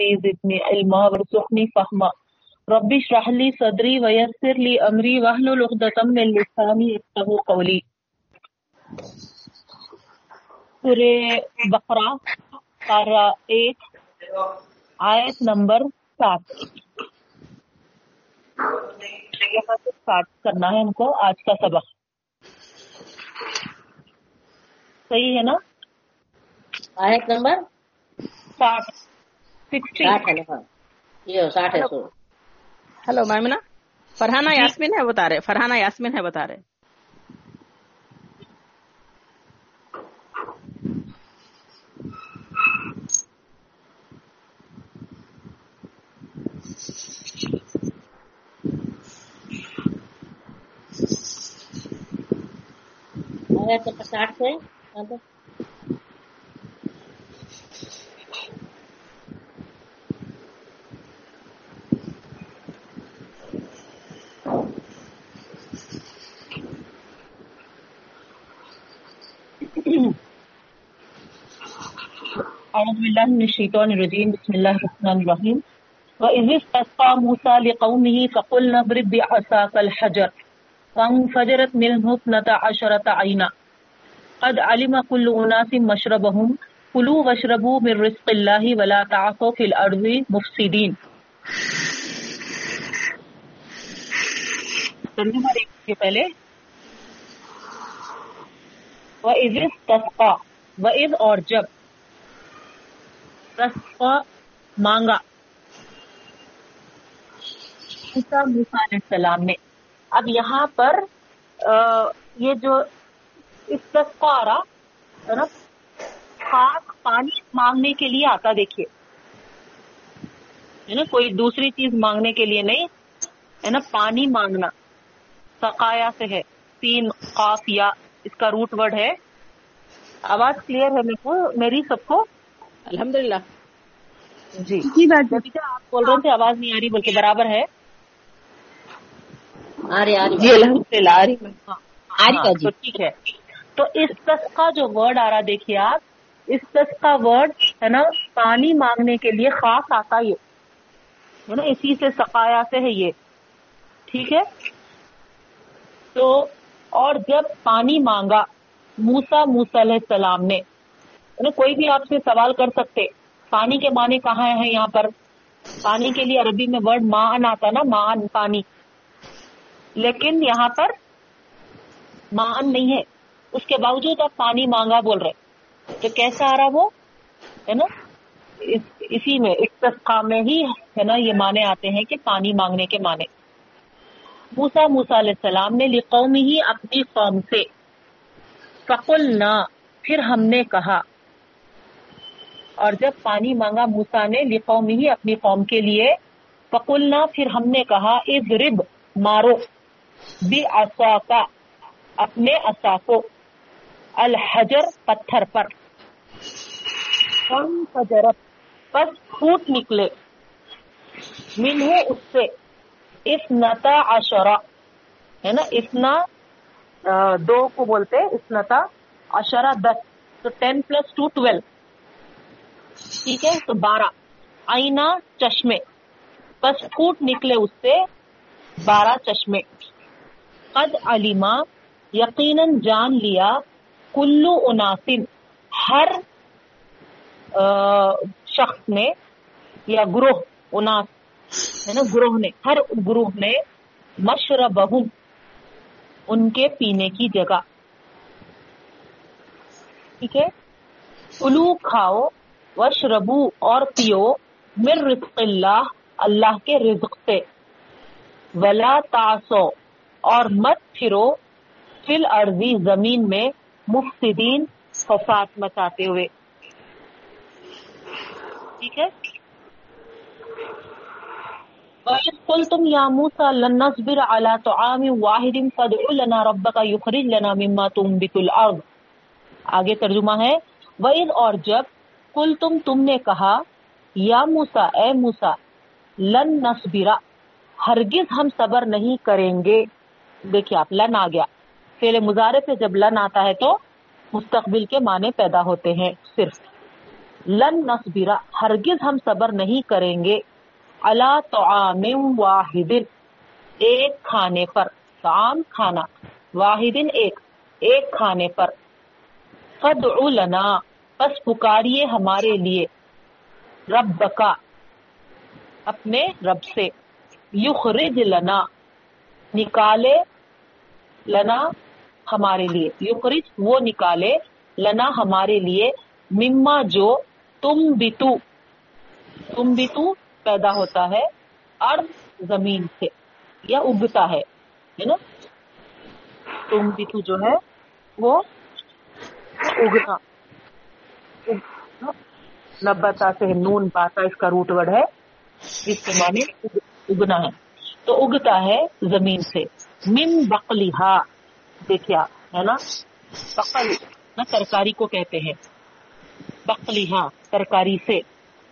ربی زدنی علما فہما ربی اشرح لی صدری ویسر لی امری من لسانی قولی۔ سورہ بقرہ پارہ ایک آیت نمبر سات۔ یہاں سے اسٹارٹ کرنا ہے ہم کو آج کا سبق۔ صحیح ہے نا؟ آیت نمبر ساٹھ ہلو۔ میمنا فرحانہ یاسمین ہے بتا رہے۔ فرحانہ یاسمین ہے بتا رہے۔ ساٹھ سے ہاں تو اعوذ باللہ من الشیطان الرجیم، بسم اللہ الرحمن الرحیم. وَإِذِ اسْتَسْقَى مُوسَى لِقَوْمِهِ فَقُلْنَا اضْرِب بِعَصَاكَ الْحَجَرَ، فَانفَجَرَتْ مِنْهُ اثْنَتَا عَشَرَةَ عَيْنًا قَدْ عَلِمَ كُلُّ أُنَاسٍ مَشْرَبَهُمْ كُلُوا وَاشْرَبُوا مِنْ رِزْقِ اللَّهِ وَلَا تَعْثَوْا فِي الْأَرْضِ مُفْسِدِينَ ترجمہ دیکھیے پہلے. وَإِذِ اسْتَسْقَى وَإِذ اور جب. تسقى مانگا موسیٰ علیہ السلام نے. اب یہاں پر یہ جو استسقا آ رہا ہے نا خاص پانی مانگنے کے لیے آتا دیکھیے. ہے نا، کوئی دوسری چیز مانگنے کے لیے نہیں. ہے نا، پانی مانگنا. سقایا سے ہے. تین قاف یا اس کا روٹ ورڈ ہے. آواز کلیئر ہے میرے کو؟ میری سب کو؟ الحمدللہ جی۔ جبھی کہ آپ بول رہے تھے آواز نہیں آ رہی بلکہ برابر ہے۔ آ رہی آ رہی۔ جی الحمدللہ آ رہی۔ میں ہاں آ رہی ہاں، کا جی۔ تو ٹھیک ہے۔ تو اس تس کا جو ورڈ آ رہا دیکھیے آپ اس تس کا ورڈ ہے نا پانی مانگنے کے لیے خاص آتا یہ ہے نا اسی سے سقایا سے ہے یہ۔ ٹھیک ہے؟ تو اور جب پانی مانگا موسا موسا علیہ السلام نے نا، کوئی بھی آپ سے سوال کر سکتے۔ پانی کے معنی کہاں ہیں یہاں پر؟ پانی کے لیے عربی میں ورڈ مان آتا نا مان پانی۔ لیکن یہاں پر مان نہیں ہے۔ اس کے باوجود آپ پانی مانگا بول رہے تو کیسا آ رہا وہ؟ ہے نا اسی میں استسقا میں ہی ہے نا یہ معنی آتے ہیں کہ پانی مانگنے کے معنی۔ موسا موسا علیہ السلام نے لقوم ہی اپنی قوم سے فقل نہ پھر ہم نے کہا اور جب پانی مانگا موسا نے لقوم ہی اپنی قوم کے لیے فقل نہ پھر ہم نے کہا، اضرب، مارو بھی آسا کا اپنے اصا کو الحجر پتھر پر۔ فجرت پس پھوٹ نکلے۔ منہ اس سے اسنتا عشرہ ہے نا اتنا دو کو بولتے اسنتا عشرہ دس۔ تو ٹین پلس ٹو ٹویلو۔ ٹھیک ہے تو بارہ آئینہ چشمے۔ بس پھوٹ نکلے اس سے بارہ چشمے۔ قد علیما یقیناً جان لیا کلو اناسن۔ ہر شخص نے یا گروہ، اناس، ہے نا، گروہ نے، ہر گروہ نے مشربہم ان کے پینے کی جگہ۔ ٹھیک ہے؟ کلو کھاؤ۔ وشربو اور پیو من رزق اللہ اللہ کے رزق سے۔ ولا تاسو اور مت پھرو فل ارضی زمین میں مفسدین فساد مچاتے ہوئے۔ ٹھیک ہے؟ قل تم یا موسا لن نصبر على طعام واحد فادع لنا ربك يخرج لنا مما تنبت الارض آگے ترجمہ ہے۔ وَإِذْ اور جب کل تم تم نے کہا، یا موسا اے موسا لن نصبرا ہرگز ہم صبر نہیں کریں گے۔ دیکھیے آپ، لن آ گیا۔ فعل مظاہرے پہ جب لن آتا ہے تو مستقبل کے معنی پیدا ہوتے ہیں، صرف۔ لن نصبرا ہرگز ہم صبر نہیں کریں گے۔ اللہ طعام واحد، ایک کھانے پر۔ طعام کھانا، واحد ایک ایک کھانے پر۔ فدع لنا۔ پس پکاریے ہمارے لیے۔ رب کا اپنے رب سے۔ یخرج لنا، نکالے لنا ہمارے لیے۔ یخرج، وہ نکالے لنا ہمارے لیے۔ مما، جو تم بتو تم بتو پیدا ہوتا ہے ارض زمین سے یا اگتا ہے ہے نا؟ تم بتو جو ہے، وہ اگنا نبتا سے نون پاتا، اس کا روٹ ورڈ ہے۔ جس کے معنی اگنا ہے۔ تو اگتا ہے زمین سے۔ من بقلیہا دیکھیا ہے نا؟ بقل، نا، ترکاری کو کہتے ہیں۔ بقلیہا، ترکاری سے۔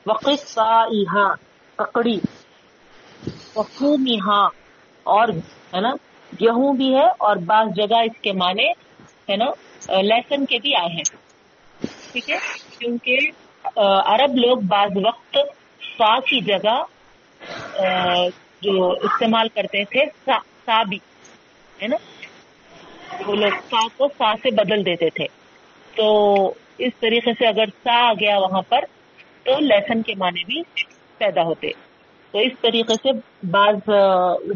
وقصائہا، ککڑی۔ وفومیہا اور، ہے نا؟ گیہوں بھی ہے اور بعض جگہ اس کے معنی، ہے نا؟ لہسن کے بھی آئے ہیں۔ ٹھیک ہے؟ کیونکہ عرب لوگ بعض وقت فا کی جگہ جو استعمال کرتے تھے سا, بھی ہے نا؟ وہ لوگ سا کو سا سے بدل دیتے تھے۔ تو اس طریقے سے اگر سا آ گیا وہاں پر تو لہسن کے معنی بھی پیدا ہوتے۔ تو اس طریقے سے بعض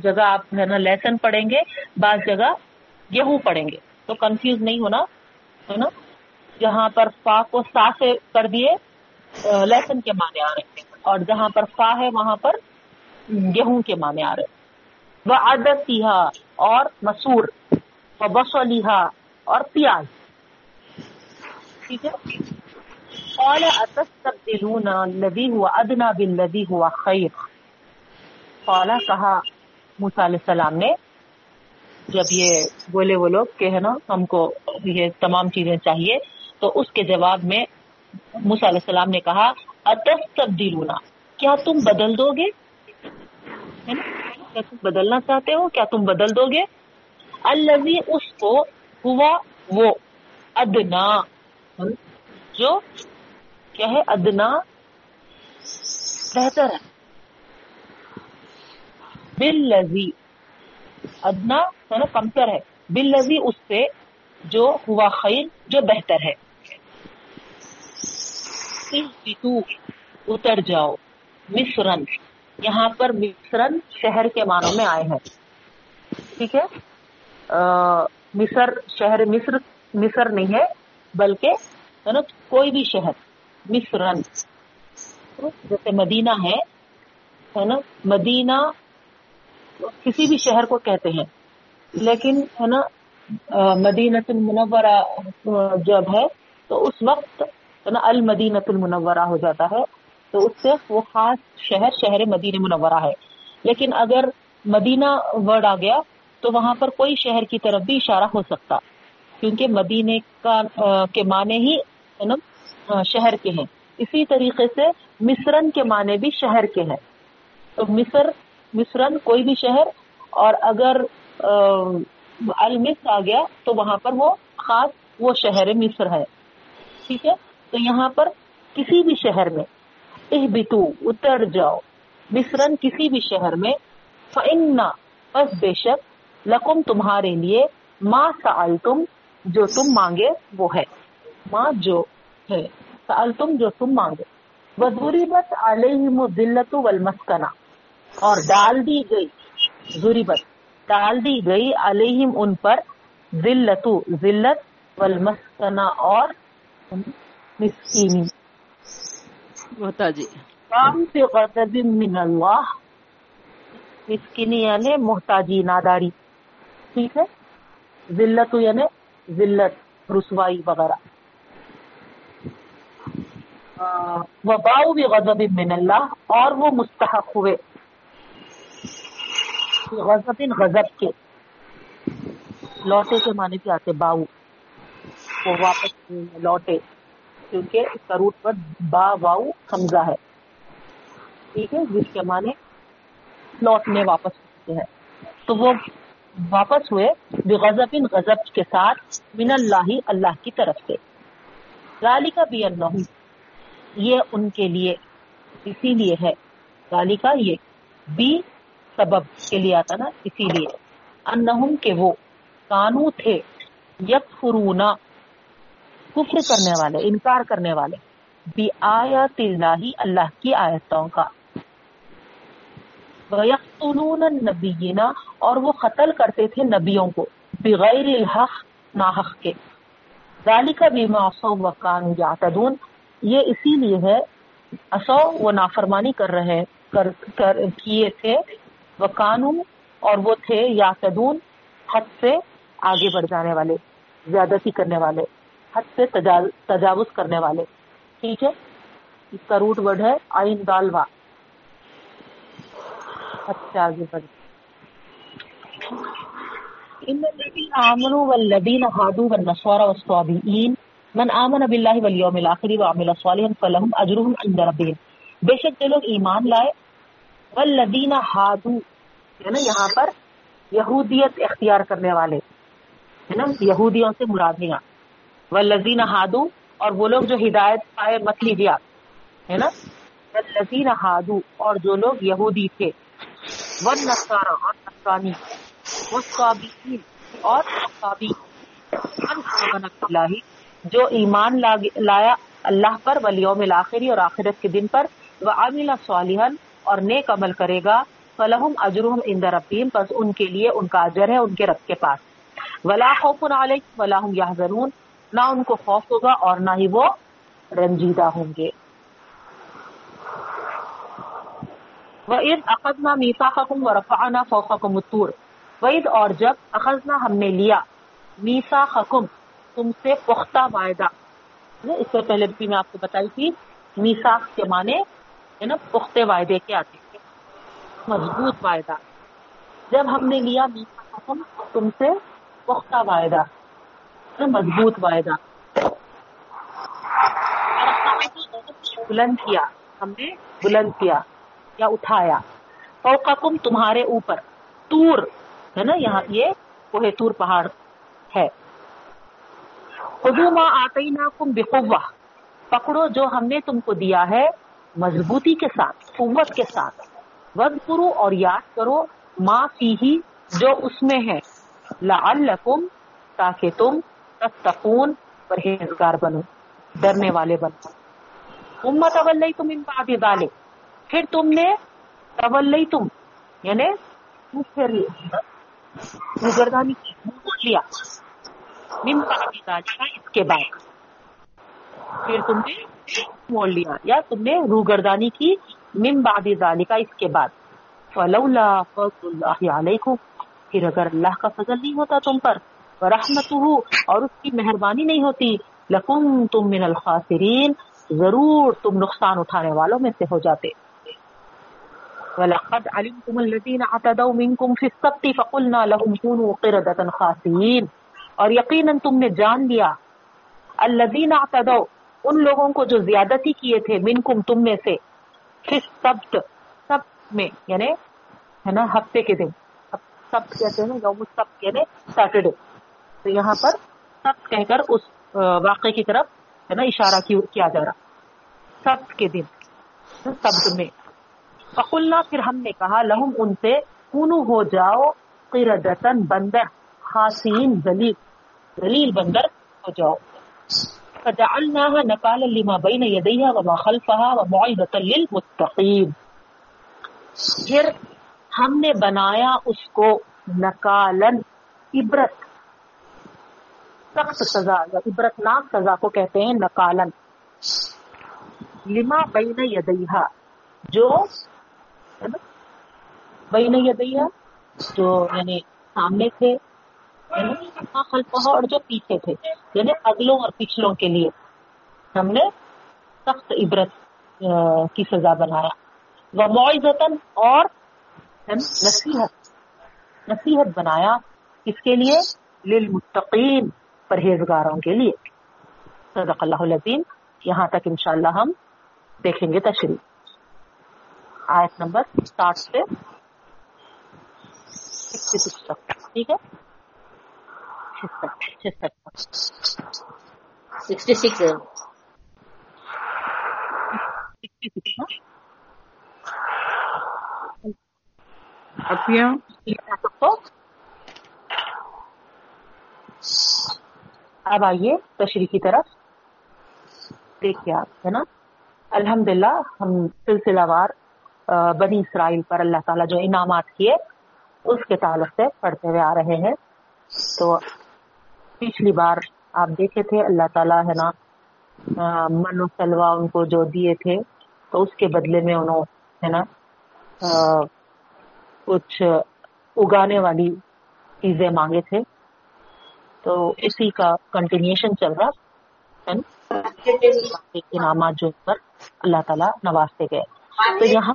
جگہ آپ ہے نا لہسن پڑھیں گے بعض جگہ گیہوں پڑھیں گے۔ تو کنفیوز نہیں ہونا ہے نا؟ جہاں پر فا کو سا سے کر دیے لہسن کے معنی آ رہے ہیں۔ اور جہاں پر فا ہے، وہاں پر گیہوں کے معنی آ رہے وہ عدد اور مسور۔ و بسلیحا اور پیاز۔ ٹھیک ہے؟ قال اتستبدلون الذي هو ادنى بالذي هو خير؟ قال، کہا موسی علیہ السلام نے، جب یہ بولے وہ لوگ کہ ہے نا، ہم کو یہ تمام چیزیں چاہیے، تو اس کے جواب میں موسی علیہ السلام نے کہا اتستبدلون کیا تم بدل دو گے؟ کیا تم بدلنا چاہتے ہو؟ کیا تم بدل دو گے؟ الذي اس کو ہوا وہ، ادنا۔ جو کیا ہے ادنا، بہتر ہے۔ بل لذی ادنا نا کمتر ہے۔ بل لذی اس سے جو ہوا خیر، جو بہتر ہے۔ تو اتر جاؤ۔ مصرن۔ یہاں پر مصرن شہر کے معنوں میں آئے ہیں۔ ٹھیک ہے؟ مصر شہر، مصر مصر نہیں ہے، بلکہ کوئی بھی شہر۔ مصرن۔ جیسے مدینہ ہے نا، مدینہ کسی بھی شہر کو کہتے ہیں۔ لیکن ہے نا مدینۃ المنورہ جب ہے، تو اس وقت ہے نا المدینۃ المنورہ ہو جاتا ہے، تو اس سے وہ خاص شہر شہر مدینہ منورہ ہے۔ لیکن اگر مدینہ ورڈ آ گیا، تو وہاں پر کوئی شہر کی طرف بھی اشارہ ہو سکتا۔ کیونکہ مدینے کا کے معنی ہی نا شہر کے ہیں۔ اسی طریقے سے مصرن کے معنی بھی شہر کے ہیں۔ تو مصر، مصرن کوئی بھی شہر، اور اگر المصر آ گیا، تو وہاں پر وہ خاص، وہ شہر مصر ہے۔ ٹھیک ہے؟ تو یہاں پر کسی بھی شہر میں اہ بتو اتر جاؤ مصرن کسی بھی شہر میں فنا بس بے شک لکم تمہارے لیے ماں سال تم جو تم مانگے وہ ہے۔ ماں جو ہے سال تم جو تم مانگے۔ وزوری بت علیہ ذلت والمسکنہ اور ڈال دی گئی ضریبت ڈال دی گئی علیہم ان پر ذلت ذلت والمسکنہ اور مسکینی۔ ہوتا جی کام سے غضب من اللہ۔ مسکینی یعنی محتاجی ناداری۔ ٹھیک ہے؟ ذلت یعنی ذلت رسوائی وغیرہ۔ وباؤ بھی غضب من اللہ اور وہ مستحق ہوئے۔ غضب غضب کے۔ لوٹے کے معنی کے آتے باؤ۔ وہ واپس لوٹے۔ کیونکہ اس کا روٹ پر با واؤ حمزہ ہے۔ ٹھیک ہے، جس کے معنی لوٹنے واپس ہوتے ہیں۔ تو وہ واپس ہوئے بغضب غضب کے ساتھ من اللہ اللہ کی طرف سے۔ ذالک بھی اللہ یہ ان کے لیے، اسی لیے ہے۔ گالی کا یہ بی سبب کے لیے آتا نا، اسی لیے۔ انہم کے وہ، کانو تھے یک فرونا کفر کرنے والے انکار کرنے والے۔ بھی آیت اللہ اللہ کی آیتوں کا۔ وَيَقْتُلُونَ اور وہ قتل کرتے تھے نبیوں کو۔ بغیر الحق ناحق کے۔ ذالک بما عصوا وكانوا يعتدون یہ اسی لیے ہے اصو وہ نافرمانی کر رہے کر, کر کیے تھے۔ وکانو اور وہ تھے یعتدون حد سے آگے بڑھ جانے والے زیادتی کرنے والے۔ حد سے تجاوز کرنے والے۔ ٹھیک ہے؟ اس کا روٹ ورڈ ہے آئین دالوا۔ حد سے آگے بڑھ ان الذين امنوا والذين هادوا والنصارى والصابئين من آمن الاخر وعمل صالحا فلهم اجرهم عند ربهم۔ بے شک جو لوگ ایمان لائے، والذین ہادو ہے نا، یہاں پر یہودیت اختیار کرنے والے۔ ہے نا، یہودیوں سے مراد نہیں والذین ہادو اور وہ لوگ جو ہدایت پائے مت لیجیے آپ ہے نا؟ والذین ہادو اور جو لوگ یہودی تھے والنصارى اور نصرانی اور جو ایمان لایا اللہ پر ولیوم الاخری اور آخرت کے دن پر وہ عامل صالحن اور نیک عمل کرے گا فلحم اجرحم اند ربیم بس ان کے لیے ان کا اجر ہے، ان کے رب کے پاس۔ ولا خوف علیہ ولاحم یا نہ ان کو خوف ہوگا اور نہ ہی وہ رنجیدہ ہوں گے۔ وہ عید اقدنا میسا حکم و رفانہ فوق متور وید اور جب اخذنا ہم نے لیا میسا حکم تم سے پختہ وعدہ یعنی اس سے پہلے بھی میں آپ کو بتائی تھی میسا کے معنی یعنی ہے نا پختے وعدے کے آتے تھے مضبوط وعدہ جب ہم نے لیا میسا حکم تم سے پختہ وعدہ مضبوط وعدہ بلند کیا ہم نے بلند کیا یا اٹھایا فوقکم تمہارے اوپر تور ہے نا یہاں یہ کوہ تور پہاڑ ہے خدو آتی نا کم بخوا پکڑو جو ہم نے تم کو دیا ہے مضبوطی کے ساتھ قوت کے ساتھ ود کرو اور یاد کرو ماں فی جو اس میں ہے لعلکم تاکہ تم تتقون پرہیزگار بنو، ڈرنے والے بنو۔ امت اولی تم ان بعد ذالک پھر تم نے تولی تم یعنی پھر گردانی لیا۔ من بعد اس کے بعد۔ پھر تم نے موڑ لیا، یا تم نے روگردانی کی من بعد ذالکا اس کے بعد۔ فلولا فضل اللہ علیکم۔ پھر اگر اللہ کا فضل نہیں ہوتا تم پر ورحمتہ اور اس کی مہربانی نہیں ہوتی۔ لکم تم من الخاسرین، ضرور تم نقصان اٹھانے والوں میں سے ہو جاتے۔ وَلَقَدْ عَلِمْتُمُ الَّذِينَ عَتَدَوْ مِنْكُمْ فِي السَّبْتِ فَقُلْنَا لَهُمْ كُونُوا قِرَدَةً خَاسِئِينَ اور یقیناً تم نے جان لیا۔ الذین اعتدوا، ان لوگوں کو جو زیادتی کیے تھے منکم تم میں سے۔ فی السبت، سب میں یعنی ہے نا، ہفتے کے دن۔ سب کہتے ہیں یوم السبت یعنی سیٹرڈے۔ تو یہاں پر سب کہہ کر اس واقعے کی طرف ہے نا اشارہ کیا جا رہا۔ سب کے دن سبت میں۔ فقلنا، پھر ہم نے کہا، لہم ان سے، کونو ہو جاؤ قردتن بندر، خاصین، ذلیل ذلیل بندر ہو جاؤ۔ فجعلناها نقالا لما بین یدیها وما خلفها وموعظة للمتقین۔ پھر ہم نے بنایا اس کو نکالن عبرت سخت سزا یا عبرتناک سزا کو کہتے ہیں نکالن۔ لما بین یدیها جو بین یدیا جو یعنی سامنے تھے ہاں، خلفہ اور جو پیچھے تھے۔ یعنی اگلوں اور پچھلوں کے لیے ہم نے سخت عبرت کی سزا بنایا۔ وہ معزتن اور نصیحت نصیحت بنایا۔ کس کے لیے للمتقین۔ پرہیزگاروں کے لیے۔ صدق اللہ العظیم۔ یہاں تک انشاءاللہ ہم دیکھیں گے تشریف آیت نمبر ساٹھ سے ٹھیک ہے؟ Sixty six. اب آئیے تشریح کی طرف۔ دیکھیے آپ، ہے نا؟ الحمد ہم سلسلہ وار بنی اسرائیل پر اللہ تعالیٰ جو انعامات کیے، اس کے تعلق سے پڑھتے ہوئے آ رہے ہیں۔ تو پچھلی بار آپ دیکھے تھے، اللہ تعالیٰ، ہے نا من و سلوا ان کو جو دیے تھے، تو اس کے بدلے میں انہوں، ہے نا کچھ اگانے والی چیزیں مانگے تھے۔ تو اسی کا کنٹینیوشن چل رہا انعامات جو پر اللہ تعالیٰ نوازتے گئے۔ تو یہاں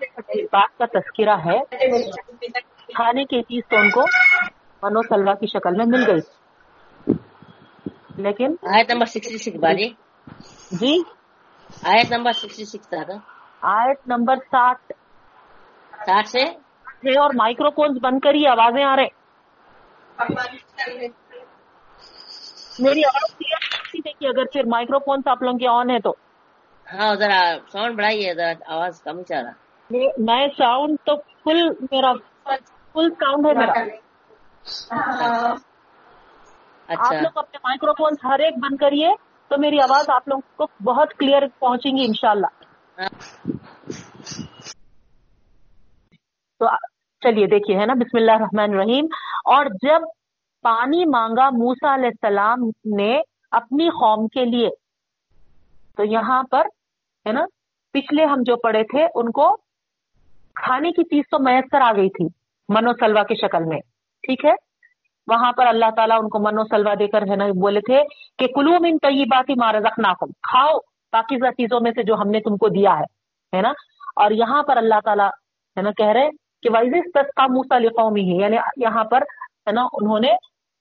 بات کا تذکرہ ہے۔ کھانے کی چیز تو ان کو منو سلوا کی شکل میں مل گئی۔ لیکن آیت نمبر سکسٹی سکس باری۔ جی؟ Eight number sixty six eight number ساٹھ۔ ساٹھ سے۔ اور مائکرو فونس بند کریے آوازیں آ رہے۔ میری آواز کلیئر نہیں دیکھیے اگر پھر مائکرو فونس آپ لوگوں کے آن ہے تو۔ ہاں ذرا ساؤنڈ بڑھائیے ذرا آواز کم چاہ رہا۔ میں ساؤنڈ تو فل میرا فل ساؤنڈ ہے میرا۔ اچھا۔ آپ لوگ اپنے مائکرو فونس ہر ایک بند کریے تو میری آواز آپ لوگ کو بہت کلیئر پہنچیں گی انشاءاللہ۔ ہاں۔ تو چلیے دیکھیے ہے نا؟ بسم اللہ الرحمن الرحیم۔ اور جب پانی مانگا موسا علیہ السلام نے اپنی قوم کے لیے۔ تو یہاں پر، ہے نا، پچھلے ہم جو پڑے تھے، ان کو کھانے کی چیز تو میسر آ گئی تھی، منو سلوا کی شکل میں، ٹھیک ہے؟ وہاں پر اللہ تعالیٰ ان کو منو سلوا دے کر، ہے نا، بولے تھے کہ کلو من طیبات ما رزقناکم، کھاؤ پاکیزہ چیزوں میں سے جو ہم نے تم کو دیا ہے ہے نا؟ اور یہاں پر اللہ تعالیٰ، ہے نا، کہہ رہے کہ وائز موسا لقومی ہی یعنی یہاں پر، ہے نا، انہوں نے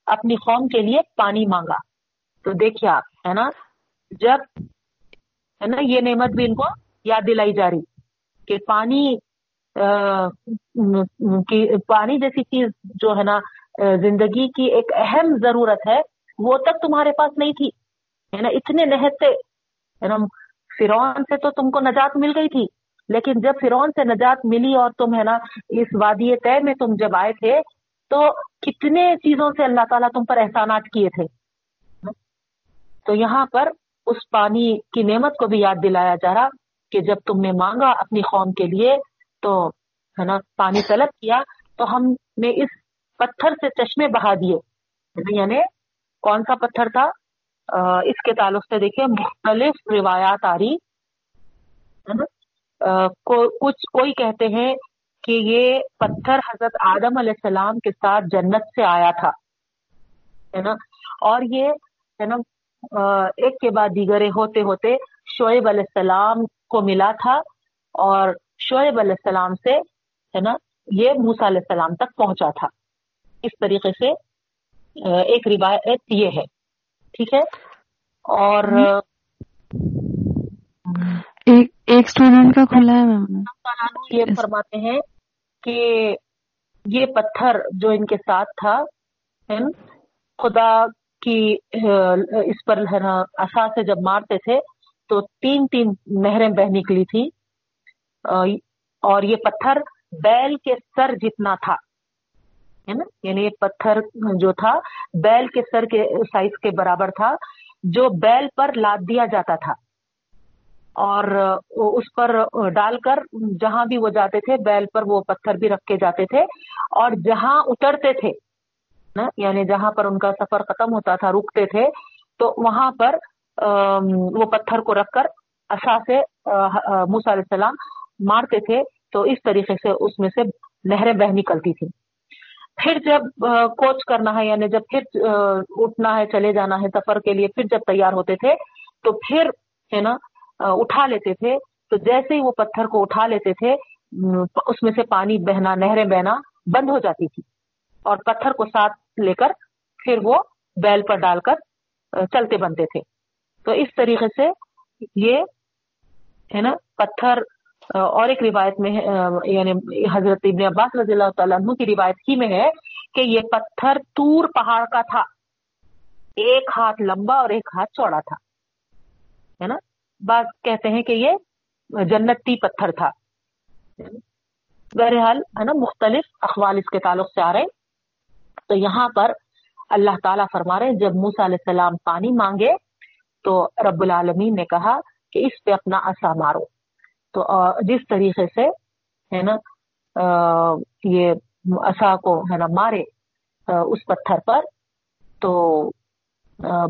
اپنی قوم کے لیے پانی مانگا۔ تو دیکھیے آپ، ہے نا؟ جب، ہے نا، یہ نعمت بھی ان کو یاد دلائی جا رہی کہ پانی پانی جیسی چیز جو ہے نا، زندگی کی ایک اہم ضرورت ہے، وہ تک تمہارے پاس نہیں تھی۔ ہے نا، اتنے نہت سے ہے نا فرون سے تو تم کو نجات مل گئی تھی، لیکن جب فرون سے نجات ملی اور تم، ہے نا، اس وادی طے میں تم جب آئے تھے تو کتنے چیزوں سے اللہ تعالیٰ تم پر احسانات کیے تھے؟ تو یہاں پر اس پانی کی نعمت کو بھی یاد دلایا جا رہا کہ جب تم نے مانگا اپنی قوم کے لیے تو، ہے نا، پانی طلب کیا، تو ہم نے اس پتھر سے چشمے بہا دیے۔ یعنی کون سا پتھر تھا؟ اس کے تعلق سے دیکھیں مختلف روایات آ رہی۔ کچھ کوئی کہتے ہیں کہ یہ پتھر حضرت آدم علیہ السلام کے ساتھ جنت سے آیا تھا ہے نا؟ اور یہ ہے نا ایک کے بعد دیگرے ہوتے ہوتے شعیب علیہ السلام کو ملا تھا اور شعیب علیہ السلام سے ہے نا یہ موسا علیہ السلام تک پہنچا تھا۔ اس طریقے سے ایک روایت یہ ہے ٹھیک ہے؟ اور ایک اسٹوڈینٹ کا کھلا ہے یہ فرماتے ہیں کہ یہ پتھر جو ان کے ساتھ تھا خدا کی اس پر اثا سے جب مارتے تھے تو تین تین نہریں بہ نکلی تھی۔ اور یہ پتھر بیل کے سر جتنا تھا، ہے نا؟ یعنی یہ پتھر جو تھا، بیل کے سر کے سائز کے برابر تھا، جو بیل پر لاد دیا جاتا تھا۔ اور اس پر ڈال کر جہاں بھی وہ جاتے تھے، بیل پر وہ پتھر بھی رکھ کے جاتے تھے اور جہاں اترتے تھے، نا یعنی جہاں پر ان کا سفر ختم ہوتا تھا، رکتے تھے، تو وہاں پر وہ پتھر کو رکھ کر اصا سے موسیٰ علیہ السلام مارتے تھے، تو اس طریقے سے اس میں سے نہریں بہ نکلتی تھیں۔ پھر جب کوچ کرنا ہے یعنی جب پھر اٹھنا ہے، چلے جانا ہے سفر کے لیے، پھر جب تیار ہوتے تھے، تو پھر، ہے نا اٹھا لیتے تھے۔ تو جیسے ہی وہ پتھر کو اٹھا لیتے تھے اس میں سے پانی بہنا، نہریں بہنا بند ہو جاتی تھی۔ اور پتھر کو ساتھ لے کر پھر وہ بیل پر ڈال کر چلتے بنتے تھے۔ تو اس طریقے سے یہ، ہے نا، پتھر اور ایک روایت میں یعنی حضرت ابن عباس رضی اللہ تعالیٰ عنہ کی روایت ہی میں ہے کہ یہ پتھر تور پہاڑ کا تھا۔ ایک ہاتھ لمبا اور ایک ہاتھ چوڑا تھا۔ ہے نا؟ بعض کہتے ہیں کہ یہ جنتی پتھر تھا۔ بہرحال ہے نا مختلف اخوال اس کے تعلق سے آ رہے تو یہاں پر اللہ تعالیٰ فرما رہے جب موسا علیہ السلام پانی مانگے تو رب العالمین نے کہا کہ اس پہ اپنا اصا مارو۔ تو جس طریقے سے ہے نا یہ اصا کو ہے نا مارے اس پتھر پر، تو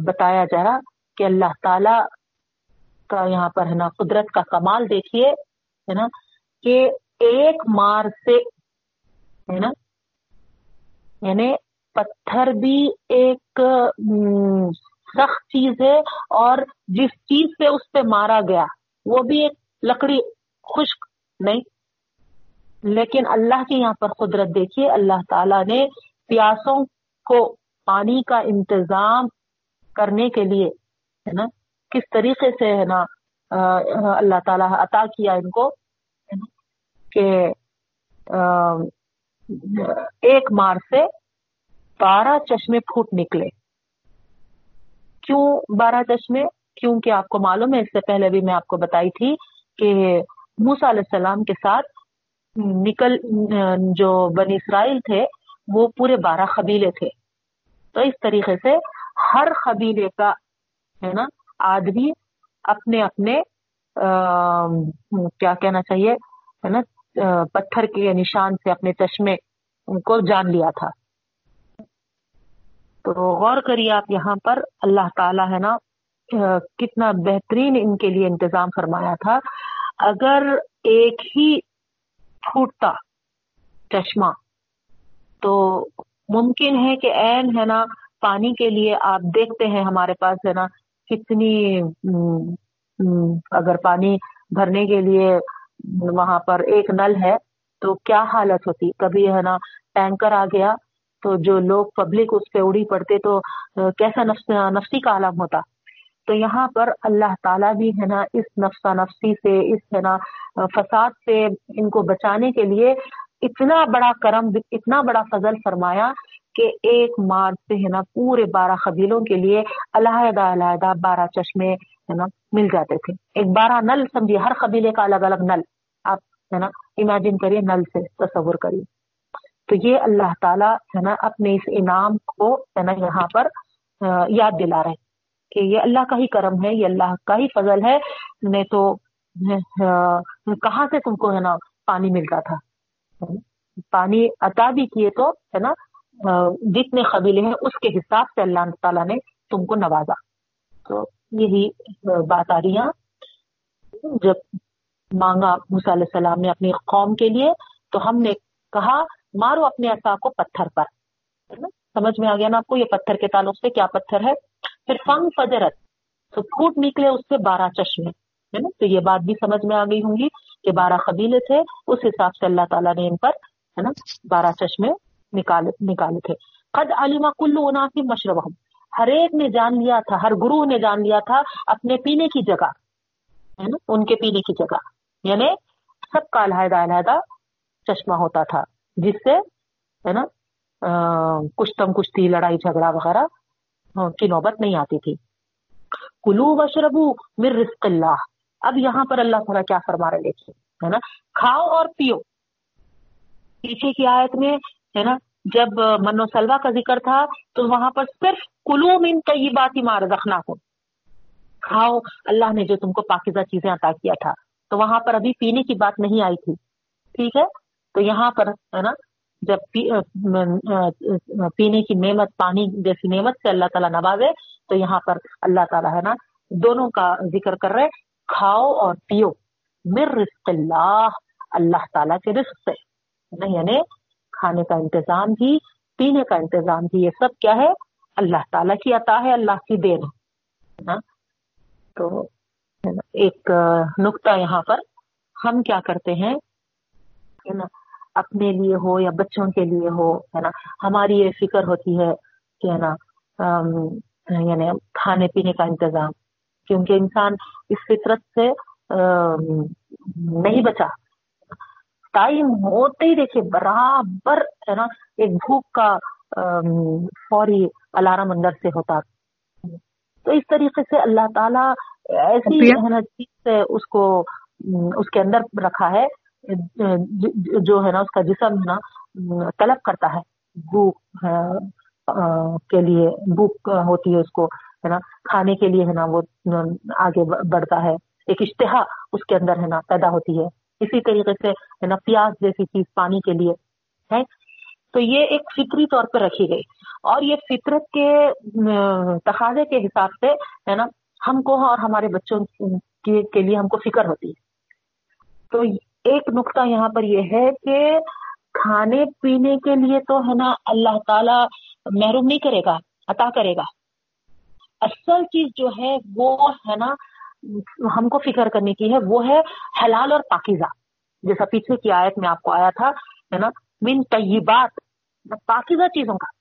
بتایا جا رہا کہ اللہ تعالیٰ کا یہاں پر ہے نا، قدرت کا کمال دیکھیے، ہے نا، کہ ایک مار سے، ہے نا یعنی پتھر بھی ایک سخت چیز ہے اور جس چیز سے اس پہ مارا گیا، وہ بھی ایک لکڑی، خشک نہیں۔ لیکن اللہ کی یہاں پر قدرت دیکھیے، اللہ تعالیٰ نے پیاسوں کو پانی کا انتظام کرنے کے لیے، ہے نا کس طریقے سے ہے نا اللہ تعالیٰ عطا کیا ان کو کہ ایک مار سے بارہ چشمے پھوٹ نکلے۔ کیوں بارہ چشمے؟ کیونکہ آپ کو معلوم ہے، اس سے پہلے بھی میں آپ کو بتائی تھی کہ موسا علیہ السلام کے ساتھ نکل، جو بنی اسرائیل تھے، وہ پورے بارہ قبیلے تھے۔ تو اس طریقے سے ہر قبیلے کا، ہے نا آدمی اپنے اپنے کیا کہنا چاہیے، ہے نا پتھر کے نشان سے اپنے چشمے کو جان لیا تھا۔ تو غور کریے آپ یہاں پر، اللہ تعالیٰ ہے نا کتنا بہترین ان کے لیے انتظام فرمایا تھا۔ اگر ایک ہی پھوٹتا چشمہ، تو ممکن ہے کہ این ہے نا، پانی کے لیے آپ دیکھتے ہیں ہمارے پاس، ہے نا کتنی اگر پانی بھرنے کے لیے وہاں پر ایک نل ہے، تو کیا حالت ہوتی؟ کبھی ہے نا ٹینکر آ گیا، تو جو لوگ پبلک اس پہ اڑی پڑتے تو کیسا نفس نفسی کا عالم ہوتا؟ تو یہاں پر اللہ تعالیٰ بھی ہے نا اس نفسا نفسی سے، اس ہے نا فساد سے ان کو بچانے کے لیے اتنا بڑا کرم، اتنا بڑا فضل فرمایا کہ ایک مار سے، ہے نا، پورے بارہ قبیلوں کے لیے علیحدہ علیحدہ بارہ چشمے، ہے نا، مل جاتے تھے۔ ایک بارہ نل سمجھیے، ہر قبیلے کا الگ الگ نل۔ آپ، ہے نا امیجن کریے نل سے تصور کریے۔ تو یہ اللہ تعالیٰ، ہے نا، اپنے اس انعام کو، ہے نا، یہاں پر یاد دلا رہے کہ یہ اللہ کا ہی کرم ہے، یہ اللہ کا ہی فضل ہے۔ نہیں تو کہاں سے تم کو، ہے نا، پانی ملتا تھا؟ پانی عطا بھی کیے تو، ہے نا جتنے قبیلے ہیں، اس کے حساب سے اللہ تعالیٰ نے تم کو نوازا۔ تو یہی بات آ رہی ہے۔ جب مانگا علیہ السلام نے اپنی قوم کے لیے، تو ہم نے کہا، مارو اپنے اصا کو پتھر پر۔ سمجھ میں آ گیا نا آپ کو؟ یہ پتھر کے تعلق سے کیا پتھر ہے؟ پھر فنگ فجرت۔ تو پھوٹ نکلے اس سے بارہ چشمے، ہے نا؟ تو یہ بات بھی سمجھ میں آ گئی ہوں گی کہ بارہ قبیلے تھے۔ اس حساب سے اللہ تعالیٰ نے ان پر، ہے نا، بارہ چشمے نکالے نکالے تھے۔ قد علیما کلو انافی مشرب ہر ایک نے جان لیا تھا، ہر گروہ نے جان لیا تھا اپنے پینے کی جگہ، ہے نا؟ ان کے پینے کی جگہ۔ یعنی سب کا علیحدہ علیحدہ چشمہ ہوتا تھا، جس سے، ہے نا کشتم کشتی، لڑائی جھگڑا وغیرہ کی نوبت نہیں آتی تھی۔ کلو بشربو مر رزق اللہ اب یہاں پر اللہ تعالیٰ کیا فرما رہے دیکھیے، ہے نا؟ کھاؤ اور پیو۔ پیچھے کی آیت میں، ہے نا جب منو سلوا کا ذکر تھا تو وہاں پر صرف کلو من کئی بات ہی مار رکھنا کو کھاؤ، اللہ نے جو تم کو پاکیزہ چیزیں عطا کیا تھا۔ تو وہاں پر ابھی پینے کی بات نہیں آئی تھی۔ ٹھیک ہے؟ تو یہاں پر، ہے نا، جب پینے کی نعمت، پانی جیسی نعمت سے اللہ تعالیٰ نوازے، تو یہاں پر اللہ تعالیٰ، ہے نا، دونوں کا ذکر کر رہے کھاؤ اور پیو۔ مر رزق اللہ اللہ تعالیٰ کے رزق سے۔ نہیں یعنی کھانے کا انتظام بھی، پینے کا انتظام بھی، یہ سب کیا ہے؟ اللہ تعالیٰ کی عطا ہے، اللہ کی دین ہے تو ایک نقطہ یہاں پر ہم کیا کرتے ہیں؟ نا؟ اپنے لیے ہو یا بچوں کے لیے ہو، ہے نا؟ ہماری یہ فکر ہوتی ہے کہ، ہے نا یعنی کھانے پینے کا انتظام، کیونکہ انسان اس فطرت سے نہیں بچا ٹائم ہوتے ہی دیکھیے برابر ہے نا ایک بھوک کا فوری الارم اندر سے ہوتا تو اس طریقے سے اللہ تعالیٰ ایسی چیز سے اس کو اس کے اندر رکھا ہے۔ جو ہے نا اس کا جسم ہے نا طلب کرتا ہے۔ بھوک کے لیے بھوک ہوتی ہے اس کو ہے نا۔ کھانے کے لیے ہے نا وہ آگے بڑھ- بڑھتا ہے۔ ایک اشتہا اس کے اندر ہے نا پیدا ہوتی ہے۔ اسی طریقے سے ہے نا پیاس جیسی چیز پانی کے لیے، ہے؟ تو یہ ایک فطری طور پہ رکھی گئی۔ اور یہ فطرت کے تقاضے کے حساب سے ہے نا، ہم کو اور ہمارے بچوں کے لیے ہم کو فکر ہوتی ہے۔ تو ایک نقطہ یہاں پر یہ ہے کہ کھانے پینے کے لیے تو ہے نا، اللہ تعالی محروم نہیں کرے گا، عطا کرے گا۔ اصل چیز جو ہے وہ ہے نا ہم کو فکر کرنے کی ہے، وہ ہے حلال اور پاکیزہ۔ جیسا پیچھے کی آیت میں آپ کو آیا تھا، ہے نا؟ من طیبات مطلب پاکیزہ چیزوں کا۔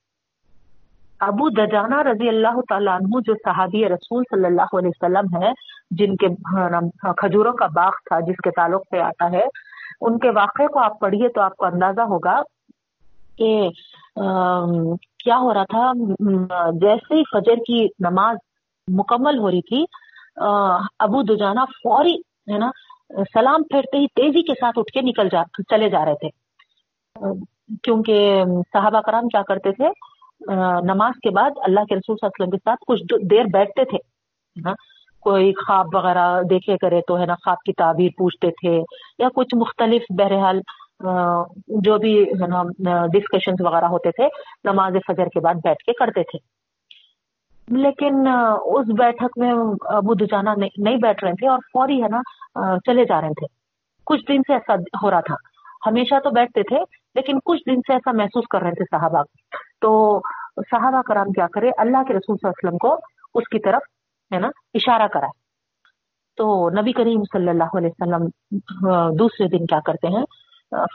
ابو دجانہ رضی اللہ تعالیٰ عنہ، جو صحابی رسول صلی اللہ علیہ وسلم ہے جن کے ہاں، کھجوروں کا باغ تھا، جس کے تعلق سے آتا ہے، ان کے واقعے کو آپ پڑھیے تو آپ کو اندازہ ہوگا کہ کیا ہو رہا تھا۔ جیسے ہی فجر کی نماز مکمل ہو رہی تھی ابو دجانہ فوری، ہے نا، سلام پھیرتے ہی تیزی کے ساتھ اٹھ کے نکل جا، چلے جا رہے تھے۔ کیونکہ صحابہ کرام کیا کرتے تھے؟ نماز کے بعد اللہ کے رسول صلی اللہ علیہ وسلم کے ساتھ کچھ دیر بیٹھتے تھے نا۔ کوئی خواب وغیرہ دیکھے کرے تو، ہے نا، خواب کی تعبیر پوچھتے تھے یا کچھ مختلف بہرحال جو بھی، ہے نا ڈسکشن وغیرہ ہوتے تھے، نماز فجر کے بعد بیٹھ کے کرتے تھے۔ لیکن اس بیٹھک میں ابو دجانہ نہیں بیٹھ رہے تھے اور فوری ہے نا چلے جا رہے تھے۔ کچھ دن سے ایسا ہو رہا تھا۔ ہمیشہ تو بیٹھتے تھے لیکن کچھ دن سے ایسا محسوس کر رہے تھے صحابہ۔ تو صحابہ کرام کیا کرے اللہ کے رسول صلی اللہ علیہ وسلم کو اس کی طرف ہے نا اشارہ کرا تو نبی کریم صلی اللہ علیہ وسلم دوسرے دن کیا کرتے ہیں؟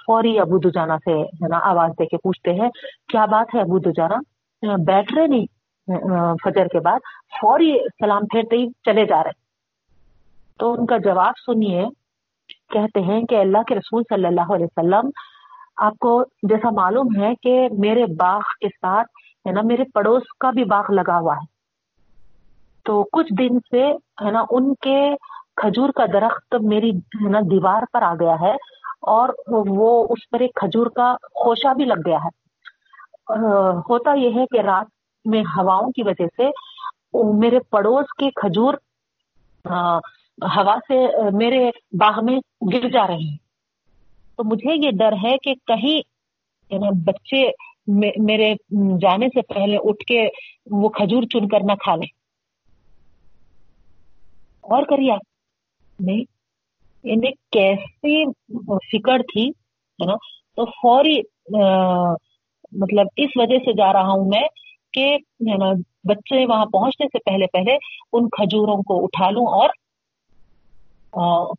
فوری ابو دجانہ سے ہے نا آواز دے کے پوچھتے ہیں کیا بات ہے ابو دجانہ؟ آ، بیٹھ رہے نہیں۔ فجر کے بعد فوری سلام پھیرتے ہی چلے جا رہے۔ تو ان کا جواب سنیے، کہتے ہیں کہ اللہ کے رسول صلی اللہ علیہ وسلم، آپ کو جیسا معلوم ہے کہ میرے باغ کے ساتھ ہے نا میرے پڑوس کا بھی باغ لگا ہوا ہے۔ تو کچھ دن سے ہے نا ان کے کھجور کا درخت میری ہے نا دیوار پر آ گیا ہے اور وہ اس پر ایک کھجور کا خوشہ بھی لگ گیا ہے۔ ہوتا یہ ہے کہ رات میں ہواؤں کی وجہ سے میرے پڑوس کے کھجور ہوا سے میرے باغ میں گر جا رہے ہیں۔ تو مجھے یہ ڈر ہے کہ کہیں ہے نا بچے میرے جانے سے پہلے اٹھ کے وہ کھجور چن کر نہ کھا لیں۔ اور کریے آپ نہیں، انہیں کیسی فکر تھی، ہے نا؟ تو فوری مطلب اس وجہ سے جا رہا ہوں میں کہ بچے وہاں پہنچنے سے پہلے پہلے ان کھجوروں کو اٹھا لوں اور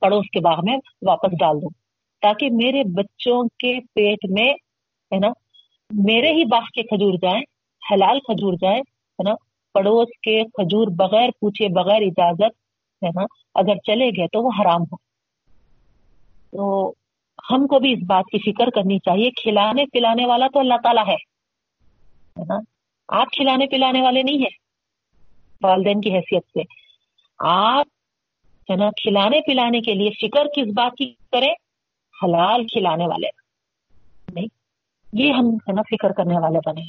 پڑوس کے باغ میں واپس ڈال دوں تاکہ میرے بچوں کے پیٹ میں، ہے نا، میرے ہی باغ کے کھجور جائیں، حلال کھجور جائیں، ہے نا، پڑوس کے کھجور بغیر پوچھے بغیر اجازت، ہے نا، اگر چلے گئے تو وہ حرام ہو تو ہم کو بھی اس بات کی فکر کرنی چاہیے، کھلانے پلانے والا تو اللہ تعالیٰ ہے ہے نا۔ آپ کھلانے پلانے والے نہیں ہیں۔ والدین کی حیثیت سے۔ آپ ہے نا کھلانے پلانے کے لیے فکر کس بات کی کریں؟ حلال کھلانے والے۔ نہیں، یہ ہم ہے نا فکر کرنے والے بنے۔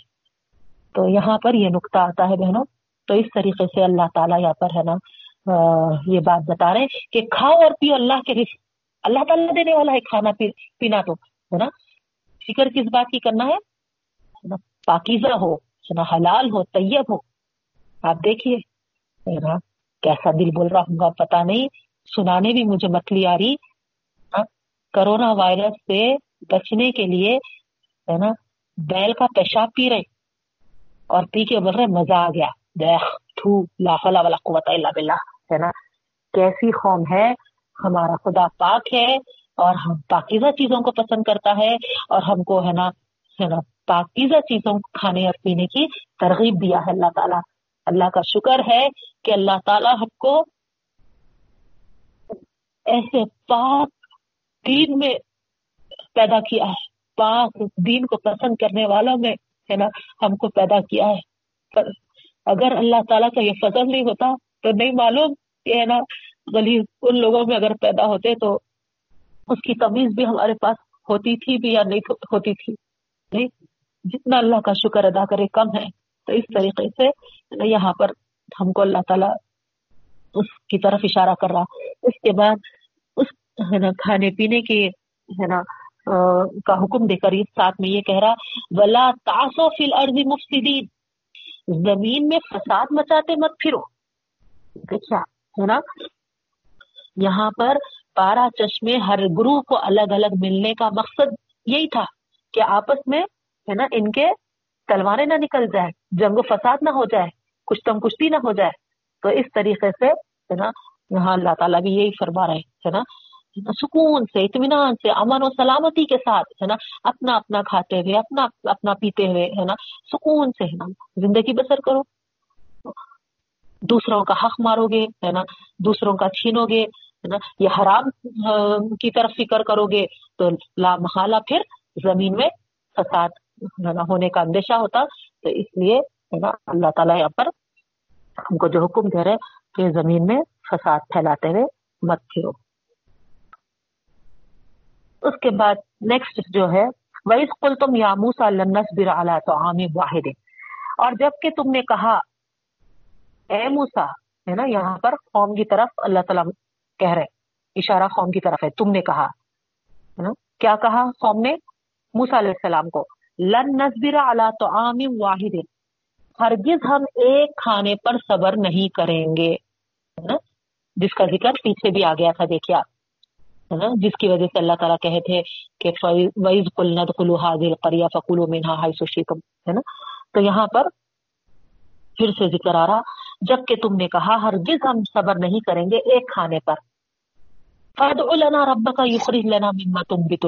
تو یہاں پر یہ نقطہ آتا ہے بہنوں۔ تو اس طریقے سے اللہ تعالیٰ یہاں پر ہے نا یہ بات بتا رہے ہیں کہ کھاؤ اور پیو اللہ کے رزق۔ اللہ تعالیٰ دینے والا ہے کھانا پینا تو، ہے نا۔ فکر کس بات کی کرنا ہے؟ ہے نا، پاکیزہ ہو۔ ہے حلال ہو، طیب ہو۔ آپ دیکھیے ہے نا کیسا دل بول رہا ہوں گا پتا نہیں، سنانے بھی مجھے متلی آ رہی۔ کرونا وائرس سے بچنے کے لیے، ہے نا، بیل کا پیشاب پی رہے۔ اور پی کے بول رہے مزہ آ گیا۔ دیکھ، تھو، لا حول ولا قوت الا باللہ، ہے نا۔ کیسی قوم ہے، ہمارا خدا پاک ہے، اور ہم پاکیزہ چیزوں کو پسند کرتا ہے، اور ہم کو، ہے نا ہے نا پاکیزہ چیزوں کو کھانے اور پینے کی ترغیب دیا ہے اللہ تعالیٰ۔ اللہ کا شکر ہے کہ اللہ تعالیٰ ہم کو ایسے پاک دین میں پیدا کیا ہے۔ پاک دین کو پسند کرنے والوں میں ہے نا ہم کو پیدا کیا ہے۔ پر اگر اللہ تعالیٰ کا یہ فضل نہیں ہوتا تو نہیں معلوم کہ ہے نا گلی ان لوگوں میں اگر پیدا ہوتے تو اس کی تمیز بھی ہمارے پاس ہوتی تھی بھی یا نہیں ہوتی تھی۔ نہیں جتنا اللہ کا شکر ادا کرے کم ہے، تو اس طریقے سے یہاں پر ہم کو اللہ تعالیٰ اس کی طرف اشارہ کر رہا۔ اس کے بعد اس، ہے نا، کھانے پینے کے، ہے نا کا حکم دے کر ساتھ میں یہ کہہ رہا، ولا تاسو فل عرضی مفسدین زمین میں فساد مچاتے مت پھرو۔ دیکھا ہے نا، یہاں پر بارہ چشمے ہر گروہ کو الگ الگ ملنے کا مقصد یہی تھا کہ آپس میں ہے نا؟ ان کے تلواریں نہ نکل جائے جنگ و فساد نہ ہو جائے، کچھ تم کشتی نہ ہو جائے۔ تو اس طریقے سے، ہے نا؟ یہاں اللہ تعالیٰ بھی یہی فرما رہے ہے نا؟ سکون سے، اطمینان سے، امن و سلامتی کے ساتھ، ہے نا؟ اپنا اپنا کھاتے ہوئے، اپنا اپنا پیتے ہوئے، ہے نا؟ سکون سے، ہے نا؟ زندگی بسر کرو۔ دوسروں کا حق مارو گے، ہے نا؟ دوسروں کا چھینو گے، ہے نا؟ یہ حرام کی طرف فکر کرو گے، تو لا محالہ پھر زمین میں فساد ہونے کا اندیشہ ہوتا، تو اس لیے ہے نا، اللہ تعالیٰ یہاں پر ہم کو جو حکم دے رہے کہ زمین میں فساد پھیلاتے ہوئے مت پھرو۔ اس کے بعد نیکسٹ جو ہے ویس کل تم یا لنس بر اعلیٰ تو عام واحد۔ اور جبکہ تم نے کہا، اے موسا ہے نا، یہاں پر قوم کی طرف اللہ تعالیٰ کہہ رہے، اشارہ قوم کی طرف ہے، تم نے کہا، ہے نا، کیا کہا قوم نے؟ موسا علیہ السلام کو۔ لن نصبر اعلیٰ تو عام واحد. ہرگز ہم ایک کھانے پر صبر نہیں کریں گے. جس کا ذکر پیچھے بھی آ گیا تھا، دیکھیے آپ. جس کی وجہ سے اللہ تعالیٰ کہے تھے کہ ویز کل ند کلو حاضل قریا فکول و ہائی سوشیکم ہے نا؟ تو یہاں پر پھر سے ذکر آ رہا، جبکہ تم نے کہا ہرگز ہم صبر نہیں کریں گے ایک کھانے پر. فد لنا رب کا یخرج لنا مما تم بت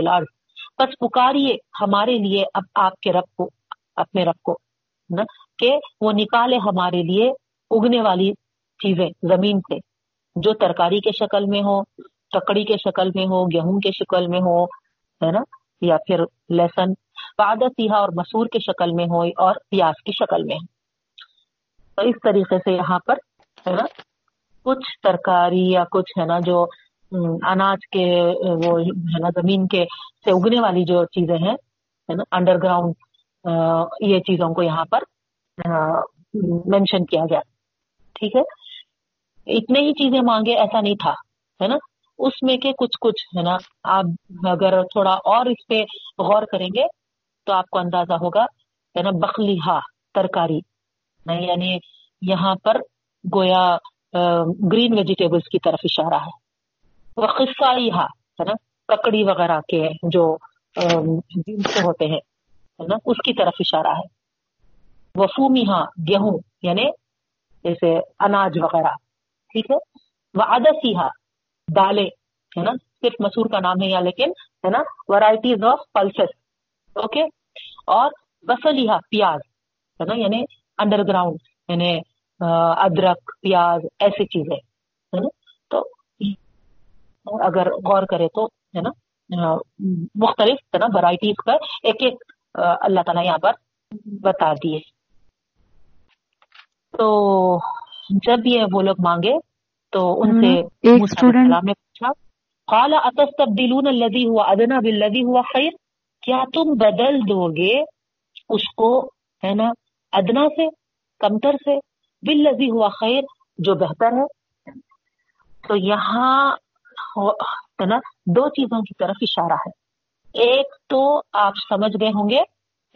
بس پکاریے ہمارے لیے اب آپ کے رب کو، اپنے رب کو، نا، کہ وہ نکالے ہمارے لیے اگنے والی چیزیں زمین سے جو ترکاری کے شکل میں ہو ککڑی کے شکل میں ہو گیہوں کے شکل میں ہو ہے نا، یا پھر لہسن سیاہ اور مسور کے شکل میں ہو اور پیاز کی شکل میں ہو تو اس طریقے سے یہاں پر، ہے نا، کچھ ترکاری یا کچھ، ہے نا، جو اناج کے، وہ ہے نا، زمین کے سے اگنے والی جو چیزیں ہیں، ہے نا انڈر گراؤنڈ یہ چیزوں کو یہاں پر مینشن کیا گیا۔ ٹھیک ہے؟ اتنے ہی چیزیں مانگے، ایسا نہیں تھا، ہے نا؟ اس میں کے کچھ کچھ، ہے نا، آپ اگر تھوڑا اور اس پہ غور کریں گے، تو آپ کو اندازہ ہوگا، ہے نا بخلی ہا ترکاری۔ یعنی یہاں پر گویا گرین ویجیٹیبلس کی طرف اشارہ ہے۔ وہ قصائی ہا ہے نا؟ ککڑی وغیرہ کے جو سے ہوتے ہیں نا؟ اس کی طرف اشارہ ہے۔ وفومی ہاں گیہوں یعنی جیسے اناج وغیرہ، ٹھیک ہے؟ وہ ادسی ہا دالیں، ہے نا؟ صرف مسور کا نام ہے یا لیکن، ہے نا؟ ورائٹیز آف پلسز اوکے اور بسلیہ ہاں، پیاز، ہے نا؟ یعنی انڈر گراؤنڈ یعنی ادرک، پیاز، ایسی چیزیں۔ اگر غور کرے تو ہے نا مختلف ہے نا ورائٹیز کا ایک ایک اللہ تعالیٰ یہاں پر بتا دیے۔ تو جب یہ وہ لوگ مانگے تو ان سے نے پوچھا خالا اتستبدلون الذي هو ادنا بالذي هو خیر کیا تم بدل دو گے اس کو ہے نا ادنا سے کمتر سے؟ بالذي هو خیر جو بہتر ہے۔ تو یہاں نا؟ دو چیزوں کی طرف اشارہ ہے۔ ایک تو آپ سمجھ گئے ہوں گے،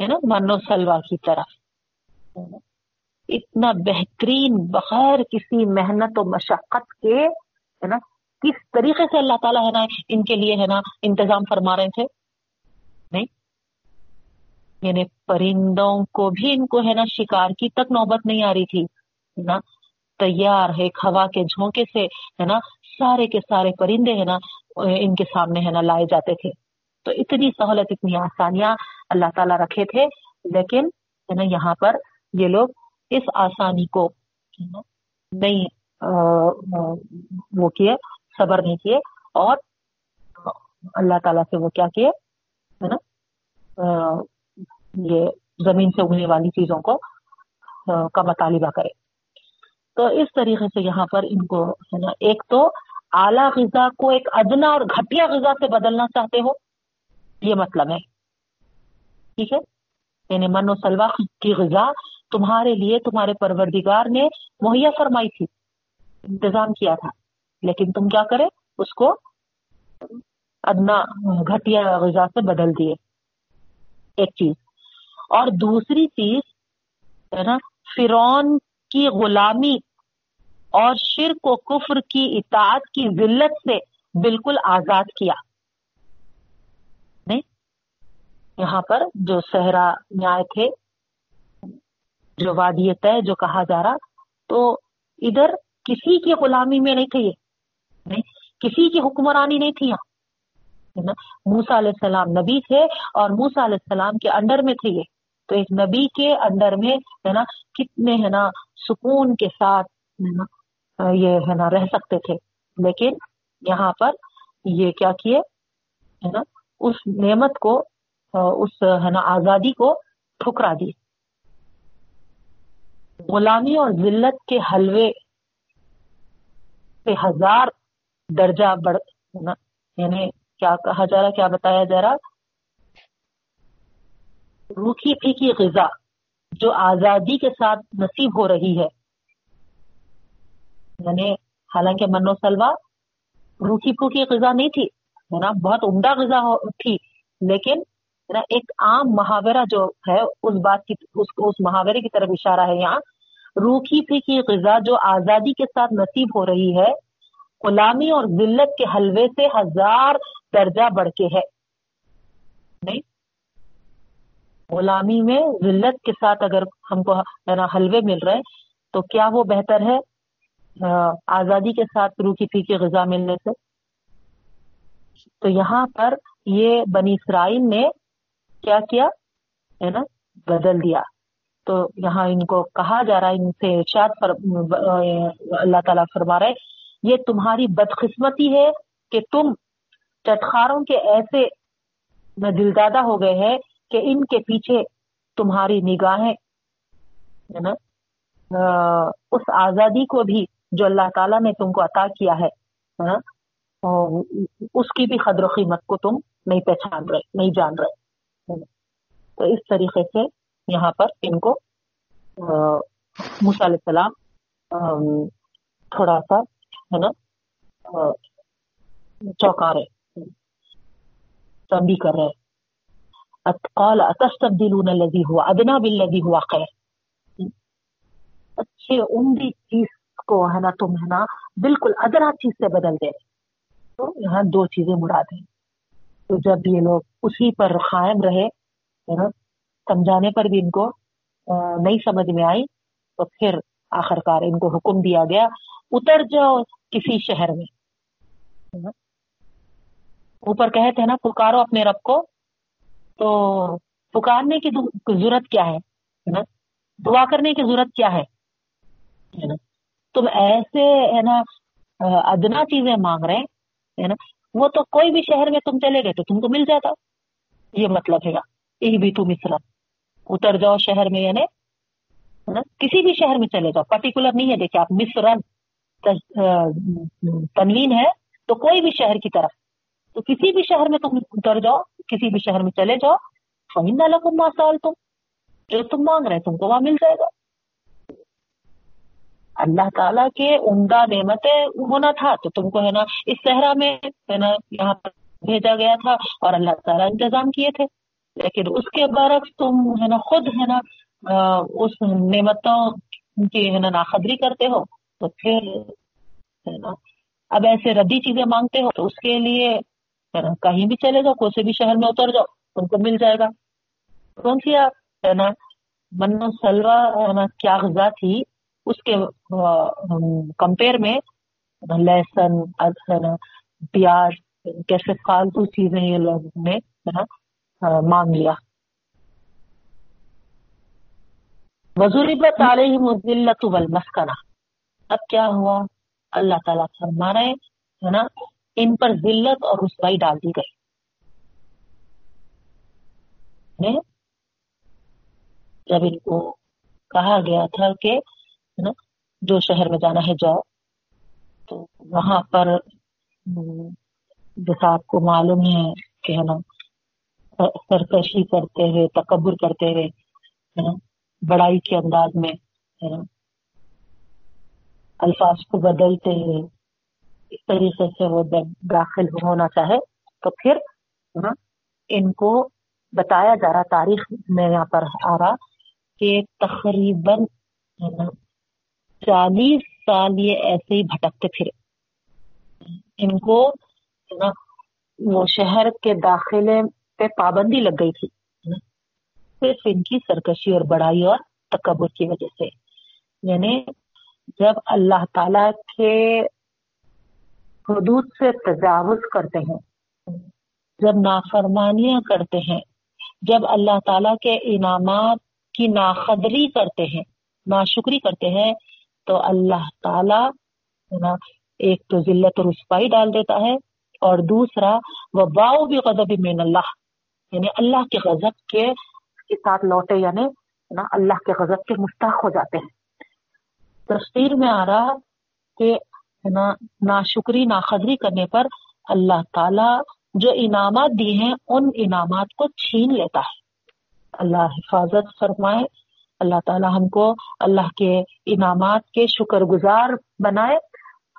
ہے نا؟ منو سلوا کی طرف۔ اتنا بہترین بغیر کسی محنت و مشقت کے، ہے نا؟ کس طریقے سے اللہ تعالیٰ، ہے نا، ان کے لیے، ہے نا، انتظام فرما رہے تھے؟ نہیں۔ یعنی پرندوں کو بھی ان کو، ہے نا، شکار کی تک نوبت نہیں آ رہی تھی نا؟ تیار ہے ہوا کے جھونکے سے، ہے نا؟ سارے کے سارے پرندے ہے نا، ان کے سامنے ہے نا لائے جاتے تھے۔ تو اتنی سہولت، اتنی آسانیاں اللہ تعالیٰ رکھے تھے۔ لیکن ہے نا، یہاں پر یہ لوگ اس آسانی کو نہیں وہ کیے، صبر نہیں کیے۔ اور اللہ تعالیٰ سے وہ کیا کیے؟ ہے نا یہ زمین سے اگنے والی چیزوں کو کا مطالبہ کرے۔ تو اس طریقے سے یہاں پر ان کو ہے نا، ایک تو اعلیٰ غذا کو ایک ادنا اور گھٹیا غذا سے بدلنا چاہتے ہو، یہ مطلب ہے۔ ٹھیک ہے؟ یعنی من و سلوا کی غذا تمہارے لیے، تمہارے پروردگار نے مہیا فرمائی تھی، انتظام کیا تھا۔ لیکن تم کیا کرے؟ اس کو ادنا، گھٹیا غذا سے بدل دیے۔ ایک چیز۔ اور دوسری چیز ہے نا فرون کی غلامی اور شرک و کفر کی اطاعت کی ذلت سے بالکل آزاد کیا۔ نہیں یہاں پر جو صحرا نیائے تھے جو وادی طے، جو کہا جا رہا، تو ادھر کسی کی غلامی میں نہیں تھے یہ۔ نہیں کسی کی حکمرانی نہیں تھی یہاں۔ یعنی موسا علیہ السلام نبی تھے اور موسا علیہ السلام کے انڈر میں تھے یہ۔ تو ایک نبی کے انڈر میں، ہے نا، کتنے، ہے نا، سکون کے ساتھ، ہے نا یہ ہے نا، رہ سکتے تھے۔ لیکن یہاں پر یہ کیا کیے؟ ہے نا، اس نعمت کو اس، ہے نا، آزادی کو ٹھکرا دی۔ غلامی اور ذلت کے حلوے سے ہزار درجہ بڑھ یعنی کیا کہا جا رہا، کیا بتایا جا رہا؟ روکھی پھیکی غذا جو آزادی کے ساتھ نصیب ہو رہی ہے۔ یعنی حالانکہ من و سلوا روکھی پھوکی غذا نہیں تھی ہے نا؟ بہت عمدہ غذا تھی لیکن ایک عام محاورہ جو ہے اس بات کی اس, اس محاورے کی طرف اشارہ ہے یہاں۔ روکھی پھیکی غذا جو آزادی کے ساتھ نصیب ہو رہی ہے غلامی اور ذلت کے حلوے سے ہزار درجہ بڑھ کے ہے۔ نہیں؟ غلامی میں ذلت کے ساتھ اگر ہم کو حلوے مل رہے تو کیا وہ بہتر ہے؟ آزادی کے ساتھ روکی پھیکی غذا ملنے سے۔ تو یہاں پر یہ بنی اسرائیل نے کیا کیا؟ ہے نا؟ بدل دیا۔ تو یہاں ان کو کہا جا رہا ہے، ان سے ارشاد اللہ تعالیٰ فرما رہے یہ تمہاری بدقسمتی ہے کہ تم چٹخاروں کے ایسے دلدادہ ہو گئے ہیں کہ ان کے پیچھے تمہاری نگاہیں، ہے نا؟ اس آزادی کو بھی جو اللہ تعالیٰ نے تم کو عطا کیا ہے ہاں؟ اس کی بھی قدر و قیمت کو تم نہیں پہچان رہے، نہیں جان رہے تو اس طریقے سے یہاں پر ان کو علیہ السلام تھوڑا سا، ہے نا؟ چوکا رہے تنبی کر رہے۔ قال، اتستبدلون الذي هو ادنى بالذي هو خير اچھے، عمدی چیز کو ہے نا تم ہے نا بالکل ادنا چیز سے بدل دے۔ تو یہاں دو چیزیں مراد ہیں۔ تو جب یہ لوگ اسی پر قائم رہے سمجھانے پر بھی ان کو نہیں سمجھ میں آئی، تو پھر آخر کار ان کو حکم دیا گیا، اتر جاؤ کسی شہر میں۔ اوپر کہتے ہیں نا، پکارو اپنے رب کو۔ تو پکارنے کی ضرورت کیا ہے؟ دعا کرنے کی ضرورت کیا ہے؟ تم ایسے، ہے نا، ادنا چیزیں مانگ رہے ہیں نا، وہ تو کوئی بھی شہر میں تم چلے گئے تو تم کو مل جاتا۔ یہ مطلب ہے گا یہ بھی تم مصر۔ اتر جاؤ شہر میں یعنی کسی بھی شہر میں چلے جاؤ۔ پرٹیکولر نہیں ہے دیکھیں آپ، مصر تنوین ہے تو کوئی بھی شہر کی طرف۔ تو کسی بھی شہر میں تم اتر جاؤ، کسی بھی شہر میں چلے جاؤ فہم لکم ما سال تم جو تم مانگ رہے تم کو وہاں مل جائے گا۔ اللہ تعالیٰ کے عمدہ نعمتیں ہونا تھا۔ تو تم کو ہے نا، اس صحرا میں ہے نا، یہاں پر بھیجا گیا تھا اور اللہ تعالیٰ انتظام کیے تھے۔ لیکن اس کے برعکس تم ہے نا، خود ہے نا اس نعمتوں کی ہے نا ناخدری کرتے ہو۔ تو پھر ہے نا، اب ایسے ردی چیزیں مانگتے ہو تو اس کے لیے کہیں بھی چلے جاؤ، کوئی سے بھی شہر میں اتر جاؤ، تم کو مل جائے گا۔ کون سی ہے نا من سلوا ہے نا، کیا غذا تھی؟ اس کے کمپیئر میں، لہسن پیاز، کیسے فالتو چیزیں یہ لوگ نے مانگ لیا۔ وزوربت علیہ مزلت والمسکنہ اب کیا ہوا؟ اللہ تعالیٰ فرما رہے ہے نا، ان پر ذلت اور رسوائی ڈال دی گئی۔ جب ان کو کہا گیا تھا کہ جو شہر میں جانا ہے، جاؤ۔ تو وہاں پر جیسا آپ کو معلوم ہے کہ ہے نا، سرکشی کرتے ہوئے، تکبر کرتے ہوئے، ہے نا، بڑائی کے انداز میں، ہے نا، الفاظ کو بدلتے ہوئے، اس طریقے سے وہ جب داخل ہونا چاہے، تو پھر نا، ان کو بتایا جا رہا، تاریخ میں یہاں پر آ رہا کہ تقریباً چالیس سال یہ ایسے ہی بھٹکتے پھرے۔ ان کو نا وہ شہر کے داخلے پہ پابندی لگ گئی تھی۔ صرف ان کی سرکشی اور بڑائی اور تکبر کی وجہ سے۔ یعنی جب اللہ تعالی کے حدود سے تجاوز کرتے ہیں، جب نافرمانیاں کرتے ہیں، جب اللہ تعالیٰ کے انعامات کی ناقدری کرتے ہیں، ناشکری کرتے ہیں تو اللہ تعالیٰ ہے نا ایک تو ذلت اور رسوائی ڈال دیتا ہے اور دوسرا وہ باؤ بھی غضب من اللہ یعنی اللہ کے غضب کے کے ساتھ لوٹے یعنی نا اللہ کے غضب کے مستحق ہو جاتے ہیں۔ تفسیر میں آ رہا کہ ہے نا ناشکری ناقدری کرنے پر اللہ تعالیٰ جو انعامات دی ہیں، ان انعامات کو چھین لیتا ہے۔ اللہ حفاظت فرمائے اللہ تعالیٰ ہم کو اللہ کے انعامات کے شکر گزار بنائے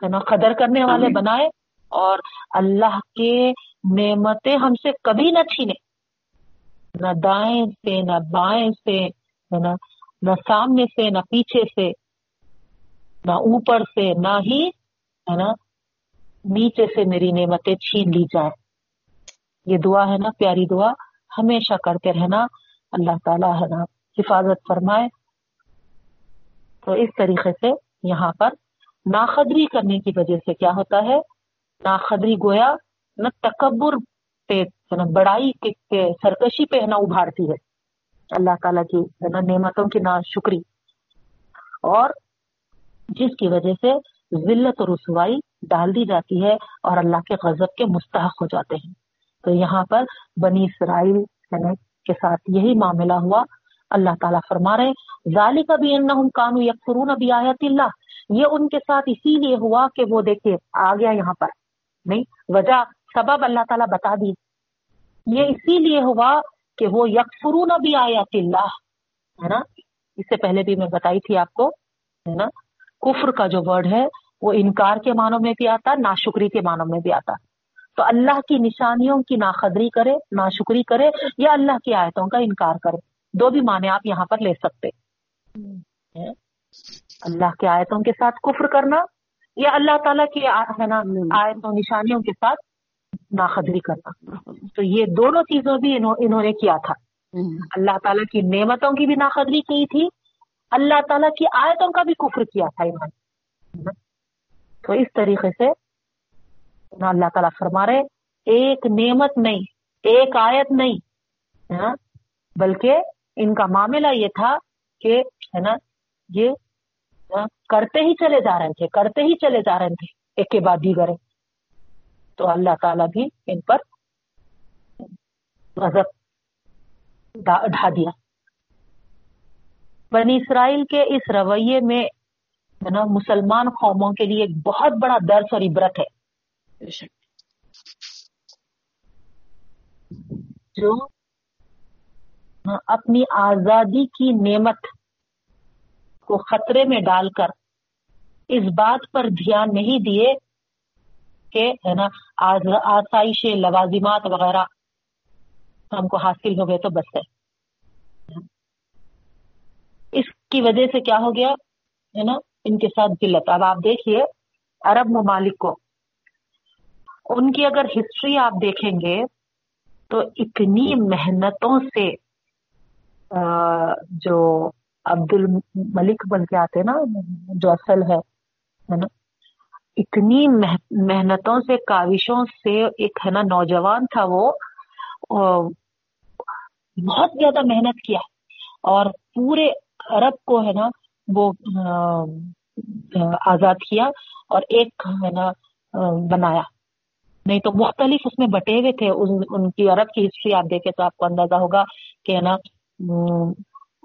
ہے نا قدر کرنے والے بنائے اور اللہ کے نعمتیں ہم سے کبھی نہ چھینے۔ نہ دائیں سے نہ بائیں سے ہے نا نہ سامنے سے نہ پیچھے سے نہ اوپر سے نہ ہی ہے نا نیچے سے میری نعمتیں چھین لی جائیں۔ یہ دعا ہے نا پیاری دعا ہمیشہ کرتے رہنا۔ اللہ تعالیٰ ہے نا حفاظت فرمائے۔ تو اس طریقے سے یہاں پر ناقدری کرنے کی وجہ سے کیا ہوتا ہے؟ ناقدری گویا نہ تکبر پہ نا بڑائی کے سرکشی پہ ہے نا ابھارتی ہے۔ اللہ تعالیٰ کی نا، نعمتوں کی نا شکری۔ اور جس کی وجہ سے ذلت اور رسوائی ڈال دی جاتی ہے اور اللہ کے غضب کے مستحق ہو جاتے ہیں۔ تو یہاں پر بنی اسرائیل، ہے نا، کے ساتھ یہی معاملہ ہوا۔ اللہ تعالیٰ فرما رہے ظالی کا بھی کانو یکفرون ابھی آیت اللہ۔ یہ ان کے ساتھ اسی لیے ہوا کہ وہ دیکھیے، آ گیا یہاں پر۔ نہیں، وجہ سبب اللہ تعالیٰ بتا دی۔ یہ اسی لیے ہوا کہ وہ یکفرون ابھی آیت اللہ۔ ہے نا؟ اس سے پہلے بھی میں بتائی تھی آپ کو، ہے نا؟ کفر کا جو ورڈ ہے، وہ انکار کے معنوں میں بھی آتا، ناشکری کے معنوں میں بھی آتا۔ تو اللہ کی نشانیوں کی ناقدری کرے، ناشکری کرے یا اللہ کی آیتوں کا انکار کرے۔ دو بھی معنی آپ یہاں پر لے سکتے۔ اللہ کی آیتوں کے ساتھ کفر کرنا یا اللہ تعالیٰ کی آیتوں نشانیوں کے ساتھ ناقدری کرنا۔ تو یہ دونوں چیزوں بھی انہوں نے کیا تھا۔ اللہ تعالیٰ کی نعمتوں کی بھی ناقدری کی تھی اللہ تعالیٰ کی آیتوں کا بھی کفر کیا تھا انہوں نے تو اس طریقے سے اللہ تعالیٰ فرما رہے ایک نعمت نہیں ایک آیت نہیں ہاں، بلکہ ان کا معاملہ یہ تھا کہ ہے نا یہ کرتے ہی چلے جا رہے تھے کرتے ہی چلے جا رہے تھے ایک کے بعد دیگر۔ تو اللہ تعالیٰ بھی ان پر غضب ڈھا دیا۔ بنی اسرائیل کے اس رویے میں نا مسلمان قوموں کے لیے ایک بہت بڑا درس اور عبرت ہے۔ جو ہاں، اپنی آزادی کی نعمت کو خطرے میں ڈال کر اس بات پر دھیان نہیں دیے کہ، ہے نا آسائش لوازمات وغیرہ ہم کو حاصل ہو گئے تو بس ہے۔ اس کی وجہ سے کیا ہو گیا، ہے نا، ان کے ساتھ ذلت۔ اب آپ دیکھیے، عرب ممالک کو، ان کی اگر ہسٹری آپ دیکھیں گے تو اتنی محنتوں سے جو عبد الملک بن کے آتے نا جو اصل ہے نا؟ اتنی محنتوں سے کاوشوں سے ایک ہے نا نوجوان تھا وہ بہت زیادہ محنت کیا۔ اور پورے عرب کو ہے نا وہ آزاد کیا اور ایک ہے نا بنایا۔ نہیں تو مختلف اس میں بٹے ہوئے تھے۔ ان, ان کی عرب کی ہسٹری آپ دیکھیں تو آپ کو اندازہ ہوگا کہ ہے نا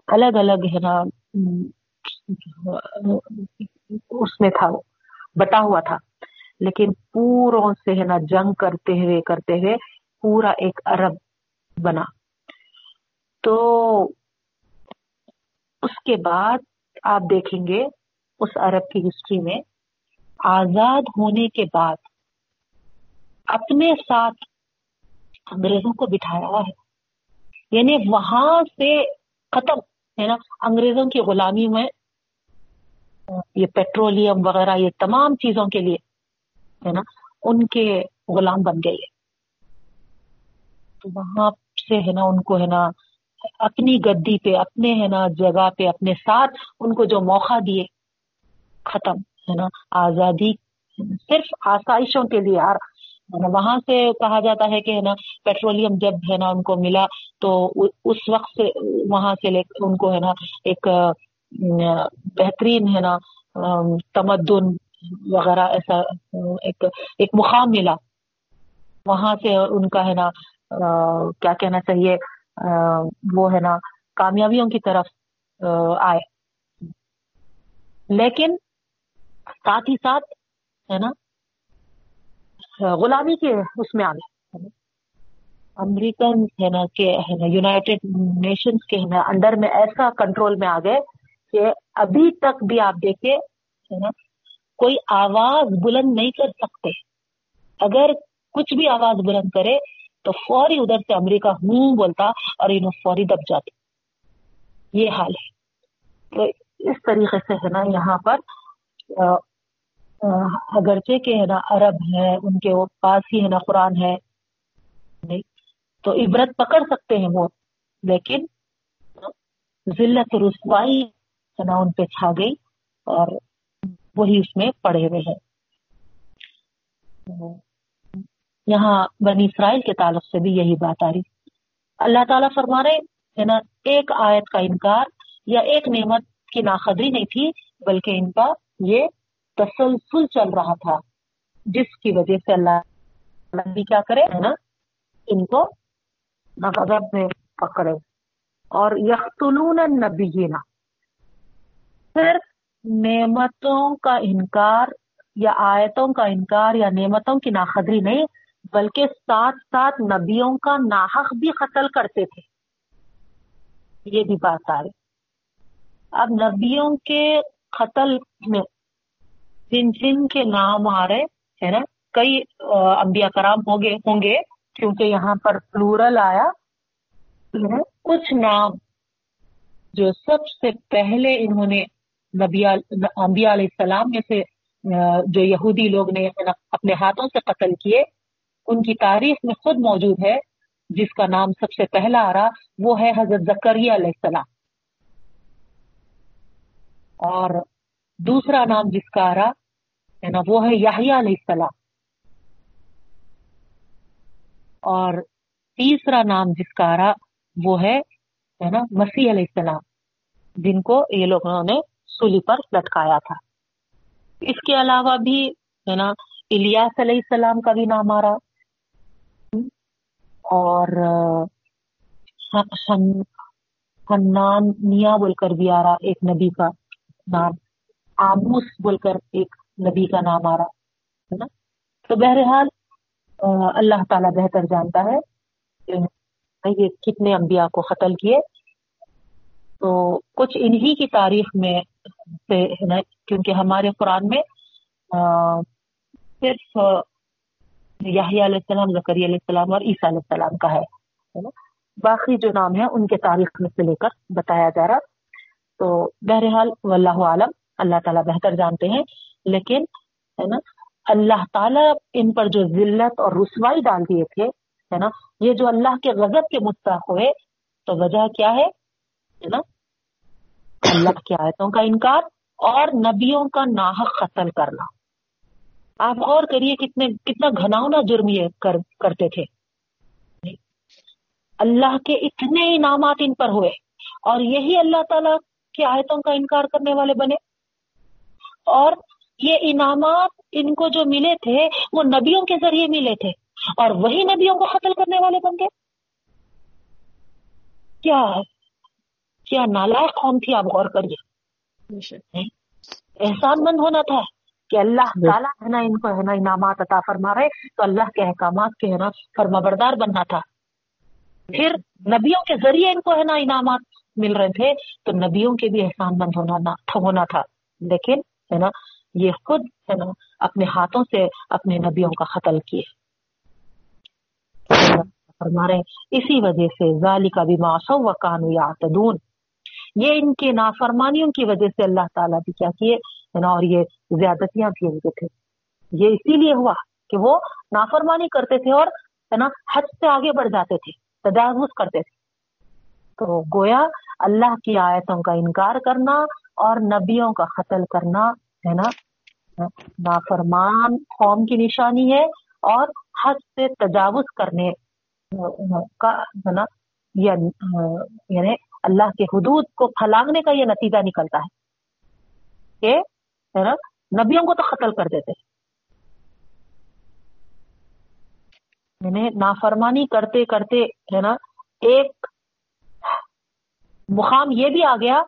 الگ الگ ہے نا، اس میں تھا وہ، بٹا ہوا تھا۔ لیکن پوروں سے ہے نا، جنگ کرتے ہوئے کرتے ہوئے پورا ایک عرب بنا۔ تو اس کے بعد آپ دیکھیں گے، اس عرب کی ہسٹری میں آزاد ہونے کے بعد اپنے ساتھ انگریزوں کو بٹھایا ہوا ہے۔ یعنی وہاں سے ختم، ہے نا؟ انگریزوں کی غلامی میں، یہ پیٹرولیم وغیرہ، یہ تمام چیزوں کے لیے، ہے نا؟ ان کے غلام بن گئے تو وہاں سے، ہے نا، ان کو، ہے نا، اپنی گدی پہ، اپنے، ہے نا، جگہ پہ، اپنے ساتھ ان کو جو موقع دیے، ختم، ہے نا؟ آزادی صرف آسائشوں کے لیے وہاں سے کہا جاتا ہے کہ ہے نا، پیٹرولیم جب ہے نا ان کو ملا تو اس وقت سے وہاں سے لے ان کو ہے نا ایک، بہترین ہے نا، تمدن وغیرہ ایسا، ایک ایک مقام ملا۔ وہاں سے ان کا ہے نا، کیا کہنا چاہیے، وہ ہے نا کامیابیوں کی طرف، آئے۔ لیکن ساتھ ہی ساتھ ہے نا غلامی کے اس میں آ گئے امریکن ہے نا کہ ہے نا یونائٹیڈ نیشنز کے ہے نا انڈر میں ایسا کنٹرول میں آ گئے کہ ابھی تک بھی آپ دیکھیں ہے نا، کوئی آواز بلند نہیں کر سکتے۔ اگر کچھ بھی آواز بلند کرے تو فوری ادھر سے امریکہ ہوں بولتا اور انہوں فوری دب جاتے۔ یہ حال ہے۔ تو اس طریقے سے ہے نا یہاں پر اگرچہ کہ ہے نا عرب ہے، ان کے پاس ہی ہے نا قرآن ہے، نہیں۔ تو عبرت پکڑ سکتے ہیں وہ، لیکن ذلت رسوائی ہے نا ان پہ چھا گئی اور وہی اس میں پڑے ہوئے ہیں۔ یہاں بنی اسرائیل کے تعلق سے بھی یہی بات آ رہی۔ اللہ تعالیٰ فرما رہے ہے نا ایک آیت کا انکار یا ایک نعمت کی ناخدری نہیں تھی، بلکہ ان کا یہ تسلسل چل رہا تھا۔ جس کی وجہ سے اللہ بھی کیا کرے نا، ان کو غضب میں پکڑے۔ اور یختلون النبیین۔ صرف نعمتوں کا انکار یا آیتوں کا انکار یا نعمتوں کی ناخدری نہیں، بلکہ ساتھ ساتھ نبیوں کا ناحق بھی قتل کرتے تھے۔ یہ بھی بات آ رہی۔ اب نبیوں کے قتل میں جن جن کے نام آ رہے ہے نا، کئی انبیاء کرام ہوں گے ہوں گے، کیونکہ یہاں پر پلورل آیا۔ یعنی کچھ نام جو سب سے پہلے انہوں نے نبی انبیاء علیہ السلام میں سے جو یہودی لوگ نے اپنے ہاتھوں سے قتل کیے، ان کی تاریخ میں خود موجود ہے۔ جس کا نام سب سے پہلا آ رہا، وہ ہے حضرت زکریہ علیہ السلام۔ اور دوسرا نام جس کا آ رہا ہے نا وہ ہے یاہیا علیہ السلام۔ اور تیسرا نام جس کا آ رہا، وہ ہے نا، مسیح علیہ السلام، جن کو یہ لوگوں نے سولی پر لٹکایا تھا۔ اس کے علاوہ بھی، ہے نا، الیاس علیہ السلام کا بھی نام آ رہا۔ اور نیا بول کر بھی آ رہا، ایک نبی کا نام، آموس بول کر ایک نبی کا نام آ رہا ہے نا؟ تو بہرحال اللہ تعالیٰ بہتر جانتا ہے یہ کتنے انبیاء کو قتل کیے۔ تو کچھ انہی کی تاریخ میں سے کیونکہ ہمارے قرآن میں صرف یاہی علیہ السلام زکری علیہ السلام اور عیسیٰ علیہ السلام کا ہے باقی جو نام ہے ان کے تاریخ میں سے لے کر بتایا جا رہا۔ تو بہرحال، واللہ عالم، اللہ تعالیٰ بہتر جانتے ہیں۔ لیکن ہے نا اللہ تعالیٰ ان پر جو ذلت اور رسوائی ڈال دیے تھے ہے نا یہ جو اللہ کے غضب کے مستحق ہوئے تو وجہ کیا ہے؟ نا اللہ کی آیتوں کا انکار اور نبیوں کا ناحق قتل کرنا۔ آپ غور کریے کتنے کتنا گھناؤنا جرم یہ کر, کرتے تھے۔ اللہ کے اتنے انعامات ان پر ہوئے اور یہی اللہ تعالی کی آیتوں کا انکار کرنے والے بنے۔ اور یہ انعامات ان کو جو ملے تھے وہ نبیوں کے ذریعے ملے تھے۔ اور وہی نبیوں کو قتل کرنے والے بن گئے۔ کیا کیا نالائق قوم تھی آپ غور کریے۔ احسان مند ہونا تھا کہ اللہ تعالیٰ ہے نا ان کو ہے نا انعامات عطا فرما رہے تو اللہ کے احکامات کے ہے نا فرما بردار بننا تھا۔ پھر نبیوں کے ذریعے ان کو ہے نا انعامات مل رہے تھے تو نبیوں کے بھی احسان مند ہونا ہونا تھا۔ لیکن ہے نا یہ خود ہے نا اپنے ہاتھوں سے اپنے نبیوں کا قتل کیے۔ فرما رہے ہیں، اسی وجہ سے ذالی کا بھی ماسو و کانو یاتدون یہ ان کے نافرمانیوں کی وجہ سے اللہ تعالیٰ بھی کیا کیے نا، اور یہ زیادتیاں بھی ان کے تھے۔ یہ اسی لیے ہوا کہ وہ نافرمانی کرتے تھے اور ہے نا حد سے آگے بڑھ جاتے تھے، تجاوز کرتے تھے۔ تو گویا اللہ کی آیتوں کا انکار کرنا اور نبیوں کا قتل کرنا ہے نا؟ نافرمان قوم کی نشانی ہے اور حد سے تجاوز کرنے کا ہے نا؟ یعنی, یعنی اللہ کے حدود کو پھلانگنے کا یہ نتیجہ نکلتا ہے کہ نا؟ نبیوں کو تو قتل کر دیتے یعنی نافرمانی کرتے کرتے ہے نا؟ ایک مقام یہ بھی آ گیا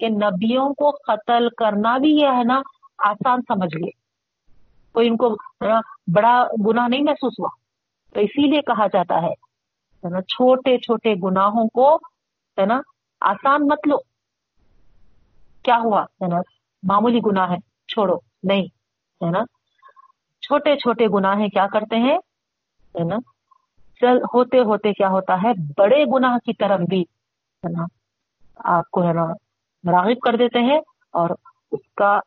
کہ نبیوں کو قتل کرنا بھی یہ ہے نا؟ آسان سمجھ لیے کوئی ان کو بڑا گناہ نہیں محسوس ہوا۔ تو اسی لیے کہا جاتا ہے نا، چھوٹے چھوٹے گناہوں کو، ہے نا، آسان مت لو۔ کیا ہوا؟ ہے نا، معمولی گناہ ہے، چھوڑو۔ نہیں، ہے نا۔ چھوٹے چھوٹے گناہ کیا کرتے ہیں؟ ہے نا، چل، ہوتے ہوتے کیا ہوتا ہے، بڑے گناہ کی طرف بھی، ہے نا، آپ کو، ہے نا راغب کر دیتے ہیں اور اس کا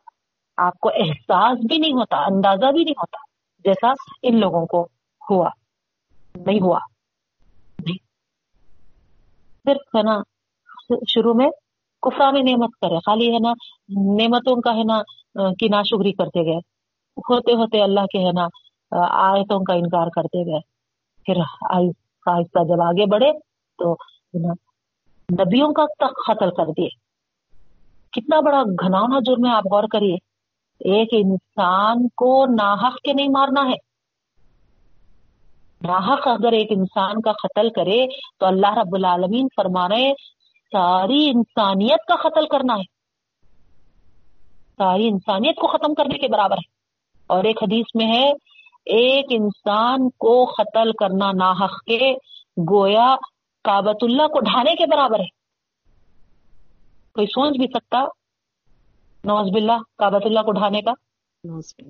آپ کو احساس بھی نہیں ہوتا، اندازہ بھی نہیں ہوتا جیسا ان لوگوں کو ہوا۔ نہیں ہوا۔ صرف ہے نا، شروع میں کفران نعمت کرے۔ خالی ہے نا، نعمتوں کا ہے نا، کی ناشکری کرتے گئے۔ ہوتے ہوتے اللہ کے ہے نا، آیتوں کا انکار کرتے گئے۔ پھر آہستہ آہستہ جب آگے بڑھے تو نبیوں کا تک قتل کر دیے۔ کتنا بڑا گھناؤنا جرم ہے، آپ غور کریے۔ ایک انسان کو ناحق کے نہیں مارنا ہے۔ ناحق اگر ایک انسان کا قتل کرے تو اللہ رب العالمین فرما رہے ساری انسانیت کا قتل کرنا ہے۔ ساری انسانیت کو ختم کرنے کے برابر ہے۔ اور ایک حدیث میں ہے، ایک انسان کو قتل کرنا ناحق کے گویا کابت اللہ کو ڈھانے کے برابر ہے۔ کوئی سوچ بھی سکتا؟ نوز باللہ کابت اللہ کو ڈھانے کا۔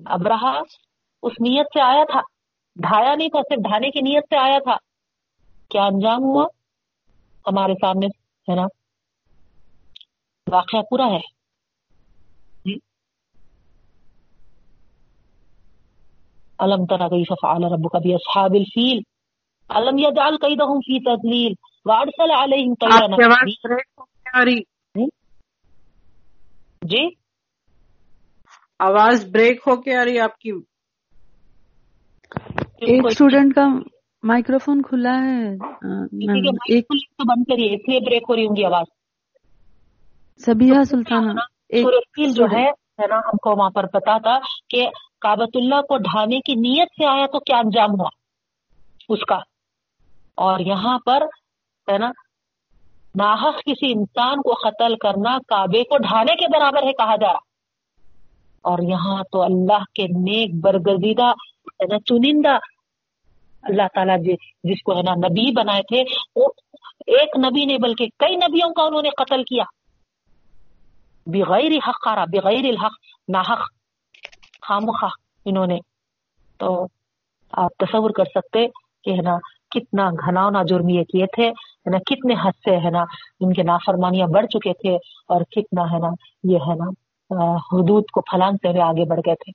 اب رہا اس نیت سے آیا تھا۔ ڈھایا نہیں تھا صرف ڈھانے کی نیت سے آیا تھا۔ کیا انجام ہوا؟ ہمارے سامنے ہے نا؟ واقعہ پورا ہے۔ علم ترا گئی ففعل ربك باصحاب الفيل علم يجعل كيدهم في تذليل وارسل عليهم طيرا جی؟ آواز بریک ہو کے آ رہی آپ کی ایک اسٹوڈنٹ کا مائکرو فون کھلا ہے۔ ایک تو بند کریے اس لیے بریک ہو رہی ہوں گی آواز۔ سبیہ سلطانہ جو ہے نا ہم کو وہاں پر پتا تھا کہ کابت اللہ کو ڈھانے کی نیت سے آیا تو کیا انجام ہوا؟ اس کا۔ اور یہاں پر ہے نا ناحق کسی انسان کو قتل کرنا کعبے کو ڈھانے کے برابر ہے کہا جا رہا۔ اور یہاں تو اللہ کے نیک برگزیدہ ہے نا چنندہ اللہ تعالیٰ جی، جس کو ہے نا نبی بنائے تھے، وہ ایک نبی نے بلکہ کئی نبیوں کا انہوں نے قتل کیا۔ بغیر حق کارا بغیر الحق، ناحق خامخواہ انہوں نے۔ تو آپ تصور کر سکتے کہ ہے نا کتنا گھناؤنا جرم یہ کیے تھے، ہے نا کتنے حد سے ہے نا ان کے نافرمانیاں بڑھ چکے تھے اور کتنا ہے نا یہ ہے نا حدود کو پھلانگتے ہوئے آگے بڑھ گئے تھے۔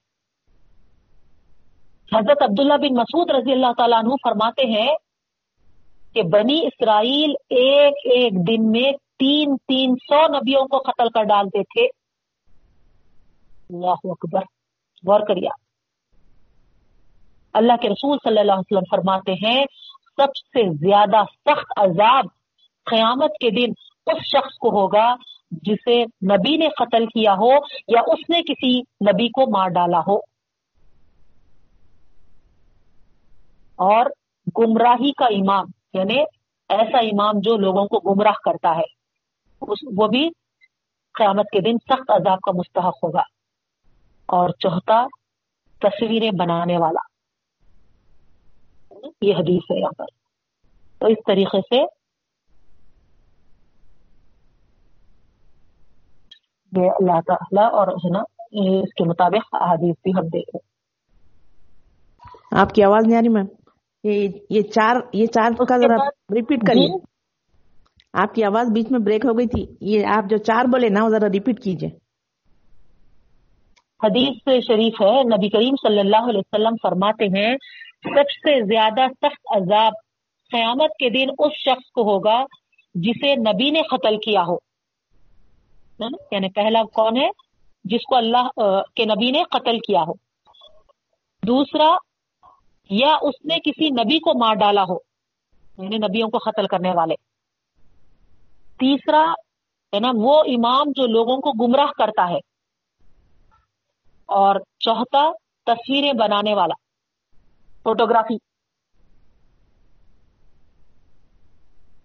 حضرت عبداللہ بن مسعود رضی اللہ تعالیٰ عنہ فرماتے ہیں کہ بنی اسرائیل ایک ایک دن میں تین تین سو نبیوں کو قتل کر ڈالتے تھے۔ اللہ اکبر، غور کریا اللہ کے رسول صلی اللہ علیہ وسلم فرماتے ہیں، سب سے زیادہ سخت عذاب قیامت کے دن اس شخص کو ہوگا جسے نبی نے قتل کیا ہو یا اس نے کسی نبی کو مار ڈالا ہو۔ اور گمراہی کا امام یعنی ایسا امام جو لوگوں کو گمراہ کرتا ہے وہ بھی قیامت کے دن سخت عذاب کا مستحق ہوگا۔ اور چوتھا، تصویریں بنانے والا۔ یہ حدیث ہے یہاں پر۔ تو اس طریقے سے یہ اللہ تعالیٰ اور ہے نا اس کے مطابق حدیث بھی ہم دیکھ رہے آپ کی آواز نہیں آ رہی میم۔ یہ یہ چار یہ چار کا ذرا ریپیٹ کریے۔ جی۔ آپ کی آواز بیچ میں بریک ہو گئی تھی۔ یہ آپ جو چار بولے نا وہ ذرا ریپیٹ کیجیے۔ حدیث شریف ہے۔ نبی کریم صلی اللہ علیہ وسلم فرماتے ہیں سب سے زیادہ سخت عذاب قیامت کے دن اس شخص کو ہوگا جسے نبی نے قتل کیا ہو؟ یعنی پہلا کون ہے جس کو اللہ کے نبی نے قتل کیا ہو۔ دوسرا، یا اس نے کسی نبی کو مار ڈالا ہو یعنی نبیوں کو قتل کرنے والے۔ تیسرا، ہے نا، وہ امام جو لوگوں کو گمراہ کرتا ہے۔ اور چوتھا، تصویریں بنانے والا، فوٹوگرافی۔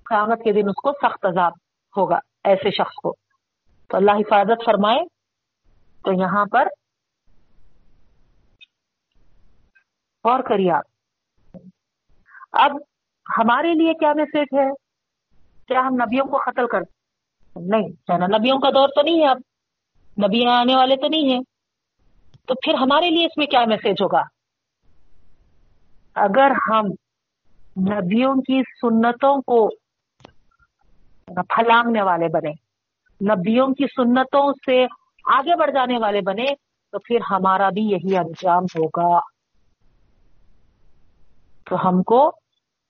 قیامت کے دن اس کو سخت عذاب ہوگا، ایسے شخص کو۔ تو اللہ حفاظت فرمائے تو یہاں پر غور کریے آپ۔ اب ہمارے لیے کیا میسج ہے؟ کیا ہم نبیوں کو قتل کر نہیں ہے نا نبیوں کا دور تو نہیں ہے اب۔ نبی آنے والے تو نہیں ہے تو پھر ہمارے لیے اس میں کیا میسج ہوگا؟ اگر ہم نبیوں کی سنتوں کو پھلانگنے والے بنے نبیوں کی سنتوں سے آگے بڑھ جانے والے بنے، تو پھر ہمارا بھی یہی انجام ہوگا۔ تو ہم کو،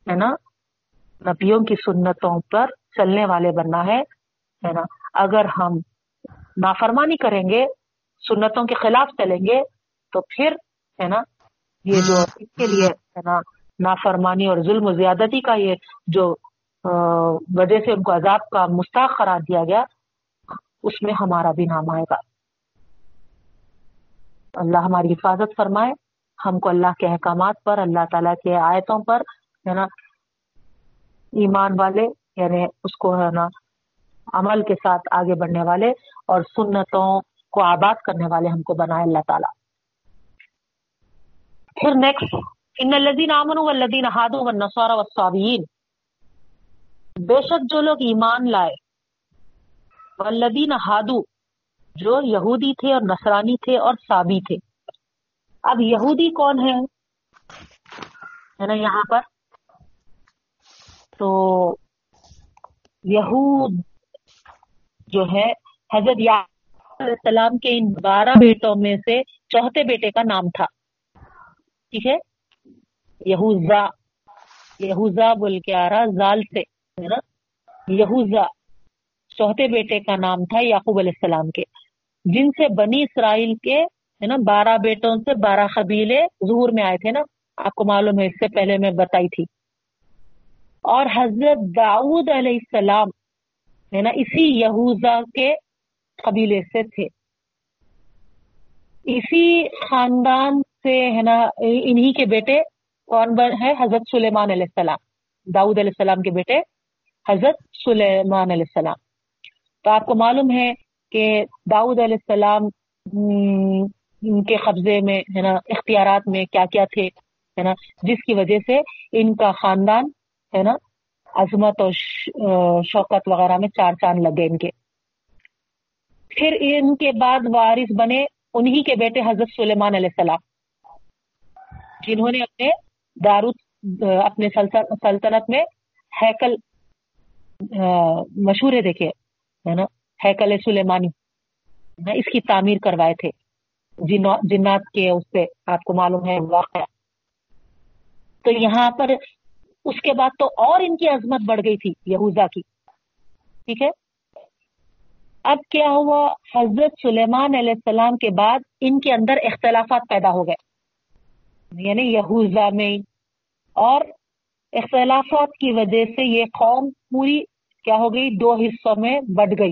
ہے نا، نبیوں کی سنتوں پر چلنے والے بننا ہے ہے نا۔ اگر ہم نافرمانی کریں گے، سنتوں کے خلاف چلیں گے، تو پھر، ہے نا، یہ جو اس کے لیے، ہے نا، نافرمانی اور ظلم و زیادتی کا یہ جو وجہ سے ان کو عذاب کا مستحق قرار دیا گیا اس میں ہمارا بھی نام آئے گا۔ اللہ ہماری حفاظت فرمائے۔ ہم کو اللہ کے احکامات پر، اللہ تعالیٰ کے آیتوں پر، ہے نا، ایمان والے یعنی اس کو، ہے نا، عمل کے ساتھ آگے بڑھنے والے اور سنتوں کو آباد کرنے والے ہم کو بنائے اللہ تعالیٰ۔ پھر نیکسٹ ان الذین آمنوا والذین ہادوا والنصارى والصابئین۔ بے شک جو لوگ ایمان لائے والذین ہادو، جو یہودی تھے اور نصرانی تھے اور صابی تھے۔ اب یہودی کون ہے ہے نا یہاں پر۔ تو یہود جو ہے، حضرت یعقوب علیہ السلام کے ان بارہ بیٹوں میں سے چوتھے بیٹے کا نام تھا۔ ٹھیک ہے؟ یہوزا یہوزا بول کے آ رہا، زال سے۔ یہوزا۔ چوتھے بیٹے کا نام تھا یعقوب علیہ السلام کے، جن سے بنی اسرائیل کے، ہے نا، بارہ بیٹوں سے بارہ قبیلے ظہور میں آئے تھے نا، آپ کو معلوم ہے اس سے پہلے میں بتائی تھی۔ اور حضرت داؤد علیہ السلام، ہے نا، اسی یہوزا کے قبیلے سے تھے۔ اسی خاندان سے، ہے نا، انہی کے بیٹے کون بن ہے؟ حضرت سلیمان علیہ السلام، داؤد علیہ السلام کے بیٹے، حضرت سلیمان علیہ السلام۔ تو آپ کو معلوم ہے کہ داؤد علیہ السلام ان کے قبضے میں ہے نا اختیارات میں کیا کیا تھے ہے نا جس کی وجہ سے ان کا خاندان ہے نا عظمت اور شوکت وغیرہ میں چار چاند لگ گئے ان کے۔ پھر ان کے بعد وارث بنے انہی کے بیٹے حضرت سلیمان علیہ السلام۔ جنہوں نے اپنے دارود اپنے سلطنت میں ہیکل آ، مشہور ہے دیکھے۔ ہے نا؟ ہیکل سلیمانی۔ نا، اس کی تعمیر کروائے تھے۔ جنو- جنات کے اس سے آپ کو معلوم ہے واقعہ۔ تو یہاں پر اس کے بعد تو اور ان کی عظمت بڑھ گئی تھی یہوزا کی۔ ٹھیک ہے؟ اب کیا ہوا؟ حضرت سلیمان علیہ السلام کے بعد ان کے اندر اختلافات پیدا ہو گئے۔ یعنی یہوزا میں اور اختلافات کی وجہ سے یہ قوم پوری کیا ہو گئی؟ دو حصوں میں بٹ گئی۔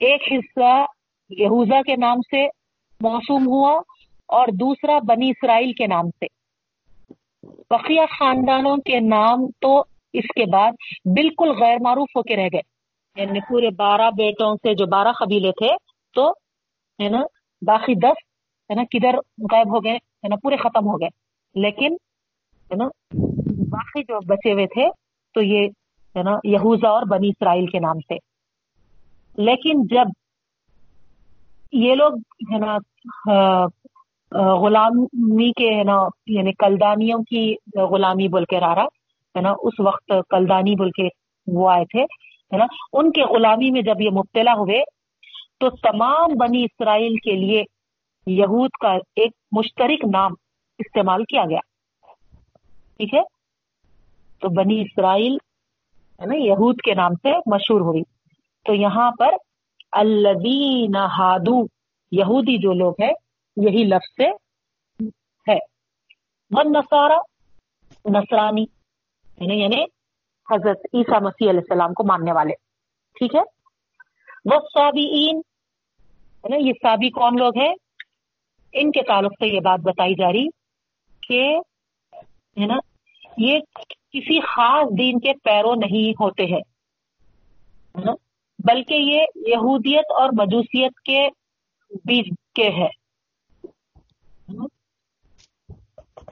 ایک حصہ یہوزا کے نام سے موسوم ہوا اور دوسرا بنی اسرائیل کے نام سے۔ بقیہ خاندانوں کے نام تو اس کے بعد بالکل غیر معروف ہو کے رہ گئے۔ یعنی پورے بارہ بیٹوں سے جو بارہ قبیلے تھے تو، ہے نا، باقی دس، ہے نا، کدھر غائب ہو گئے، ہے نا، پورے ختم ہو گئے۔ لیکن، ہے نا، باقی جو بچے ہوئے تھے تو یہ ہے نا، یہوزا اور بنی اسرائیل کے نام سے۔ لیکن جب یہ لوگ ہے نا غلامی کے ہے نا یعنی کلدانیوں کی غلامی بول کے رارا، ہے نا، اس وقت کلدانی بول کے وہ آئے تھے، ہے نا، ان کے غلامی میں جب یہ مبتلا ہوئے، تو تمام بنی اسرائیل کے لیے یہود کا ایک مشترک نام استعمال کیا گیا۔ ٹھیک ہے؟ تو بنی اسرائیل ہے نا، یہود کے نام سے مشہور ہوئی۔ تو یہاں پر الدین ہادو، یہودی جو لوگ ہیں، یہی لفظ سے ہے۔ من نسارا نسرانی یعنی یعنی حضرت عیسیٰ مسیح علیہ السلام کو ماننے والے۔ ٹھیک ہے؟ وہ صابئین، ہے نا، یہ صابی کون لوگ ہیں؟ ان کے تعلق سے یہ بات بتائی جا رہی کہ، ہے نا، یہ کسی خاص دین کے پیرو نہیں ہوتے ہیں۔ بلکہ یہ یہودیت اور مجوسیت کے بیچ کے ہے۔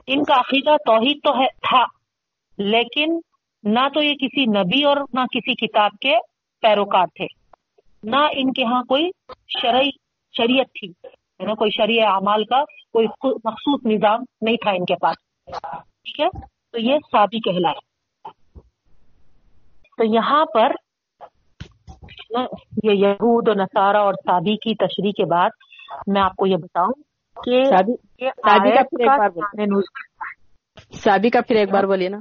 ان کا عقیدہ توحید تو ہے، تھا، لیکن نہ تو یہ کسی نبی اور نہ کسی کتاب کے پیروکار تھے۔ نہ ان کے ہاں کوئی شرعی شریعت تھی نا، کوئی شریع اعمال کا کوئی مخصوص نظام نہیں تھا ان کے پاس۔ ٹھیک ہے؟ تو یہ سابی کہلائے تو یہاں پر یہ یہود و نصارہ اور سابی کی تشریح کے بعد میں آپ کو یہ بتاؤں کہ سابی کا پھر ایک بار بولیے نا۔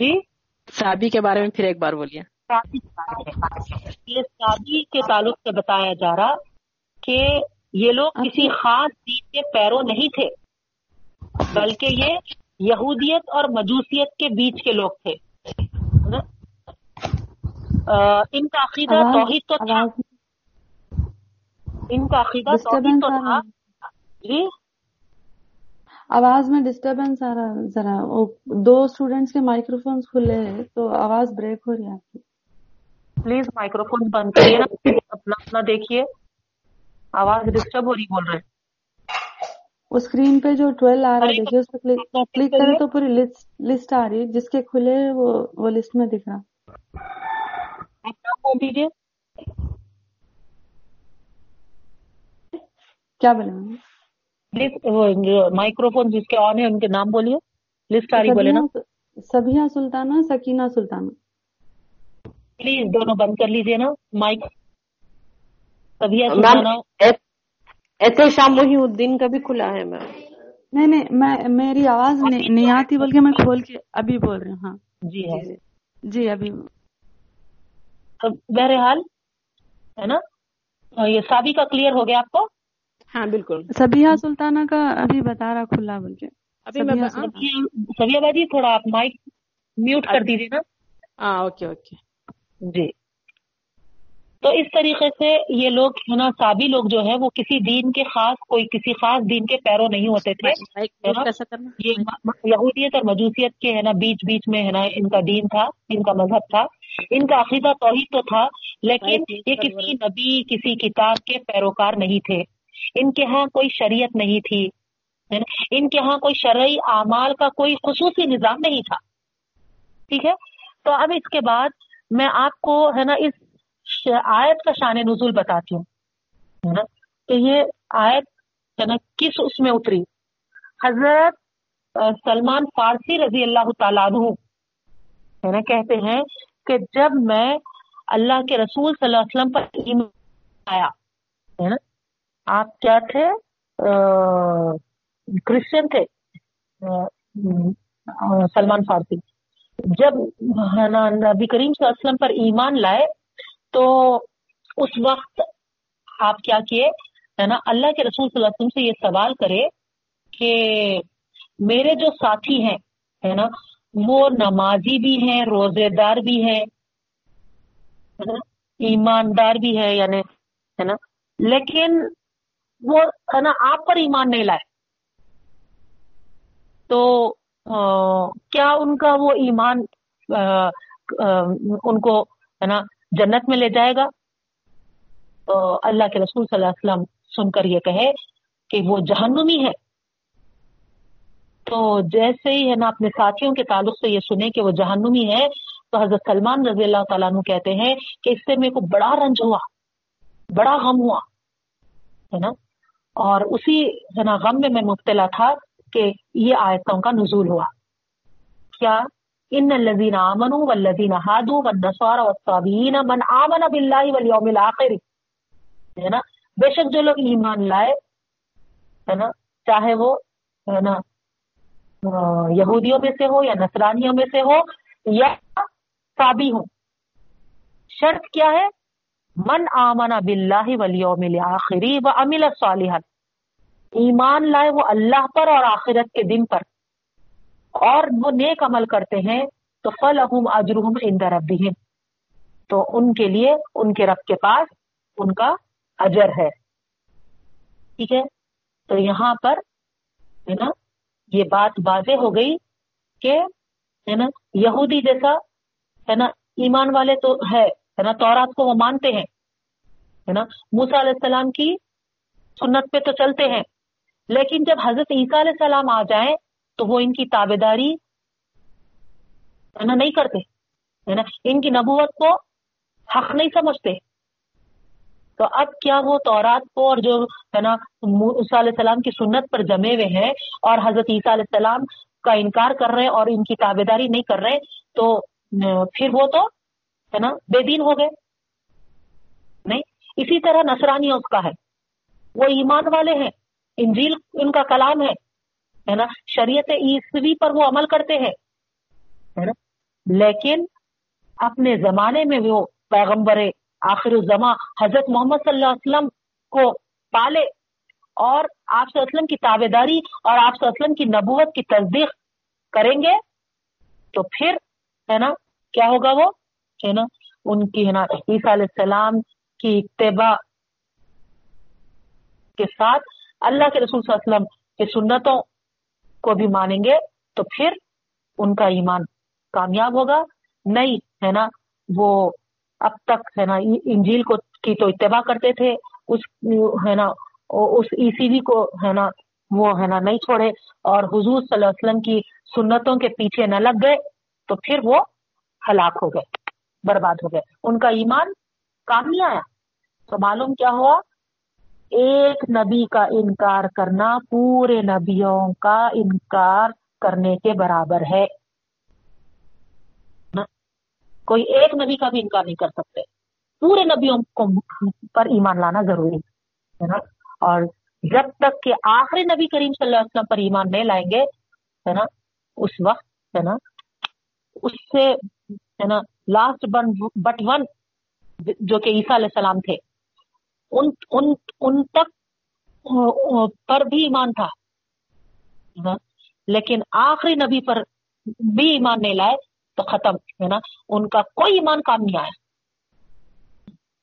جی؟ سابی کے بارے میں پھر ایک بار بولیے۔ یہ سابی کے تعلق سے بتایا جا رہا کہ یہ لوگ کسی خاص دین کے پیرو نہیں تھے بلکہ یہ یہودیت اور مجوسیت کے بیچ کے لوگ تھے۔ ان کا عقیدہ توحید تو تھا۔ ان کا عقیدہ توحید تو تھا۔ جی؟ آواز میں ڈسٹربینس آ رہا ذرا دو اسٹوڈینٹس کے مائکرو فون کھلے ہیں تو آواز بریک ہو رہی ہے آپ کی۔ پلیز مائکرو فون بند کریے نا۔ اپنا اپنا دیکھیے۔ آواز ڈسٹرب ہو رہی بول رہے اسکرین پہ جو ٹویلو آ رہا ہے دیکھیے اس پہ کلک کرے تو پوری لسٹ آ رہی ہے جس کے کھلے وہ وہ لسٹ میں دکھ رہا۔ دیجیے؟ کیا بولے مائکرو فون جس کے آن ہے ان کے نام بولیے۔ لسٹ آ رہی بولے نا۔ سبیہ سلطانہ سکینہ سلطانہ۔ پلیز دونوں بند کر لیجیے نا۔ مائک سبیہ سلطانہ۔ احتشام محی الدین کا بھی کھلا ہے میم نہیں نہیں میں میری آواز نہیں آتی بلکہ میں کھول کے ابھی بول رہی ہوں ہاں۔ جی ہاں جی۔ ابھی۔ بہرحال ہے نا؟ یہ سابی کا کلیئر ہو گیا آپ کو؟ ہاں بالکل۔ سبیہ سلطانہ کا ابھی بتا رہا کھلا بول کے سبیہ باجی تھوڑا آپ مائک میوٹ کر دیجیے نا۔ ہاں اوکے اوکے۔ جی۔ تو اس طریقے سے یہ لوگ ہے نا سابی لوگ جو ہے وہ کسی دین کے خاص کوئی کسی خاص دین کے پیرو نہیں ہوتے تھے یہودیت اور مجوسیت کے ہے نا بیچ بیچ میں ہے نا ان کا دین تھا ان کا مذہب تھا ان کا عقیدہ توحید تو تھا لیکن یہ کسی نبی کسی کتاب کے پیروکار نہیں تھے۔ ان کے ہاں کوئی شریعت نہیں تھی ان کے ہاں کوئی شرعی اعمال کا کوئی خصوصی نظام نہیں تھا ٹھیک ہے؟ تو اب اس کے بعد میں آپ کو ہے نا اس آیت کا شان نزول بتاتی ہوں کہ یہ آیت نا کس اس میں اتری؟ حضرت سلمان فارسی رضی اللہ تعالیٰ عنہ، ہے نا، کہتے ہیں کہ جب میں اللہ کے رسول صلی اللہ علیہ وسلم پر ایمان آیا، ہے نا؟ آپ کیا تھے؟ کرسچن تھے سلمان فارسی۔ جب نبی کریم صلی اللہ علیہ وسلم پر ایمان لائے تو اس وقت آپ کیا کیے؟ ہے نا، اللہ کے رسول صلی اللہ علیہ وسلم سے یہ سوال کرے کہ میرے جو ساتھی ہیں، ہے نا، وہ نمازی بھی ہیں، روزے دار بھی ہیں ایماندار بھی ہے یعنی ہے نا، لیکن وہ، ہے نا، آپ پر ایمان نہیں لائے۔ تو کیا ان کا وہ ایمان ان کو، ہے نا جنت میں لے جائے گا۔ تو اللہ کے رسول صلی اللہ علیہ وسلم سن کر یہ کہے کہ وہ جہنمی ہے۔ تو جیسے ہی ہے نا اپنے ساتھیوں کے تعلق سے یہ سنے کہ وہ جہنمی ہے، تو حضرت سلمان رضی اللہ تعالیٰ عنہ کہتے ہیں کہ اس سے میرے کو بڑا رنج ہوا، بڑا غم ہوا، ہے نا؟ اور اسی ہے نا غم میں میں مبتلا تھا کہ یہ آیتوں کا نزول ہوا۔ کیا ان الذین آمنوا والذین ہادوا والنصارى والصابئین من آمن باللہ والیوم الاخر ہے نا؟ بے شک جو لوگ ایمان لائے، ہے نا؟ چاہے وہ، ہے نا، یہودیوں میں سے ہو یا نصرانیوں میں سے ہو یا صابی ہو شرط کیا ہے؟ من آمن باللہ والیوم الاخر وعمل صالحا۔ ایمان لائے وہ اللہ پر اور آخرت کے دن پر۔ اور وہ نیک عمل کرتے ہیں، تو فل احم اجرحم اندر ربهم۔ تو ان کے لیے، ان کے رب کے پاس ان کا اجر ہے۔ ٹھیک ہے؟ تو یہاں پر، ہے نا، یہ بات واضح ہو گئی کہ، ہے نا، یہودی جیسا، ہے نا، ایمان والے تو ہے ہے نا، تورات کو وہ مانتے ہیں۔ ہے نا موسا علیہ السلام کی سنت پہ تو چلتے ہیں۔ لیکن جب حضرت عیسیٰ علیہ السلام آ جائیں تو وہ ان کی تابے داری ہے نا نہیں کرتے، ہے نا؟ ان کی نبوت کو حق نہیں سمجھتے۔ تو اب کیا وہ تورات کو اور جو، ہے نا علیہ السلام کی سنت پر جمے ہوئے ہیں اور حضرت عیسیٰ علیہ السلام کا انکار کر رہے ہیں اور ان کی تابے داری نہیں کر رہے، تو پھر وہ تو، ہے نا، بے دین ہو گئے۔ نہیں، اسی طرح نصرانی اس کا ہے۔ وہ ایمان والے ہیں، انجیل ان کا کلام ہے۔ ہے نا؟ شریعت عیسوی پر وہ عمل کرتے ہیں، ہے نا؟ لیکن اپنے زمانے میں وہ پیغمبر آخر الزما حضرت محمد صلی اللہ علیہ وسلم کو پالے اور آپ صلی اللہ علیہ وسلم کی تابے داری اور آپ صلی اللہ علیہ وسلم کی نبوت کی تصدیق کریں گے تو پھر، ہے نا؟ کیا ہوگا وہ؟ ہے نا؟ ان کی، ہے نا، عیسیٰ علیہ السلام کی اتباع کے ساتھ اللہ کے رسول صلی اللہ علیہ وسلم کی سنتوں کو بھی مانیں گے تو پھر ان کا ایمان کامیاب ہوگا۔ نہیں، ہے نا، وہ اب تک، ہے نا، انجیل کو کی تو اتباع کرتے تھے، اس، ہے نا، اس ای سی وی کو، ہے نا، وہ، ہے نا، نہیں چھوڑے اور حضور صلی اللہ علیہ وسلم کی سنتوں کے پیچھے نہ لگ گئے تو پھر وہ ہلاک ہو گئے، برباد ہو گئے۔ ان کا ایمان کام نہیں آیا۔ تو معلوم کیا ہوا؟ ایک نبی کا انکار کرنا پورے نبیوں کا انکار کرنے کے برابر ہے۔ کوئی ایک نبی کا بھی انکار نہیں کر سکتے۔ پورے نبیوں کو پر ایمان لانا ضروری ہے نا۔ اور جب تک کہ آخری نبی کریم صلی اللہ علیہ وسلم پر ایمان نہیں لائیں گے، ہے نا، اس وقت، ہے نا، اس سے، ہے نا لاسٹ بن بٹ ون جو کہ عیسیٰ علیہ السلام تھے۔ ان ان ان تک پر بھی ایمان تھا۔ لیکن آخری نبی پر بھی ایمان نہیں لائے تو ختم، ہے نا؟ ان کا کوئی ایمان کام نہیں آیا۔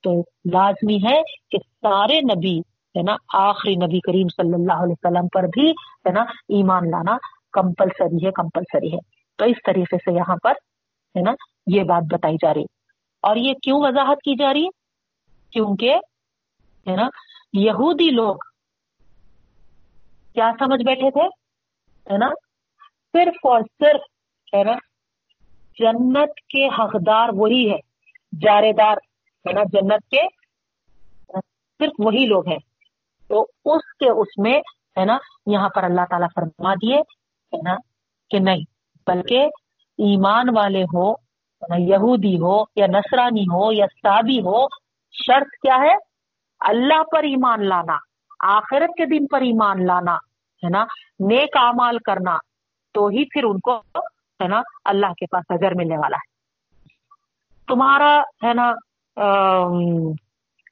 تو لازمی ہے کہ سارے نبی، ہے نا، آخری نبی کریم صلی اللہ علیہ وسلم پر بھی، ہے نا، ایمان لانا کمپلسری ہے کمپلسری ہے۔ تو اس طریقے سے یہاں پر، ہے نا، یہ بات بتائی جا رہی۔ اور یہ کیوں وضاحت کی جا رہی؟ ہے کیونکہ ہے نا؟ یہودی لوگ کیا سمجھ بیٹھے تھے؟ ہے نا؟ صرف اور صرف ہے نا، جنت کے حقدار وہی ہے جارے دار ہے نا، جنت کے صرف وہی لوگ ہیں۔ تو اس کے اس میں، ہے نا، یہاں پر اللہ تعالیٰ فرما دیے، ہے نا، کہ نہیں، بلکہ ایمان والے ہو یہودی ہو یا نصرانی ہو یا سابی ہو، شرط کیا ہے؟ اللہ پر ایمان لانا، آخرت کے دن پر ایمان لانا، ہے نا؟ نیک اعمال کرنا، تو ہی پھر ان کو، ہے نا، اللہ کے پاس اجر ملنے والا ہے۔ تمہارا، ہے نا